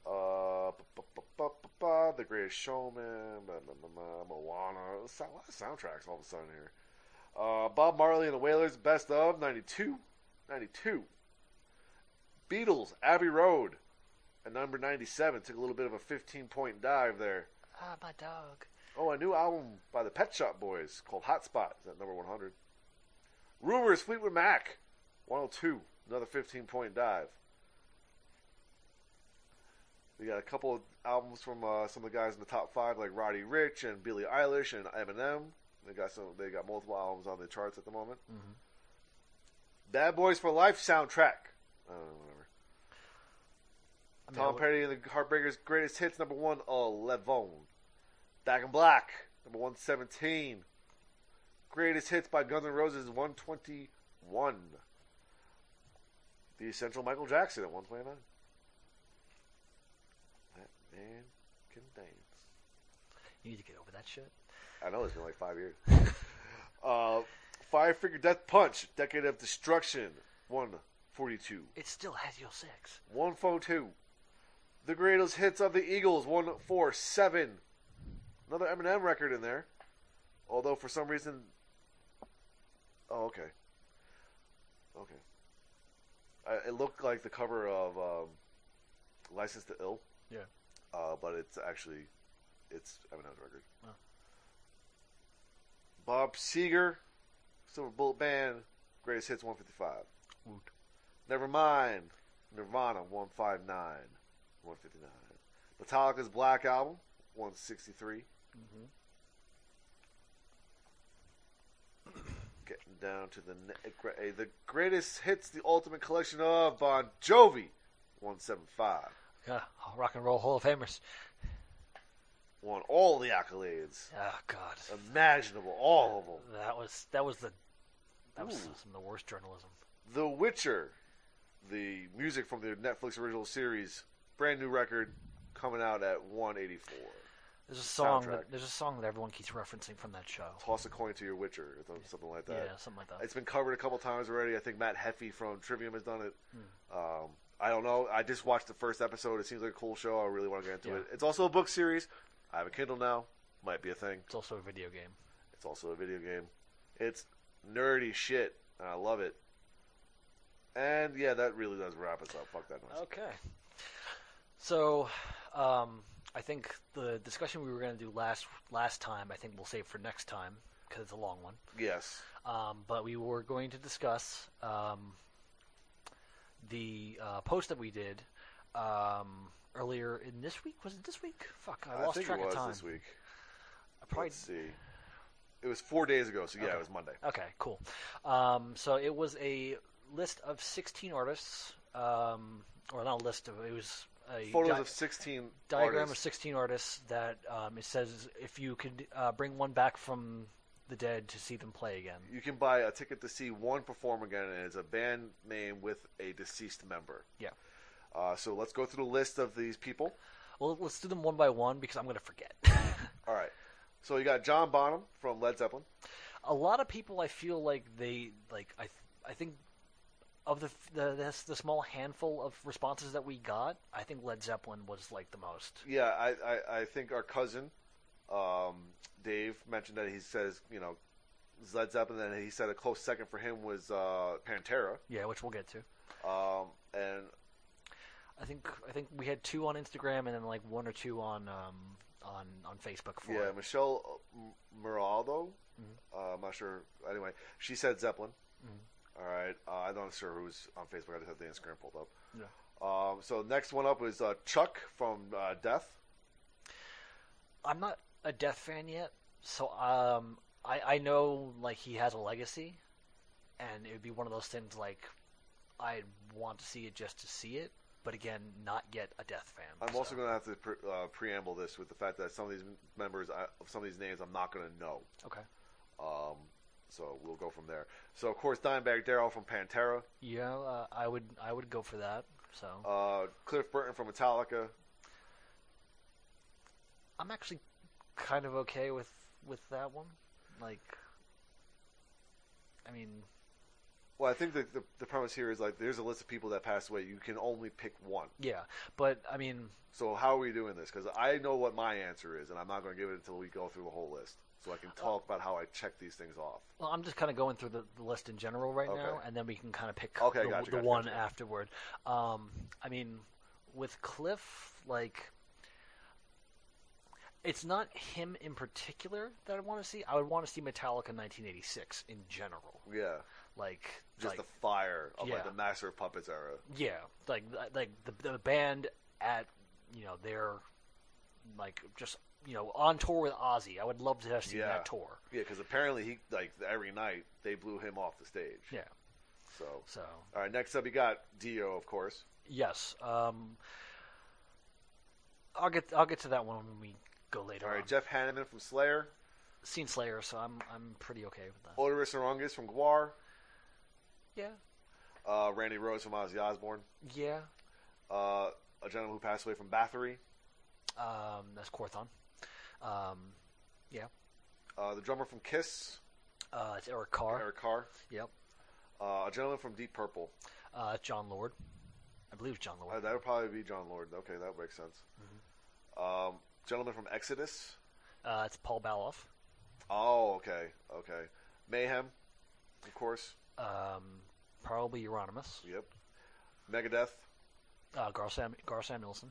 [SPEAKER 3] Uh, ba- ba- ba, The Greatest Showman, Moana. A lot of soundtracks all of a sudden here. Uh, Bob Marley and the Wailers, Best of, 92. 92. Beatles, Abbey Road, at number 97. Took a little bit of a 15 point dive there.
[SPEAKER 2] Ah, my dog.
[SPEAKER 3] Oh, a new album by the Pet Shop Boys called Hotspot is at number 100. Rumors Fleetwood Mac, 102, another 15 point dive. We got a couple of albums from uh, some of the guys in the top five, like Roddy Ricch and Billie Eilish and Eminem. They got some. They got multiple albums on the charts at the moment.
[SPEAKER 2] Mhm.
[SPEAKER 3] Bad Boys for Life soundtrack. Uh, whatever.
[SPEAKER 2] I mean, I
[SPEAKER 3] Tom Petty and the Heartbreakers' greatest hits, number one, Eleven. Back in Black, number 117. Greatest hits by Guns N' Roses, 121. The Essential Michael Jackson at 129. That man can dance.
[SPEAKER 2] You need to get over that shit.
[SPEAKER 3] I know it's been like five years. uh, Five Finger Death Punch, Decade of Destruction, 142.
[SPEAKER 2] It still has your six.
[SPEAKER 3] 142. The greatest hits of the Eagles, 147. Another Eminem record in there. Although for some reason. Oh, okay. Okay. I, it looked like the cover of um, License to Ill.
[SPEAKER 2] Yeah.
[SPEAKER 3] Uh, but it's actually. It's Eminem's record.
[SPEAKER 2] Oh.
[SPEAKER 3] Bob Seger, Silver Bullet Band, greatest hits 155.
[SPEAKER 2] Woot.
[SPEAKER 3] Never mind. Nirvana 159, 159. Metallica's Black Album 163.
[SPEAKER 2] Mhm.
[SPEAKER 3] Getting down to the ne- the greatest hits, the ultimate collection of Bon Jovi 175.
[SPEAKER 2] Yeah, rock and roll Hall of Famers.
[SPEAKER 3] Won all the accolades
[SPEAKER 2] Oh God,
[SPEAKER 3] imaginable, all of them.
[SPEAKER 2] that was that was the that was some of the worst journalism.
[SPEAKER 3] The Witcher, the music from the Netflix original series, brand new record coming out at 184.
[SPEAKER 2] There's a song. That, there's a song that everyone keeps referencing from that show.
[SPEAKER 3] Toss a coin to your Witcher, or th- something like that.
[SPEAKER 2] Yeah, something like that.
[SPEAKER 3] It's been covered a couple times already. I think Matt Heafy from Trivium has done it.
[SPEAKER 2] Hmm.
[SPEAKER 3] Um, I don't know. I just watched the first episode. It seems like a cool show. I really want to get into
[SPEAKER 2] Yeah.
[SPEAKER 3] it. It's also a book series. I have a Kindle now. Might be a thing.
[SPEAKER 2] It's also a video game.
[SPEAKER 3] It's also a video game. It's nerdy shit, and I love it. And yeah, that really does wrap us up. Fuck that noise.
[SPEAKER 2] Okay. So, um, I think the discussion we were going to do last last time, I think we'll save for next time because it's a long one.
[SPEAKER 3] Yes.
[SPEAKER 2] Um, but we were going to discuss um, the uh, post that we did um, earlier in this week. Was it this week? Fuck, I lost
[SPEAKER 3] think
[SPEAKER 2] track
[SPEAKER 3] it was
[SPEAKER 2] of time.
[SPEAKER 3] this week.
[SPEAKER 2] I probably
[SPEAKER 3] Let's see. It was four days ago, so yeah,
[SPEAKER 2] Okay.
[SPEAKER 3] it was Monday.
[SPEAKER 2] Okay, cool. Um, so it was a list of 16 artists, um, or not a list of, it was a
[SPEAKER 3] Photos
[SPEAKER 2] di-
[SPEAKER 3] of 16
[SPEAKER 2] diagram
[SPEAKER 3] artists.
[SPEAKER 2] of 16 artists that um, it says if you could uh, bring one back from the dead to see them play again.
[SPEAKER 3] You can buy a ticket to see one perform again, and it's a band name with a deceased member.
[SPEAKER 2] Yeah.
[SPEAKER 3] Uh, so let's go through the list of these people.
[SPEAKER 2] Well, let's do them one by one because I'm going to forget.
[SPEAKER 3] All right. So you got John Bonham from Led Zeppelin.
[SPEAKER 2] a lot of people, I feel like they like. I th- I think of the the, the the small handful of responses that we got, I think Led Zeppelin was like the most.
[SPEAKER 3] Yeah, I, I, I think our cousin, um, Dave, mentioned that he says, you know, Led Zeppelin, and he said a close second for him was uh, Pantera.
[SPEAKER 2] Yeah, which we'll get to.
[SPEAKER 3] Um, and
[SPEAKER 2] I think I think we had two on Instagram and then like one or two on um, on on Facebook for
[SPEAKER 3] yeah,
[SPEAKER 2] it.
[SPEAKER 3] Michelle M- Muraldo.
[SPEAKER 2] Mhm.
[SPEAKER 3] Uh, I'm not sure. Anyway, she said Zeppelin.
[SPEAKER 2] Mhm.
[SPEAKER 3] All right. Uh, I'm not sure who's on Facebook. I just have the Instagram pulled up.
[SPEAKER 2] Yeah.
[SPEAKER 3] Um, so next one up is uh, Chuck from uh, Death.
[SPEAKER 2] I'm not a Death fan yet, so um, I I know like he has a legacy, and it would be one of those things like I'd want to see it just to see it, but again, not yet a Death fan.
[SPEAKER 3] I'm
[SPEAKER 2] so.
[SPEAKER 3] also going to have to pre- uh, preamble this with the fact that some of these members, I, some of these names, I'm not going to know.
[SPEAKER 2] okay.
[SPEAKER 3] Um, so we'll go from there. So of course, Dimebag Darrell from Pantera,
[SPEAKER 2] Yeah, uh, I would I would go for that. So
[SPEAKER 3] uh, Cliff Burton from Metallica.
[SPEAKER 2] I'm actually kind of okay with with that one. Like, I mean,
[SPEAKER 3] Well, I think the, the the premise here is like there's a list of people that passed away. You can only pick one.
[SPEAKER 2] yeah, but I mean,
[SPEAKER 3] So how are we doing this? Because I know what my answer is, and I'm not going to give it until we go through the whole list, so I can talk about how I check these things off.
[SPEAKER 2] well, I'm just kind of going through the, the list in general right now, and then we can kind of pick
[SPEAKER 3] Okay,
[SPEAKER 2] the,
[SPEAKER 3] gotcha,
[SPEAKER 2] the
[SPEAKER 3] gotcha,
[SPEAKER 2] one
[SPEAKER 3] gotcha.
[SPEAKER 2] afterward. Um, I mean, with Cliff, like, it's not him in particular that I want to see. I would want to see Metallica 1986 in general.
[SPEAKER 3] Yeah,
[SPEAKER 2] Like,
[SPEAKER 3] just
[SPEAKER 2] like,
[SPEAKER 3] the fire of like the Master of Puppets era.
[SPEAKER 2] yeah, like like the the band at you know their like just you know on tour with Ozzy. I would love to have seen
[SPEAKER 3] Yeah.
[SPEAKER 2] that tour.
[SPEAKER 3] Yeah, because apparently he like every night they blew him off the stage.
[SPEAKER 2] Yeah.
[SPEAKER 3] So,
[SPEAKER 2] So
[SPEAKER 3] all right, next up you got Dio, of course.
[SPEAKER 2] yes, um, I'll get I'll get to that one when we go later.
[SPEAKER 3] All right,
[SPEAKER 2] on.
[SPEAKER 3] Jeff Hanneman from Slayer,
[SPEAKER 2] Seen Slayer, so I'm I'm pretty okay with that.
[SPEAKER 3] Oderus Urungus from GWAR,
[SPEAKER 2] Yeah,
[SPEAKER 3] uh, Randy Rhoads from Ozzy Osbourne,
[SPEAKER 2] yeah.
[SPEAKER 3] uh, a gentleman who passed away from Bathory,
[SPEAKER 2] Um, that's Quorthon. Um, yeah.
[SPEAKER 3] uh, the drummer from Kiss,
[SPEAKER 2] Uh, it's Eric Carr.
[SPEAKER 3] Eric Carr,
[SPEAKER 2] Yep.
[SPEAKER 3] uh, a gentleman from Deep Purple.
[SPEAKER 2] Uh, Jon Lord. I believe it's John
[SPEAKER 3] Uh,
[SPEAKER 2] Lord.
[SPEAKER 3] that would probably be Jon Lord. Okay, that makes sense. Um, gentleman from Exodus.
[SPEAKER 2] Uh, it's Paul Baloff.
[SPEAKER 3] Oh, okay, okay. Mayhem, of course.
[SPEAKER 2] Um, probably Euronymous.
[SPEAKER 3] Yep. Megadeth.
[SPEAKER 2] Uh, Gar, Sam- Gar Samuelson.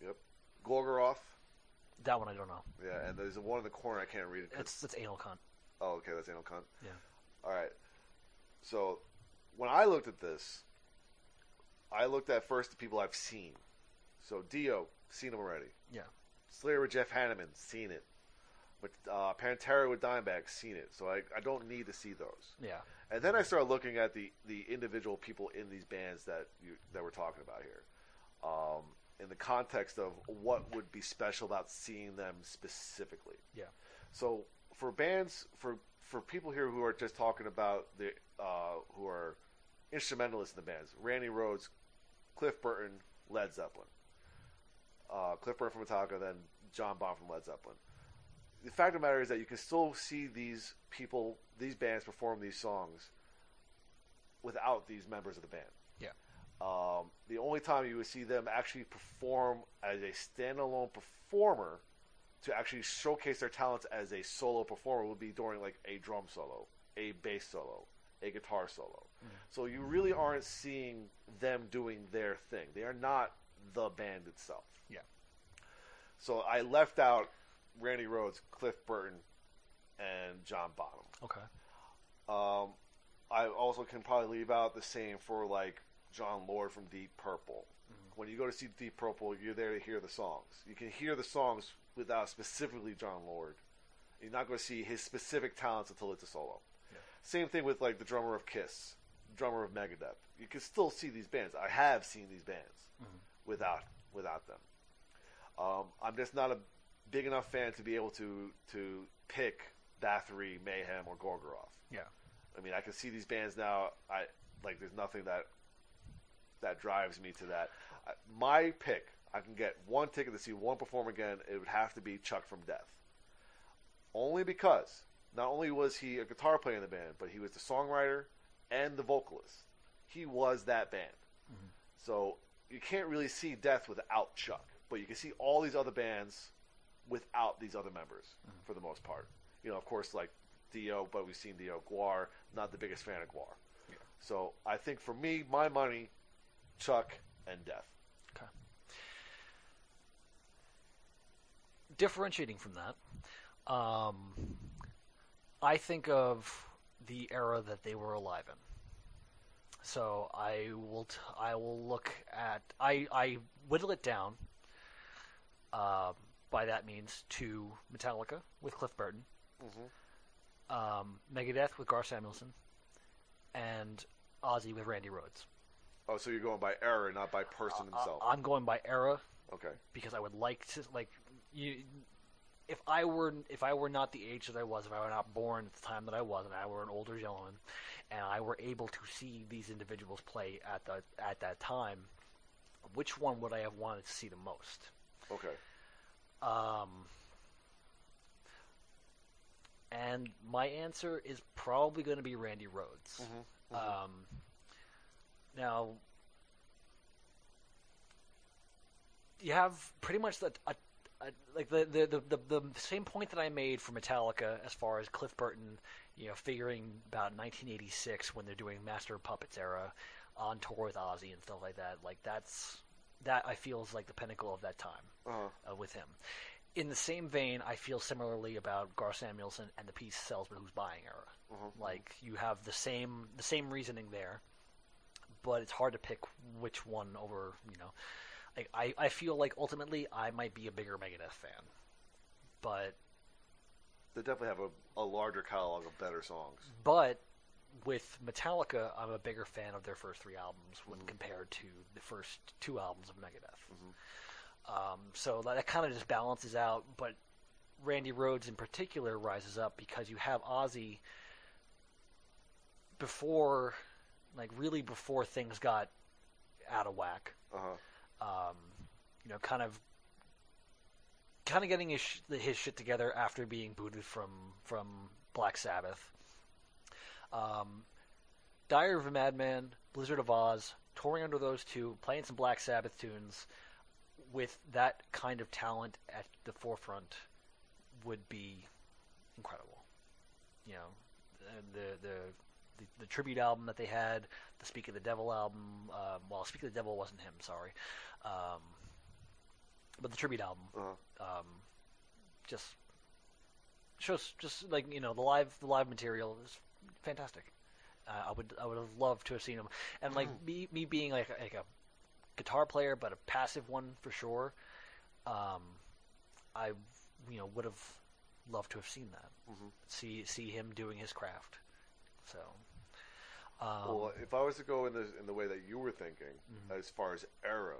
[SPEAKER 3] Yep. Gorgoroth.
[SPEAKER 2] That one I don't know.
[SPEAKER 3] Yeah, and there's a one in the corner I can't read it.
[SPEAKER 2] It's it's anal cunt.
[SPEAKER 3] Oh, okay, that's anal cunt.
[SPEAKER 2] Yeah.
[SPEAKER 3] All right. So when I looked at this, I looked at first the people I've seen. So Dio, seen him already.
[SPEAKER 2] Yeah.
[SPEAKER 3] Slayer with Jeff Hanneman, seen it. But uh, Pantera with Dimebag, seen it. So I, I don't need to see those.
[SPEAKER 2] Yeah.
[SPEAKER 3] And then I started looking at the, the individual people in these bands that you that we're talking about here, um, in the context of what would be special about seeing them specifically.
[SPEAKER 2] Yeah.
[SPEAKER 3] So for bands, for for people here who are just talking about the uh, who are instrumentalists in the bands, Randy Rhoads, Cliff Burton, Led Zeppelin, uh, Cliff Burton from Metallica, then John Bonham from Led Zeppelin. The fact of the matter is that you can still see these people, these bands perform these songs without these members of the band.
[SPEAKER 2] Yeah.
[SPEAKER 3] Um, the only time you would see them actually perform as a standalone performer to actually showcase their talents as a solo performer would be during like a drum solo, a bass solo, a guitar solo. So you really aren't seeing them doing their thing. They are not the band itself.
[SPEAKER 2] Yeah.
[SPEAKER 3] So I left out Randy Rhoads, Cliff Burton, and John Bonham.
[SPEAKER 2] Okay.
[SPEAKER 3] Um, I also can probably leave out the same for like Jon Lord from Deep Purple. When you go to see Deep Purple, you're there to hear the songs. You can hear the songs without specifically Jon Lord. You're not going to see his specific talents until it's a solo.
[SPEAKER 2] Yeah.
[SPEAKER 3] Same thing with like the drummer of Kiss, drummer of Megadeth. You can still see these bands. I have seen these bands without without them. Um, I'm just not a big enough fan to be able to to pick Bathory, Mayhem, or Gorgoroth.
[SPEAKER 2] Yeah.
[SPEAKER 3] I mean, I can see these bands now. I like. There's nothing that that drives me to that. I, my pick. I can get one ticket to see one perform again. It would have to be Chuck from Death. Only because not only was he a guitar player in the band, but he was the songwriter and the vocalist. He was that band. Mm-hmm. So you can't really see Death without Chuck, but you can see all these other bands without these other members for the most part. You know, of course, like Dio, but we've seen Dio. GWAR, not the biggest fan of GWAR. So I think for me, my money, Chuck and Death.
[SPEAKER 2] Okay. Differentiating from that, um, I think of the era that they were alive in. So I will t- I will look at I I whittle it down. Uh, by that means to Metallica with Cliff Burton, mm-hmm. um, Megadeth with Gar Samuelson, and Ozzy with Randy Rhoads.
[SPEAKER 3] Oh, so you're going by era, not by person
[SPEAKER 2] I-
[SPEAKER 3] himself.
[SPEAKER 2] I'm going by era
[SPEAKER 3] okay.
[SPEAKER 2] because I would like to like you. If I were if I were not the age that I was, if I were not born at the time that I was, and I were an older gentleman, and I were able to see these individuals play at the at that time, which one would I have wanted to see the most?
[SPEAKER 3] Okay.
[SPEAKER 2] Um, and my answer is probably going to be Randy Rhoads. Um, now, you have pretty much the, a, a, like the, the, the, the, the same point that I made for Metallica as far as Cliff Burton, you know, figuring about 1986 when they're doing Master of Puppets era on tour with Ozzy and stuff like that. Like that's that I feel is like the pinnacle of that time
[SPEAKER 3] Uh-huh.
[SPEAKER 2] uh, with him. in the same vein, I feel similarly about Gar Samuelson and the Peace Salesman Who's Buying era.
[SPEAKER 3] Mhm.
[SPEAKER 2] Like you have the same the same reasoning there, but it's hard to pick which one over. You know, like I I feel like ultimately I might be a bigger Megadeth fan, but
[SPEAKER 3] They definitely have a, a larger catalog of better songs.
[SPEAKER 2] but with Metallica, I'm a bigger fan of their first three albums when compared to the first two albums of Megadeth. Um, so that, that kind of just balances out. But Randy Rhoads in particular rises up because you have Ozzy before, like really before things got out of whack.
[SPEAKER 3] Uh huh.
[SPEAKER 2] Um, you know, kind of, kind of getting his sh- his shit together after being booted from from Black Sabbath. Um, Diary of a Madman, Blizzard of Ozz, touring under those two, playing some Black Sabbath tunes, with that kind of talent at the forefront, would be incredible. You know, the the the, the tribute album that they had, the Speak of the Devil album. Um, well, Speak of the Devil wasn't him, sorry, um, but the tribute album
[SPEAKER 3] Uh-huh.
[SPEAKER 2] um, just shows just like you know the live the live material is fantastic. Uh, I would I would have loved to have seen him, and like me me being like a, like a guitar player, but a passive one for sure. Um, I you know would have loved to have seen that.
[SPEAKER 3] Mhm.
[SPEAKER 2] See see him doing his craft. So. Um,
[SPEAKER 3] Well, if I was to go in the in the way that you were thinking,
[SPEAKER 2] Mm-hmm.
[SPEAKER 3] as far as era,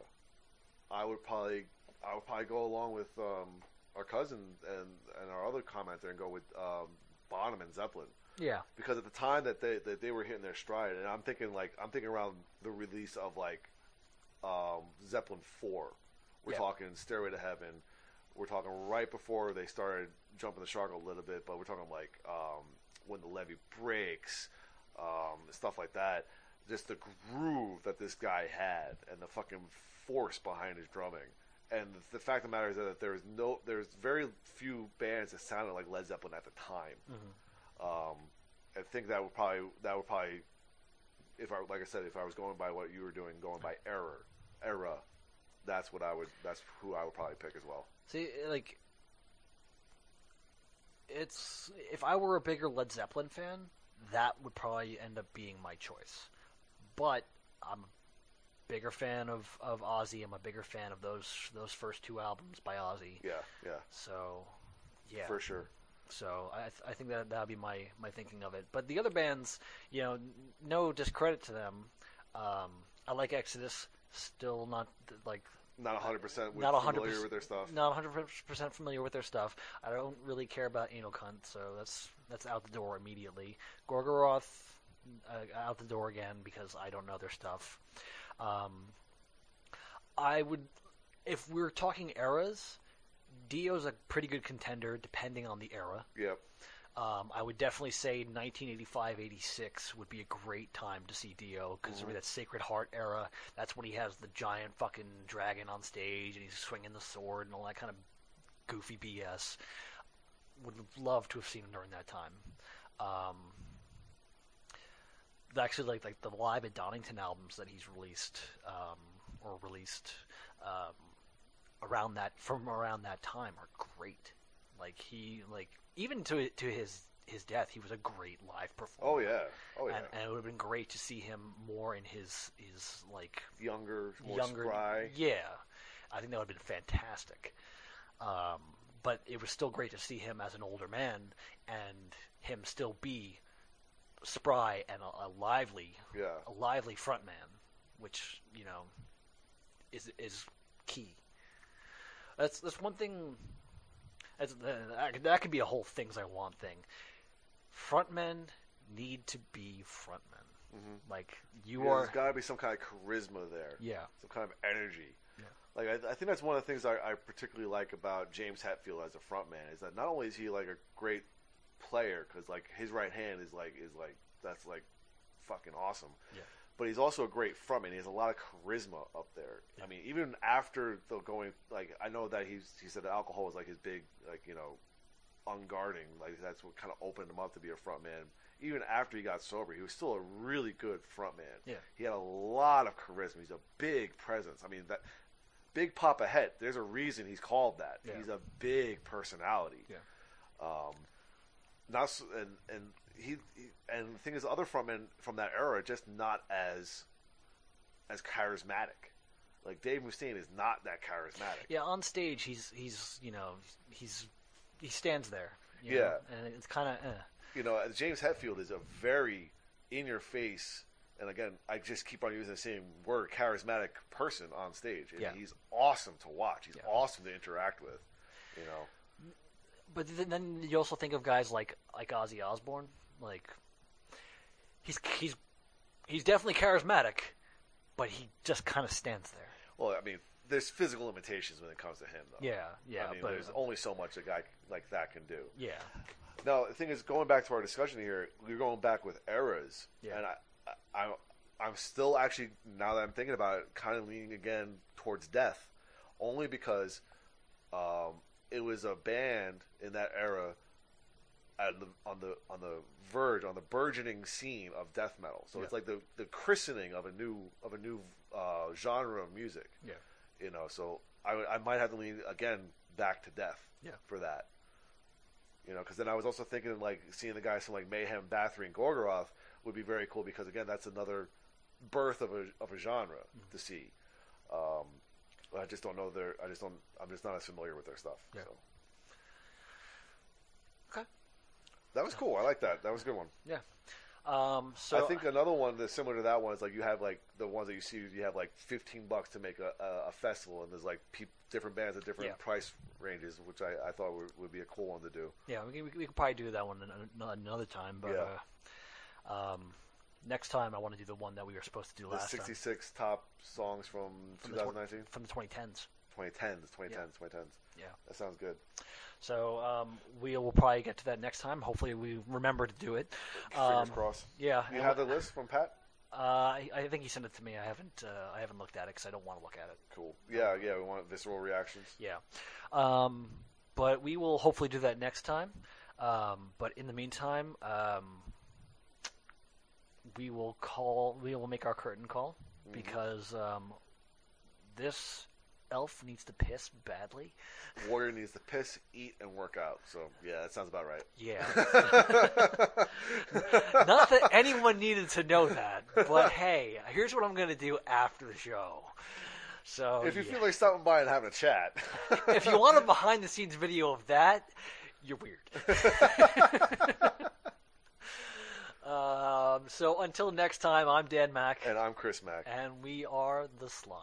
[SPEAKER 3] I would probably I would probably go along with um, our cousin and and our other commenter and go with um, Bonham and Zeppelin
[SPEAKER 2] yeah,
[SPEAKER 3] because at the time that they that they were hitting their stride, and I'm thinking like I'm thinking around the release of like um, Zeppelin four. We're
[SPEAKER 2] Yeah.
[SPEAKER 3] talking Stairway to Heaven. We're talking right before they started jumping the shark a little bit, but we're talking like um, when the levee breaks, um, stuff like that. Just the groove that this guy had, and the fucking force behind his drumming. And the fact of the matter is that there is no, there's very few bands that sounded like Led Zeppelin at the time. Um, I think that would probably that would probably, if I like I said, if I was going by what you were doing, going by error, era, that's what I would. That's who I would probably pick as well.
[SPEAKER 2] See, like, it's if I were a bigger Led Zeppelin fan, that would probably end up being my choice. But I'm a bigger fan of of Ozzy. I'm a bigger fan of those those first two albums by Ozzy.
[SPEAKER 3] Yeah, yeah,
[SPEAKER 2] So, yeah,
[SPEAKER 3] for sure.
[SPEAKER 2] So I, th- I think that that would be my, my thinking of it. But the other bands, you know, n- no discredit to them. Um, I like Exodus. Still not like
[SPEAKER 3] Not hundred percent
[SPEAKER 2] Not 100
[SPEAKER 3] familiar with their stuff.
[SPEAKER 2] not 100 percent familiar with their stuff. I don't really care about Anal Cunt, so that's that's out the door immediately. Gorgoroth, uh, out the door again because I don't know their stuff. Um, I would, if we're talking eras, Dio's a pretty good contender depending on the era.
[SPEAKER 3] Yep.
[SPEAKER 2] Um, I would definitely say 1985-86 would be a great time to see Dio because that Sacred Heart era. That's when he has the giant fucking dragon on stage and he's swinging the sword and all that kind of goofy BS. Would love to have seen him during that time. Um, actually, like like the live at Donington albums that he's released um, or released um, around that from around that time are great. Like he like even to to his his death, he was a great live performer.
[SPEAKER 3] Oh yeah. Oh yeah.
[SPEAKER 2] And, and it would have been great to see him more in his his like
[SPEAKER 3] Younger, more
[SPEAKER 2] younger.
[SPEAKER 3] spry.
[SPEAKER 2] Yeah, I think that would have been fantastic. Um, but it was still great to see him as an older man and him still be spry and a, a lively,
[SPEAKER 3] Yeah.
[SPEAKER 2] a lively front man, which you know is is key. That's that's one thing. That's, uh, that, could- that could be a whole things I want thing. Frontmen need to be frontmen. Mm-hmm. Like you
[SPEAKER 3] Yeah,
[SPEAKER 2] are.
[SPEAKER 3] There's got to be some kind of charisma there.
[SPEAKER 2] Yeah.
[SPEAKER 3] Some kind of energy.
[SPEAKER 2] Yeah.
[SPEAKER 3] Like I, I think that's one of the things I, I particularly like about James Hetfield as a frontman is that not only is he like a great player because like his right hand is like is like that's like fucking awesome.
[SPEAKER 2] Yeah.
[SPEAKER 3] But he's also a great frontman. He has a lot of charisma up there. I mean, even after the going, like I know that he's he said that alcohol was like his big like you know unguarding. Like that's what kind of opened him up to be a frontman. Even after he got sober, he was still a really good frontman.
[SPEAKER 2] Yeah.
[SPEAKER 3] He had a lot of charisma. He's a big presence. I mean that Big Papa Het. There's a reason he's called that.
[SPEAKER 2] Yeah.
[SPEAKER 3] He's a big personality.
[SPEAKER 2] Yeah.
[SPEAKER 3] Um, not s and and he, he and the thing is, other frontmen from that era are just not as as charismatic. Like Dave Mustaine is not that charismatic.
[SPEAKER 2] Yeah, on stage he's he's you know he's he stands there. you
[SPEAKER 3] Yeah.
[SPEAKER 2] know, and it's kind of eh.
[SPEAKER 3] You know, James Hetfield is a very in your face, and again, I just keep on using the same word, charismatic person on stage. And
[SPEAKER 2] Yeah.
[SPEAKER 3] he's awesome to watch. He's
[SPEAKER 2] Yeah.
[SPEAKER 3] awesome to interact with. You know,
[SPEAKER 2] But then you also think of guys like like Ozzy Osbourne. Like he's he's he's definitely charismatic, but he just kind of stands there.
[SPEAKER 3] well, I mean, there's physical limitations when it comes to him, though.
[SPEAKER 2] Yeah, yeah,
[SPEAKER 3] I mean,
[SPEAKER 2] but
[SPEAKER 3] there's only so much a guy like that can do.
[SPEAKER 2] yeah,
[SPEAKER 3] Now, the thing is, going back to our discussion here, we're going back with eras,
[SPEAKER 2] Yeah.
[SPEAKER 3] and I, I, I'm, I'm still actually now that I'm thinking about it, kind of leaning again towards death, only because um, it was a band in that era the, on the on the verge, on the burgeoning scene of death metal. So it's like the the christening of a new of a new uh, genre of music.
[SPEAKER 2] yeah,
[SPEAKER 3] You know, so I, I might have to lean again back to death
[SPEAKER 2] Yeah.
[SPEAKER 3] for that. You know, because then I was also thinking like seeing the guys from like Mayhem, Bathory, and Gorgoroth would be very cool because again that's another birth of a of a genre
[SPEAKER 2] Mm-hmm.
[SPEAKER 3] to see. Um, I just don't know their. I just don't. I'm just not as familiar with their stuff.
[SPEAKER 2] Yeah.
[SPEAKER 3] So
[SPEAKER 2] okay,
[SPEAKER 3] that was cool. I like that. That was a good one.
[SPEAKER 2] yeah. Um, so
[SPEAKER 3] I think another one that's similar to that one is like you have like the ones that you see. You have like 15 bucks to make a, a, a festival, and there's like peop different bands at different
[SPEAKER 2] Yeah.
[SPEAKER 3] price ranges, which I, I thought would, would be a cool one to do.
[SPEAKER 2] Yeah, we, can- we, we could probably do that one another time, but
[SPEAKER 3] Yeah.
[SPEAKER 2] uh, um, next time I want to do the one that we were supposed to do
[SPEAKER 3] The
[SPEAKER 2] last
[SPEAKER 3] 66 top songs from
[SPEAKER 2] From the tw-
[SPEAKER 3] 2019,
[SPEAKER 2] from the 2010s.
[SPEAKER 3] 2010s, 2010s, 2010s.
[SPEAKER 2] Yeah.
[SPEAKER 3] That sounds good.
[SPEAKER 2] So um, we will probably get to that next time. Hopefully, we remember to do it.
[SPEAKER 3] Fingers
[SPEAKER 2] Um,
[SPEAKER 3] crossed.
[SPEAKER 2] Yeah,
[SPEAKER 3] You have the list from Pat?
[SPEAKER 2] Uh, I, I think he sent it to me. I haven't. Uh, I haven't looked at it because I don't want to look at it.
[SPEAKER 3] Cool. Yeah, yeah. We want visceral reactions.
[SPEAKER 2] Yeah. Um, but we will hopefully do that next time. Um, but in the meantime, um, we will call. We will make our curtain call because um, this elf needs to piss badly.
[SPEAKER 3] Warrior needs to piss, eat, and work out. So yeah, that sounds about right.
[SPEAKER 2] Yeah. Not that anyone needed to know that, but hey, here's what I'm going to do after the show. So
[SPEAKER 3] if you
[SPEAKER 2] yeah.
[SPEAKER 3] feel like stopping by and having a chat,
[SPEAKER 2] if you want a behind the scenes video of that, you're weird. um, so until next time, I'm Dan Mac,
[SPEAKER 3] and I'm Chris Mac.
[SPEAKER 2] and we are the Slime.